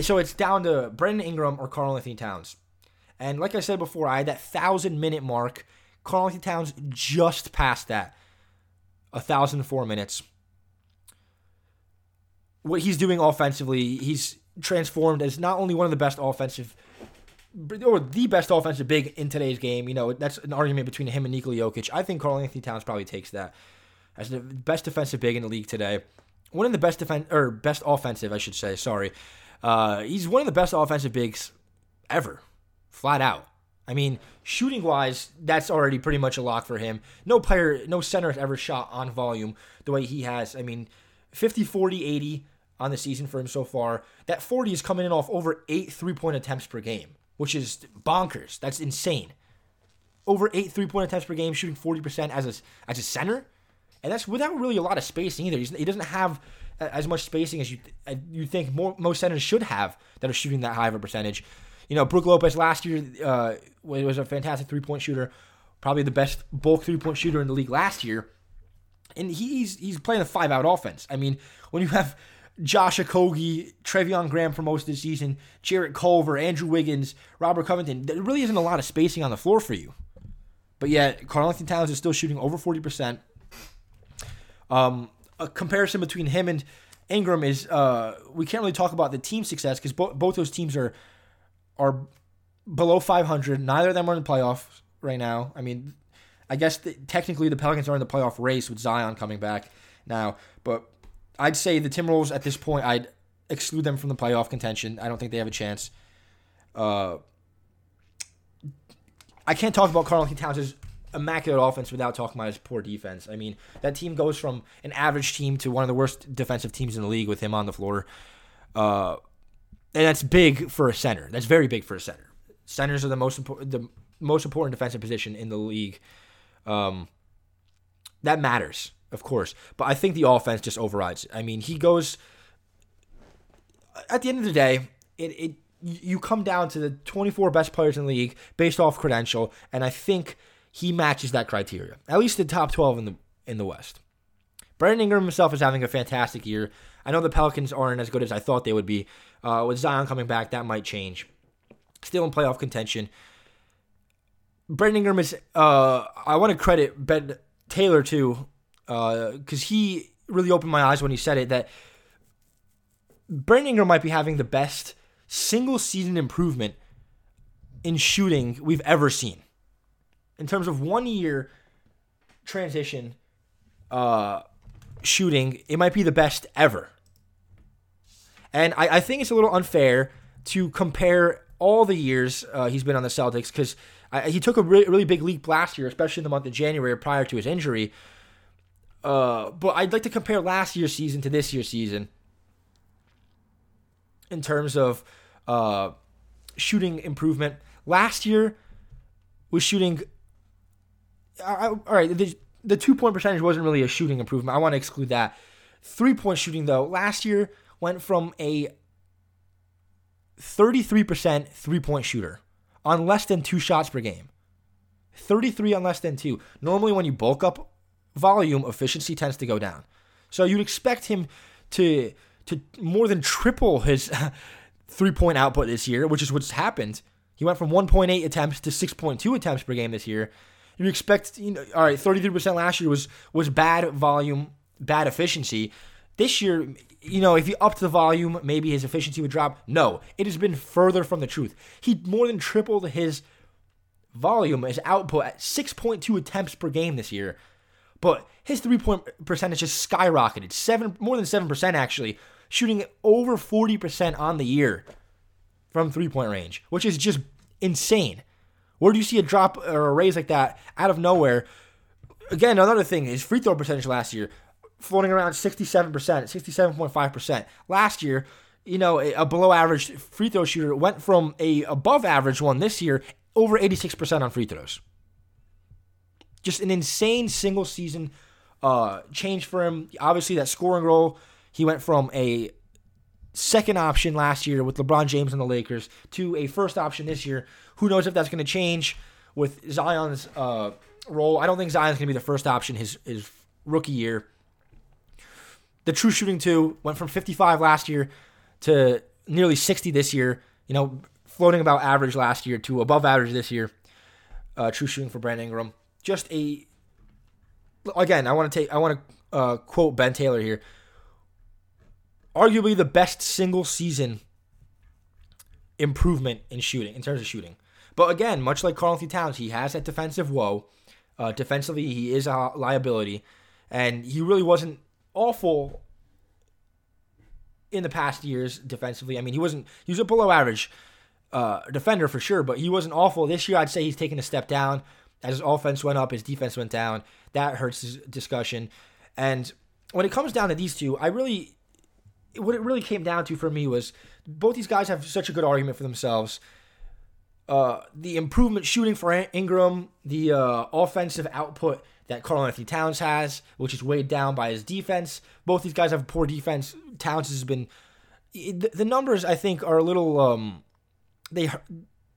So it's down to Brandon Ingram or Karl-Anthony Towns. And like I said before, I had that thousand minute mark. Karl-Anthony Towns just passed that. A thousand four minutes. What he's doing offensively, he's transformed as not only one of the best offensive or the best offensive big in today's game. You know, that's an argument between him and Nikola Jokic. I think Karl-Anthony Towns probably takes that as the best defensive big in the league today. One of the best defense or best offensive, I should say. Sorry, uh, he's one of the best offensive bigs ever, flat out. I mean, shooting wise, that's already pretty much a lock for him. No player, no center has ever shot on volume the way he has. I mean, 50, 40, 80 on the season for him so far. That 40 is coming in off over eight three point attempts per game, which is bonkers. That's insane. Over eight three point attempts per game, shooting 40% as a, as a center. And that's without really a lot of spacing either. He's, he doesn't have as much spacing as you you think more, most centers should have that are shooting that high of a percentage. You know, Brook Lopez last year uh, was a fantastic three point shooter, probably the best bulk three point shooter in the league last year. And he's he's playing a five out offense. I mean, when you have Josh Okogie, Treveon Graham for most of the season, Jarrett Culver, Andrew Wiggins, Robert Covington. There really isn't a lot of spacing on the floor for you. But yet, Karl-Anthony Towns is still shooting over 40%. Um, a comparison between him and Ingram is uh, we can't really talk about the team success because bo- both those teams are are below 500. Neither of them are in the playoffs right now. I mean, I guess the, technically the Pelicans are in the playoff race with Zion coming back now, but I'd say the Timberwolves at this point I'd exclude them from the playoff contention. I don't think they have a chance. Uh, I can't talk about Karl-Anthony Towns' immaculate offense without talking about his poor defense. I mean, that team goes from an average team to one of the worst defensive teams in the league with him on the floor. Uh, and that's big for a center. That's very big for a center. Centers are the most important, the most important defensive position in the league. Um, that matters, of course, but I think the offense just overrides. It. I mean, he goes. At the end of the day, it, it you come down to the 24 best players in the league based off credential, and I think he matches that criteria. At least the top 12 in the in the West. Brandon Ingram himself is having a fantastic year. I know the Pelicans aren't as good as I thought they would be. Uh, with Zion coming back, that might change. Still in playoff contention. Brandon Ingram is. Uh, I want to credit Ben Taylor too, because uh, he really opened my eyes when he said it that Brandon Ingram might be having the best single season improvement in shooting we've ever seen in terms of one year transition uh, shooting, it might be the best ever. And I, I think it's a little unfair to compare all the years uh, he's been on the Celtics because he took a really, really big leap last year, especially in the month of January prior to his injury. Uh, but I'd like to compare last year's season to this year's season in terms of uh, shooting improvement. Last year was shooting I, all right, the, the two point percentage wasn't really a shooting improvement. I want to exclude that. Three point shooting, though, last year went from a 33% three point shooter on less than two shots per game. 33 on less than two. Normally, when you bulk up volume, efficiency tends to go down. So you'd expect him to to more than triple his three point output this year, which is what's happened. He went from 1.8 attempts to 6.2 attempts per game this year. You expect, you know, all right, 33% last year was was bad volume, bad efficiency. This year, you know, if he upped the volume, maybe his efficiency would drop. No, it has been further from the truth. He more than tripled his volume, his output at 6.2 attempts per game this year. But his three point percentage just skyrocketed. Seven more than seven percent actually, shooting over 40% on the year from three point range, which is just insane. Where do you see a drop or a raise like that out of nowhere? Again, another thing, is free throw percentage last year, floating around 67%, 67.5%. Last year, you know, a below average free throw shooter went from a above average one this year, over 86% on free throws. Just an insane single season uh, change for him. Obviously, that scoring role, he went from a second option last year with LeBron James and the Lakers to a first option this year. Who knows if that's going to change with Zion's uh, role? I don't think Zion's going to be the first option his his rookie year. The true shooting two went from 55 last year to nearly 60 this year. You know, floating about average last year to above average this year. Uh, true shooting for Brandon Ingram. Just a again, I want to take I want to uh, quote Ben Taylor here. Arguably the best single season improvement in shooting in terms of shooting. But again, much like Karl-Anthony Towns, he has that defensive woe. Uh, defensively, he is a liability, and he really wasn't awful in the past years defensively. I mean, he wasn't he was a below average uh, defender for sure, but he wasn't awful. This year, I'd say he's taken a step down. As his offense went up, his defense went down. That hurts his discussion. And when it comes down to these two, I really, what it really came down to for me was both these guys have such a good argument for themselves. Uh, the improvement shooting for Ingram, the uh, offensive output that Karl-Anthony Towns has, which is weighed down by his defense. Both these guys have poor defense. Towns has been. The numbers I think are a little. Um, they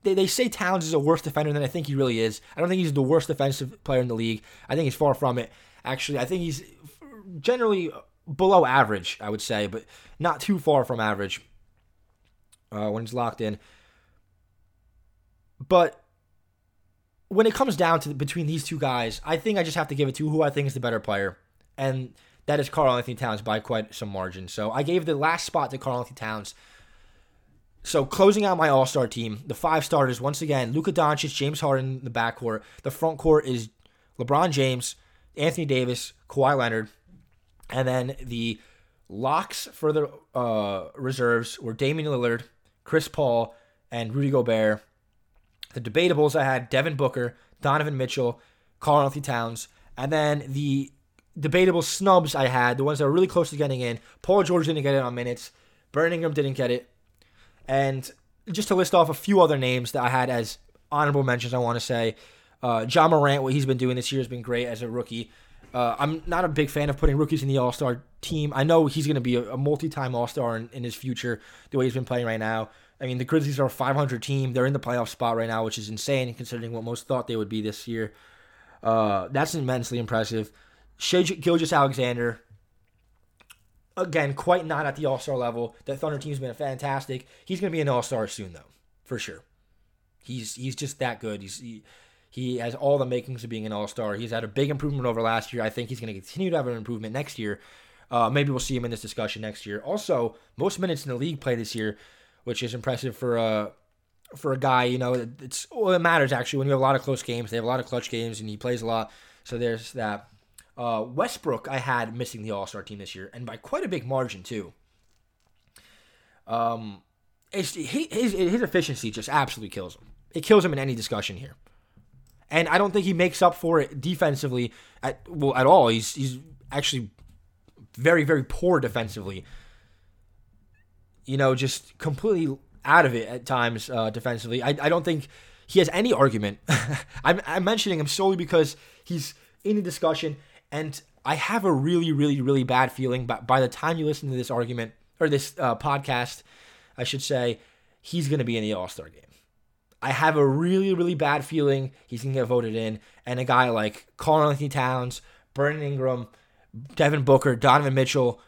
they, they say Towns is a worse defender than I think he really is. I don't think he's the worst defensive player in the league. I think he's far from it. Actually, I think he's generally below average, I would say, but not too far from average uh, when he's locked in. But when it comes down to between these two guys, I think I just have to give it to who I think is the better player, and that is Karl-Anthony Towns by quite some margin. So I gave the last spot to Karl-Anthony Towns so closing out my All Star team, the five starters once again: Luka Doncic, James Harden, the backcourt. The front court is LeBron James, Anthony Davis, Kawhi Leonard, and then the locks for the uh, reserves were Damian Lillard, Chris Paul, and Rudy Gobert. The debatables I had Devin Booker, Donovan Mitchell, Karl-Anthony Towns, and then the debatable snubs I had, the ones that were really close to getting in. Paul George didn't get it on minutes. Brandon Ingram didn't get it. And just to list off a few other names that I had as honorable mentions, I want to say uh, Ja Morant, what he's been doing this year has been great as a rookie. Uh, I'm not a big fan of putting rookies in the All Star team. I know he's going to be a, a multi time All Star in, in, his future, the way he's been playing right now. I mean, the Grizzlies are a 500 team. They're in the playoff spot right now, which is insane considering what most thought they would be this year. Uh, that's immensely impressive. Shai Gilgeous-Alexander, again, quite not at the All Star level. That Thunder team's been fantastic. He's going to be an All Star soon, though, for sure. He's he's just that good. He's he, he has all the makings of being an All Star. He's had a big improvement over last year. I think he's going to continue to have an improvement next year. Uh, maybe we'll see him in this discussion next year. Also, most minutes in the league play this year, which is impressive for a uh, for a guy. You know, it's well, it matters actually when you have a lot of close games. They have a lot of clutch games, and he plays a lot. So there's that. Uh, Westbrook, I had missing the All Star team this year, and by quite a big margin too. Um, his his efficiency just absolutely kills him. It kills him in any discussion here, and I don't think he makes up for it defensively at well at all. He's he's actually very very poor defensively. You know, just completely out of it at times uh, defensively. I I don't think he has any argument. I'm I'm mentioning him solely because he's in the discussion and I have a really, really, really bad feeling. But by the time you listen to this argument or this uh, podcast, I should say, he's going to be in the All Star game. I have a really, really bad feeling he's going to get voted in. And a guy like Karl-Anthony Towns, Brandon Ingram, Devin Booker, Donovan Mitchell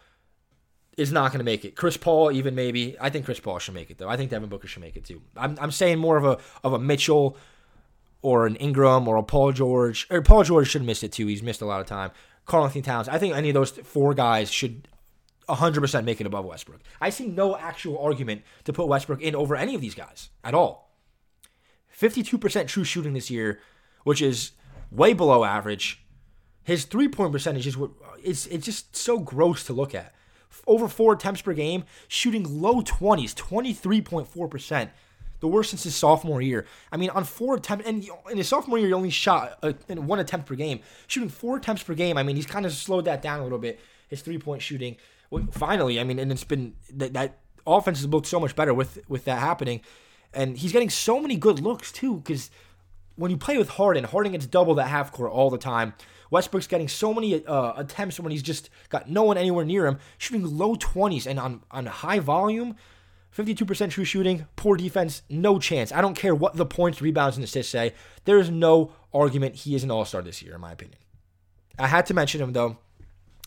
is not going to make it. Chris Paul, even maybe. I think Chris Paul should make it though. I think Devin Booker should make it too. I'm, I'm saying more of a of a Mitchell or an Ingram or a Paul George. Or Paul George should have missed it too. He's missed a lot of time. Karl-Anthony Towns. I think any of those four guys should 100% make it above Westbrook. I see no actual argument to put Westbrook in over any of these guys at all. 52% true shooting this year, which is way below average. His three point percentage is it's it's just so gross to look at. Over four attempts per game, shooting low 20s, 23.4% the worst since his sophomore year. I mean, on four attempts, and in his sophomore year, he only shot uh, a, one attempt per game. Shooting four attempts per game, I mean, he's kind of slowed that down a little bit. His three point shooting, finally, I mean, and it's been that, that offense has looked so much better with with that happening, and he's getting so many good looks too because when you play with Harden, Harden gets double that half court all the time. Westbrook's getting so many uh, attempts when he's just got no one anywhere near him, shooting low 20s and on, on high volume. 52% true shooting, poor defense, no chance. I don't care what the points, rebounds, and assists say. There is no argument he is an all star this year, in my opinion. I had to mention him, though.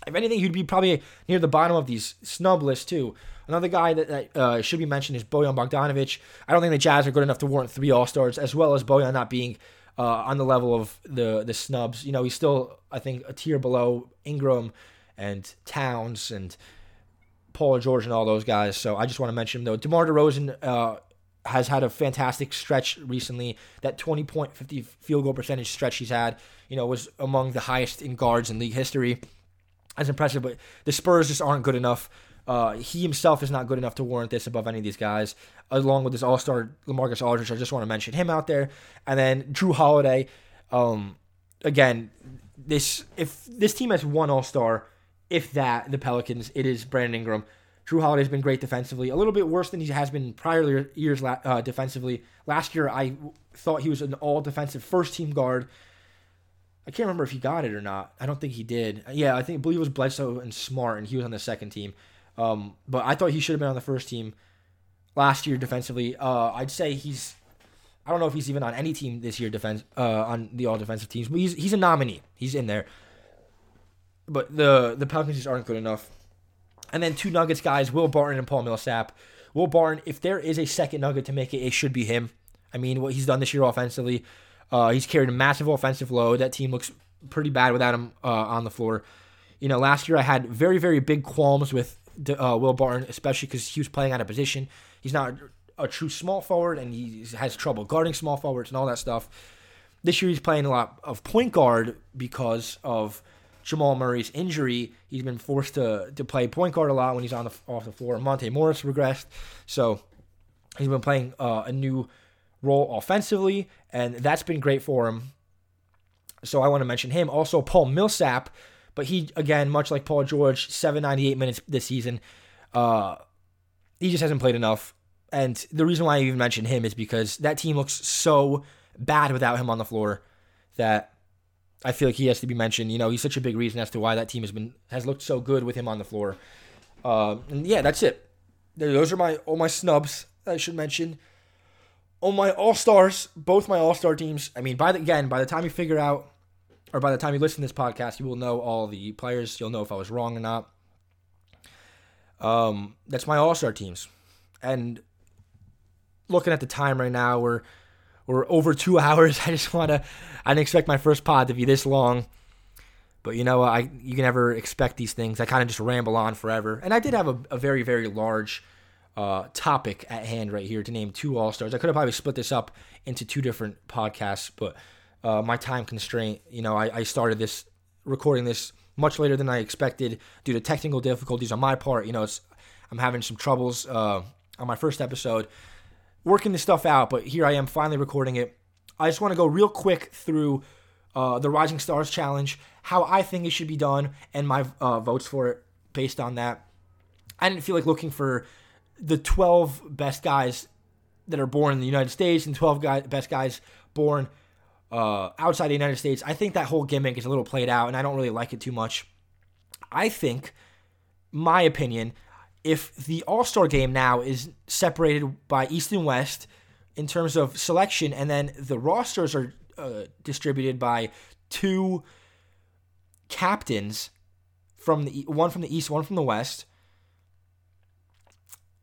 If anything, he'd be probably near the bottom of these snub lists, too. Another guy that, that uh, should be mentioned is Bojan Bogdanovic. I don't think the Jazz are good enough to warrant three All Stars, as well as Bojan not being uh, on the level of the the snubs. You know, he's still, I think, a tier below Ingram and Towns and Paul George and all those guys. So I just want to mention him though. DeMar DeRozan uh, has had a fantastic stretch recently. That 20 point 50 field goal percentage stretch he's had, you know, was among the highest in guards in league history. That's impressive, but the Spurs just aren't good enough. Uh, he himself is not good enough to warrant this above any of these guys. Along with this All Star LaMarcus Aldridge, I just want to mention him out there, and then Jrue Holiday. Um, again, this if this team has one All Star, if that, the Pelicans, it is Brandon Ingram. Jrue Holiday's been great defensively, a little bit worse than he has been prior years uh, defensively. Last year, I thought he was an all defensive first team guard. I can't remember if he got it or not. I don't think he did. Yeah, I think I believe it was Bledsoe and Smart, and he was on the second team. Um, but I thought he should have been on the first team last year defensively. Uh, I'd say he's. I don't know if he's even on any team this year defense uh, on the all defensive teams, but he's he's a nominee. He's in there but the the Pelicans just aren't good enough. And then two Nuggets guys, Will Barton and Paul Millsap. Will Barton, if there is a second Nugget to make it, it should be him. I mean, what he's done this year offensively, uh, he's carried a massive offensive load. That team looks pretty bad without him uh, on the floor. You know, last year I had very, very big qualms with uh, Will Barton, especially because he was playing out of position. He's not a true small forward, and he has trouble guarding small forwards and all that stuff. This year he's playing a lot of point guard because of Jamal Murray's injury, he's been forced to to play point guard a lot when he's on the off the floor. Monte Morris regressed, so he's been playing uh, a new role offensively, and that's been great for him. So I want to mention him. Also, Paul Millsap, but he again, much like Paul George, 798 minutes this season. Uh, he just hasn't played enough. And the reason why I even mention him is because that team looks so bad without him on the floor that I feel like he has to be mentioned. You know, he's such a big reason as to why that team has been has looked so good with him on the floor. Uh, and yeah, that's it. Those are my all my snubs I should mention. All my all stars, both my all star teams. I mean, by the again, by the time you figure out, or by the time you listen to this podcast, you will know all the players. You'll know if I was wrong or not. Um, that's my all star teams, and looking at the time right now, we're we're over two hours. I just want to. I didn't expect my first pod to be this long, but you know, I you can never expect these things. I kind of just ramble on forever, and I did have a, a very very large uh, topic at hand right here to name two All Stars. I could have probably split this up into two different podcasts, but uh, my time constraint. You know, I, I started this recording this much later than I expected due to technical difficulties on my part. You know, I'm having some troubles uh, on my first episode working this stuff out, but here I am finally recording it. I just want to go real quick through uh, the Rising Stars Challenge, how I think it should be done, and my uh, votes for it based on that. I didn't feel like looking for the 12 best guys that are born in the United States and 12 guy, best guys born uh, outside the United States. I think that whole gimmick is a little played out, and I don't really like it too much. I think, my opinion, if the All Star game now is separated by East and West in terms of selection, and then the rosters are uh, distributed by two captains from the one from the East, one from the West.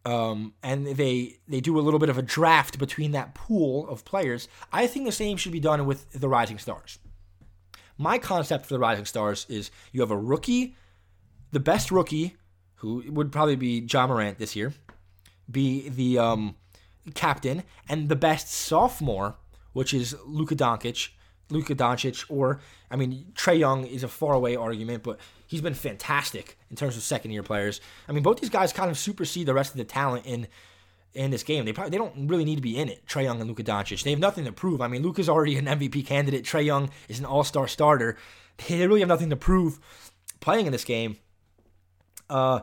Um, and they they do a little bit of a draft between that pool of players. I think the same should be done with the Rising Stars. My concept for the Rising Stars is you have a rookie, the best rookie who would probably be Ja Morant this year, be the um, captain, and the best sophomore, which is Luka Doncic. Luka Doncic, or I mean, Trae Young is a faraway argument, but he's been fantastic in terms of second year players. I mean, both these guys kind of supersede the rest of the talent in in this game. They probably they don't really need to be in it. Trae Young and Luka Doncic. They have nothing to prove. I mean, Luka's already an MVP candidate. Trae Young is an All Star starter. They really have nothing to prove playing in this game. Uh,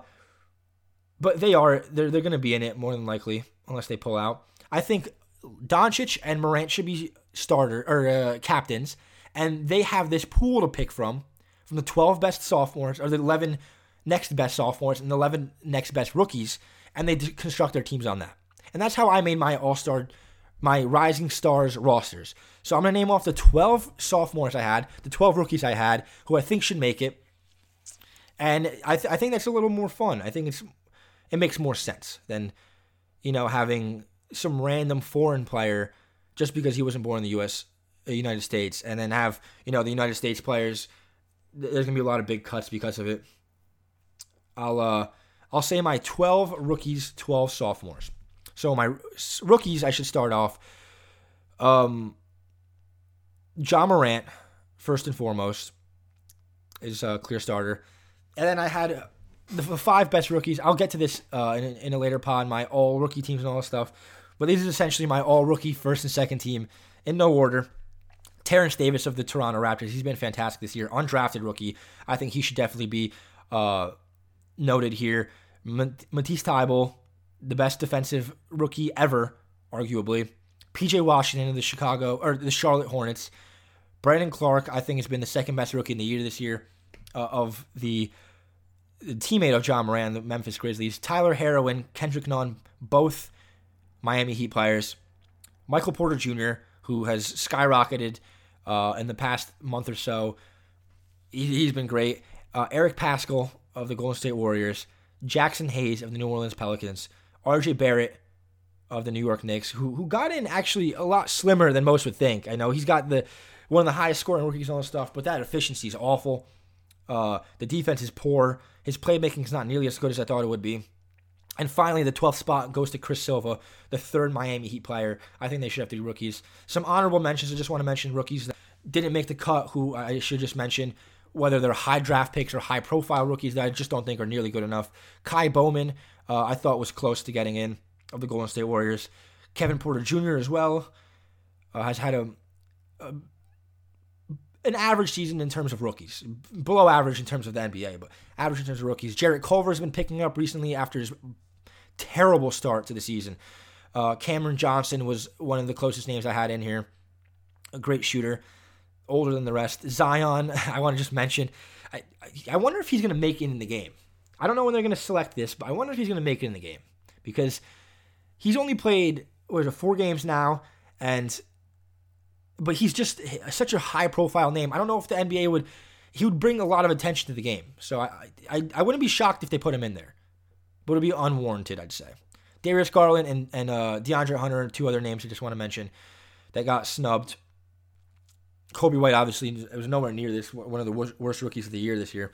but they are they're they're going to be in it more than likely unless they pull out. I think Doncic and Morant should be starter or uh, captains, and they have this pool to pick from from the 12 best sophomores or the 11 next best sophomores and the 11 next best rookies, and they construct their teams on that. And that's how I made my All Star, my Rising Stars rosters. So I'm gonna name off the 12 sophomores I had, the 12 rookies I had, who I think should make it, and I, th- I think that's a little more fun. I think it's it makes more sense than you know having some random foreign player just because he wasn't born in the U.S. Uh, United States, and then have you know the United States players. There's gonna be a lot of big cuts because of it. I'll uh I'll say my 12 rookies, 12 sophomores. So my rookies, I should start off. Um, Ja Morant, first and foremost, is a clear starter, and then I had the five best rookies. I'll get to this uh, in, in a later pod, my all rookie teams and all that stuff. But these is essentially my all rookie first and second team in no order. Terence Davis of the Toronto Raptors. He's been fantastic this year. Undrafted rookie. I think he should definitely be uh, noted here. Matisse Thybulle, the best defensive rookie ever, arguably. PJ Washington of the Chicago or the Charlotte Hornets. Brandon Clarke, I think, has been the second best rookie in the year this year uh, of the, the, teammate of Ja Morant, the Memphis Grizzlies. Tyler Herro and Kendrick Nunn, both Miami Heat players. Michael Porter Jr., who has skyrocketed uh, in the past month or so. He, has been great. Uh, Eric Paschall of the Golden State Warriors. Jaxson Hayes of the New Orleans Pelicans. RJ Barrett of the New York Knicks, who who got in actually a lot slimmer than most would think. I know he's got the one of the highest scoring rookies and all this stuff, but that efficiency is awful. Uh, the defense is poor. His playmaking is not nearly as good as I thought it would be. And finally, the 12th spot goes to Chris Silva, the third Miami Heat player. I think they should have three rookies. Some honorable mentions. I just want to mention rookies that didn't make the cut, who I should just mention, whether they're high draft picks or high profile rookies that I just don't think are nearly good enough. Ky Bowman, uh, I thought was close to getting in of the Golden State Warriors. Kevin Porter Jr. as well uh, has had a, a an average season in terms of rookies, below average in terms of the NBA, but average in terms of rookies. Jarrett Culver's been picking up recently after his terrible start to the season. Uh, Cameron Johnson was one of the closest names I had in here. A great shooter, older than the rest. Zion, I want to just mention. I, I wonder if he's going to make it in the game. I don't know when they're going to select this, but I wonder if he's going to make it in the game because he's only played what is it four games now, and but he's just such a high profile name. I don't know if the NBA would he would bring a lot of attention to the game. So I I, I wouldn't be shocked if they put him in there, but it'd be unwarranted, I'd say. Darius Garland and and uh, DeAndre Hunter and two other names I just want to mention that got snubbed. Coby White obviously it was nowhere near this one of the worst, worst rookies of the year this year.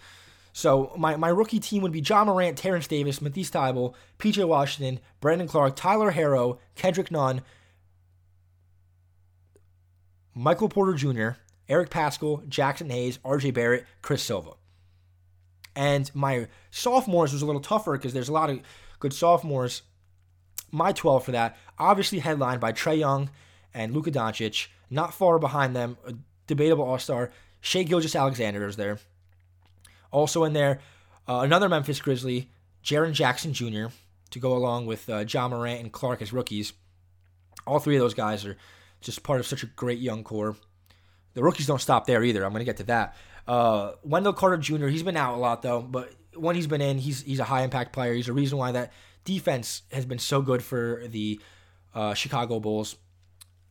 So my, my rookie team would be Ja Morant, Terence Davis, Matisse Thybulle, PJ Washington, Brandon Clarke, Tyler Herro, Kendrick Nunn, Michael Porter Jr., Eric Paschall, Jaxson Hayes, RJ Barrett, Chris Silva. And my sophomores was a little tougher because there's a lot of good sophomores. My 12 for that, obviously headlined by Trae Young and Luka Doncic. Not far behind them, a debatable all star, Shai Gilgeous-Alexander is there. Also in there, uh, another Memphis Grizzly, Jaren Jackson Jr., to go along with uh, Ja Morant and Clarke as rookies. All three of those guys are just part of such a great young core. The rookies don't stop there either. I'm going to get to that. Uh, Wendell Carter Jr. He's been out a lot though, but when he's been in, he's he's a high impact player. He's a reason why that defense has been so good for the uh, Chicago Bulls.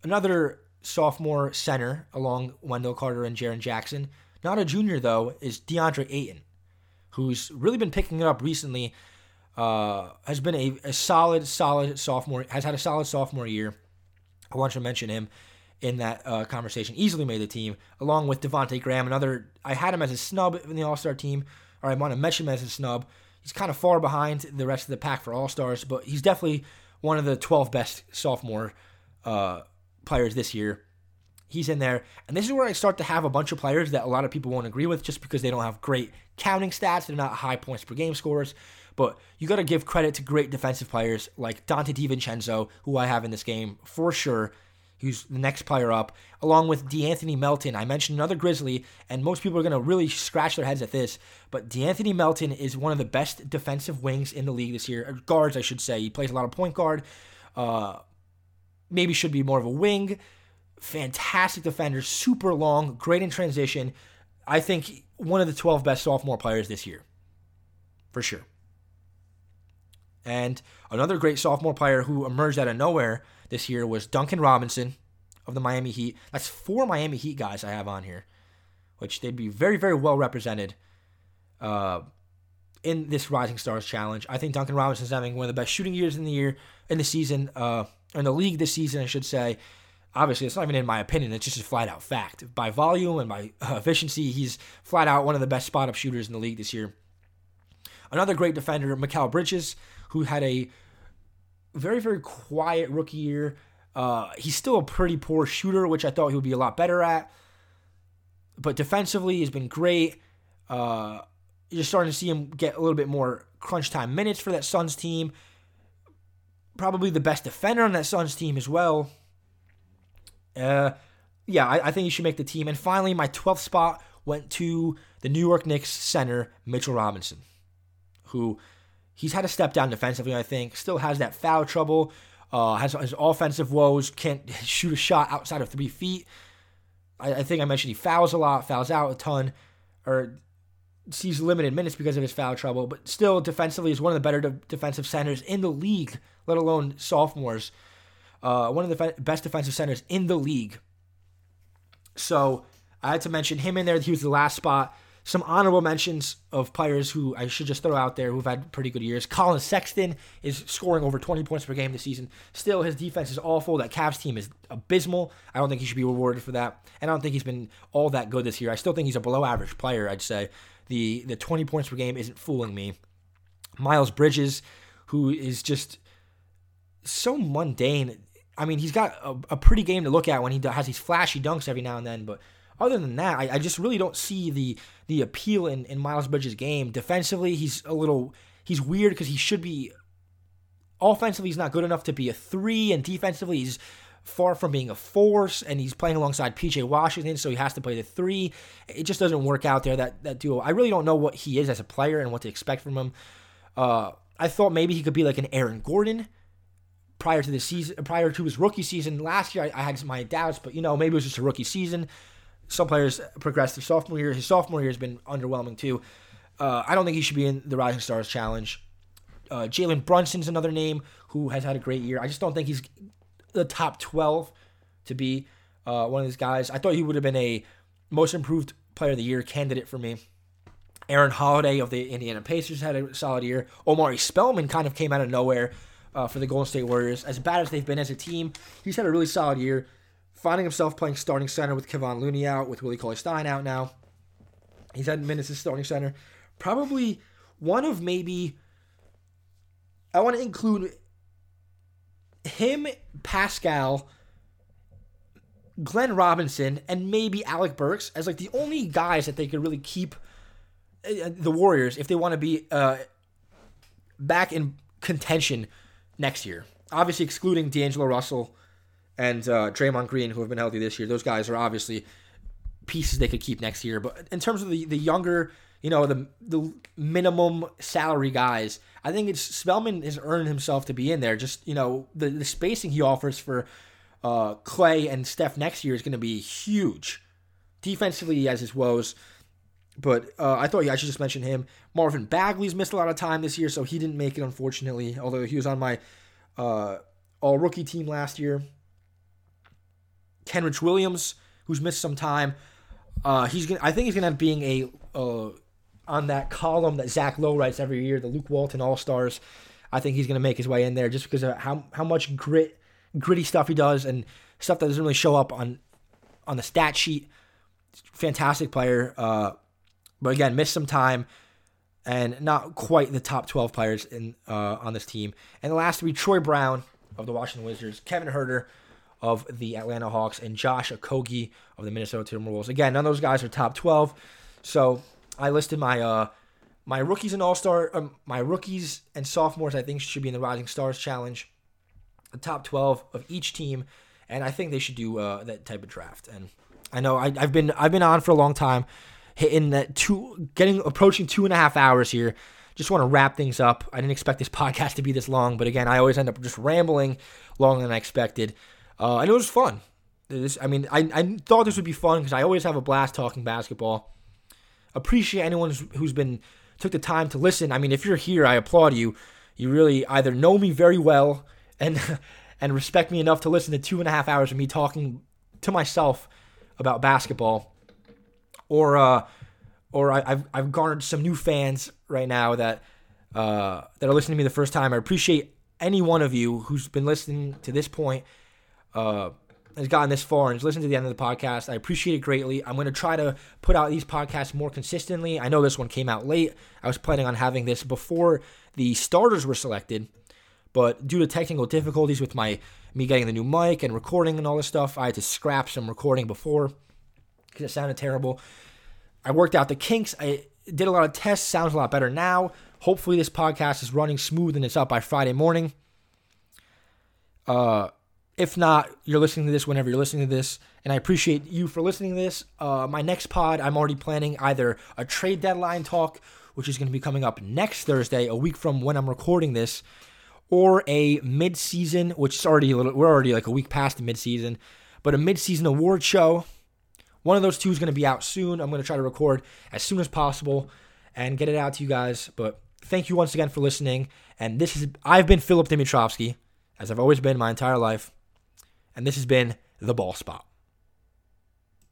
Another sophomore center along Wendell Carter and Jaren Jackson. Not a junior though is DeAndre Ayton, who's really been picking it up recently. Uh, has been a, a solid, solid sophomore. Has had a solid sophomore year. I want to mention him in that uh, conversation. Easily made the team, along with Devonte Graham. Another, I had him as a snub in the All Star team, or I want to mention him as a snub. He's kind of far behind the rest of the pack for All Stars, but he's definitely one of the 12 best sophomore uh, players this year. He's in there, and this is where I start to have a bunch of players that a lot of people won't agree with just because they don't have great counting stats. They're not high points per game scorers. But you got to give credit to great defensive players like Donte DiVincenzo, who I have in this game for sure. Who's the next player up, along with De'Anthony Melton. I mentioned another Grizzly, and most people are going to really scratch their heads at this. But De'Anthony Melton is one of the best defensive wings in the league this year, guards, I should say. He plays a lot of point guard. Uh, maybe should be more of a wing. Fantastic defender, super long, great in transition. I think one of the 12 best sophomore players this year, for sure. And another great sophomore player who emerged out of nowhere this year was Duncan Robinson of the Miami Heat. That's four Miami Heat guys I have on here, which they'd be very, very well represented uh, in this Rising Stars Challenge. I think Duncan Robinson's having one of the best shooting years in the year, in the season, uh, in the league this season, I should say. Obviously, it's not even in my opinion. It's just a flat out fact. By volume and by uh, efficiency, he's flat out one of the best spot up shooters in the league this year. Another great defender, Mikal Bridges, who had a very, very quiet rookie year. Uh, he's still a pretty poor shooter, which I thought he would be a lot better at. But defensively, he's been great. Uh, you're starting to see him get a little bit more crunch time minutes for that Suns team. Probably the best defender on that Suns team as well. Uh, yeah, I, I think he should make the team. And finally, my 12th spot went to the New York Knicks center, Mitchell Robinson, who he's had a step down defensively, I think. Still has that foul trouble, uh, has his offensive woes, can't shoot a shot outside of three feet. I, I think I mentioned he fouls a lot, fouls out a ton, or sees limited minutes because of his foul trouble, but still defensively is one of the better de- defensive centers in the league, let alone sophomores. Uh, one of the fe- best defensive centers in the league. So I had to mention him in there. He was the last spot. Some honorable mentions of players who I should just throw out there who've had pretty good years. Collin Sexton is scoring over 20 points per game this season. Still, his defense is awful. That Cavs team is abysmal. I don't think he should be rewarded for that. And I don't think he's been all that good this year. I still think he's a below average player, I'd say. The, the 20 points per game isn't fooling me. Miles Bridges, who is just so mundane. I mean, he's got a, a pretty game to look at when he has these flashy dunks every now and then, but other than that, I, I just really don't see the the appeal in, in Miles Bridges' game. Defensively, he's a little he's weird because he should be offensively he's not good enough to be a three, and defensively he's far from being a force, and he's playing alongside PJ Washington, so he has to play the three. It just doesn't work out there that that duo. I really don't know what he is as a player and what to expect from him. Uh, I thought maybe he could be like an Aaron Gordon prior to the season, prior to his rookie season last year. I, I had my doubts, but you know maybe it was just a rookie season some players progress their sophomore year. His sophomore year has been underwhelming too. Uh, I don't think he should be in the Rising Stars Challenge. Uh, Jalen Brunson's another name who has had a great year. I just don't think he's the top 12 to be uh, one of these guys. I thought he would have been a most improved player of the year candidate for me. Aaron Holiday of the Indiana Pacers had a solid year. Omari Spellman kind of came out of nowhere uh, for the Golden State Warriors. As bad as they've been as a team, he's had a really solid year finding himself playing starting center with Kevon Looney out, with Willie Cauley Stein out now. He's had minutes as starting center. Probably one of maybe. I want to include him, Paschall, Glenn Robinson, and maybe Alec Burks as like the only guys that they could really keep uh, the Warriors if they want to be uh, back in contention next year. Obviously, excluding D'Angelo Russell and uh, Draymond Green, who have been healthy this year. Those guys are obviously pieces they could keep next year. But in terms of the, the younger, you know, the the minimum salary guys, I think it's Spellman has earned himself to be in there. Just you know, the, the spacing he offers for uh, Clay and Steph next year is going to be huge. Defensively, he has his woes. But uh, I thought yeah, I should just mention him. Marvin Bagley's missed a lot of time this year, so he didn't make it, unfortunately. Although he was on my uh, all rookie team last year. Kenrich Williams, who's missed some time. Uh, he's gonna. I think he's gonna end up being a uh, on that column that Zach Lowe writes every year, the Luke Walton All Stars. I think he's gonna make his way in there just because of how how much grit, gritty stuff he does, and stuff that doesn't really show up on on the stat sheet. Fantastic player, uh, but again, missed some time and not quite the top 12 players in uh, on this team. And the last three, Troy Brown of the Washington Wizards, Kevin Huerter of the Atlanta Hawks and Josh Okogie of the Minnesota Timberwolves. Again, none of those guys are top 12. So I listed my uh my rookies and all star um, my rookies and sophomores I think should be in the Rising Stars Challenge, the top 12 of each team, and I think they should do uh, that type of draft. And I know I, I've been I've been on for a long time, hitting that two getting approaching two and a half hours here just want to wrap things up. I didn't expect this podcast to be this long, but again, I always end up just rambling longer than I expected. Uh, and it was fun. This, I mean, I, I thought this would be fun because I always have a blast talking basketball. Appreciate anyone who's, who's been took the time to listen. I mean, if you're here, I applaud you. You really either know me very well and and respect me enough to listen to two and a half hours of me talking to myself about basketball, or uh, or I, have I've garnered some new fans right now that uh, that are listening to me the first time. I appreciate any one of you who's been listening to this point, uh, has gotten this far and has listened to the end of the podcast. I appreciate it greatly. I'm going to try to put out these podcasts more consistently. I know this one came out late. I was planning on having this before the starters were selected, but due to technical difficulties with my me getting the new mic and recording and all this stuff, I had to scrap some recording before because it sounded terrible. I worked out the kinks. I did a lot of tests. Sounds a lot better now. Hopefully, this podcast is running smooth and it's up by Friday morning. Uh, if not, you're listening to this whenever you're listening to this, and I appreciate you for listening to this. Uh, my next pod, I'm already planning either a trade deadline talk, which is going to be coming up next Thursday, a week from when I'm recording this, or a mid-season, which is already a little, we're already like a week past the mid-season, but a mid-season award show. One of those two is going to be out soon. I'm going to try to record as soon as possible and get it out to you guys. But thank you once again for listening. And this is I've been Philip Dimitrovsky, as I've always been my entire life. And this has been the ball spot.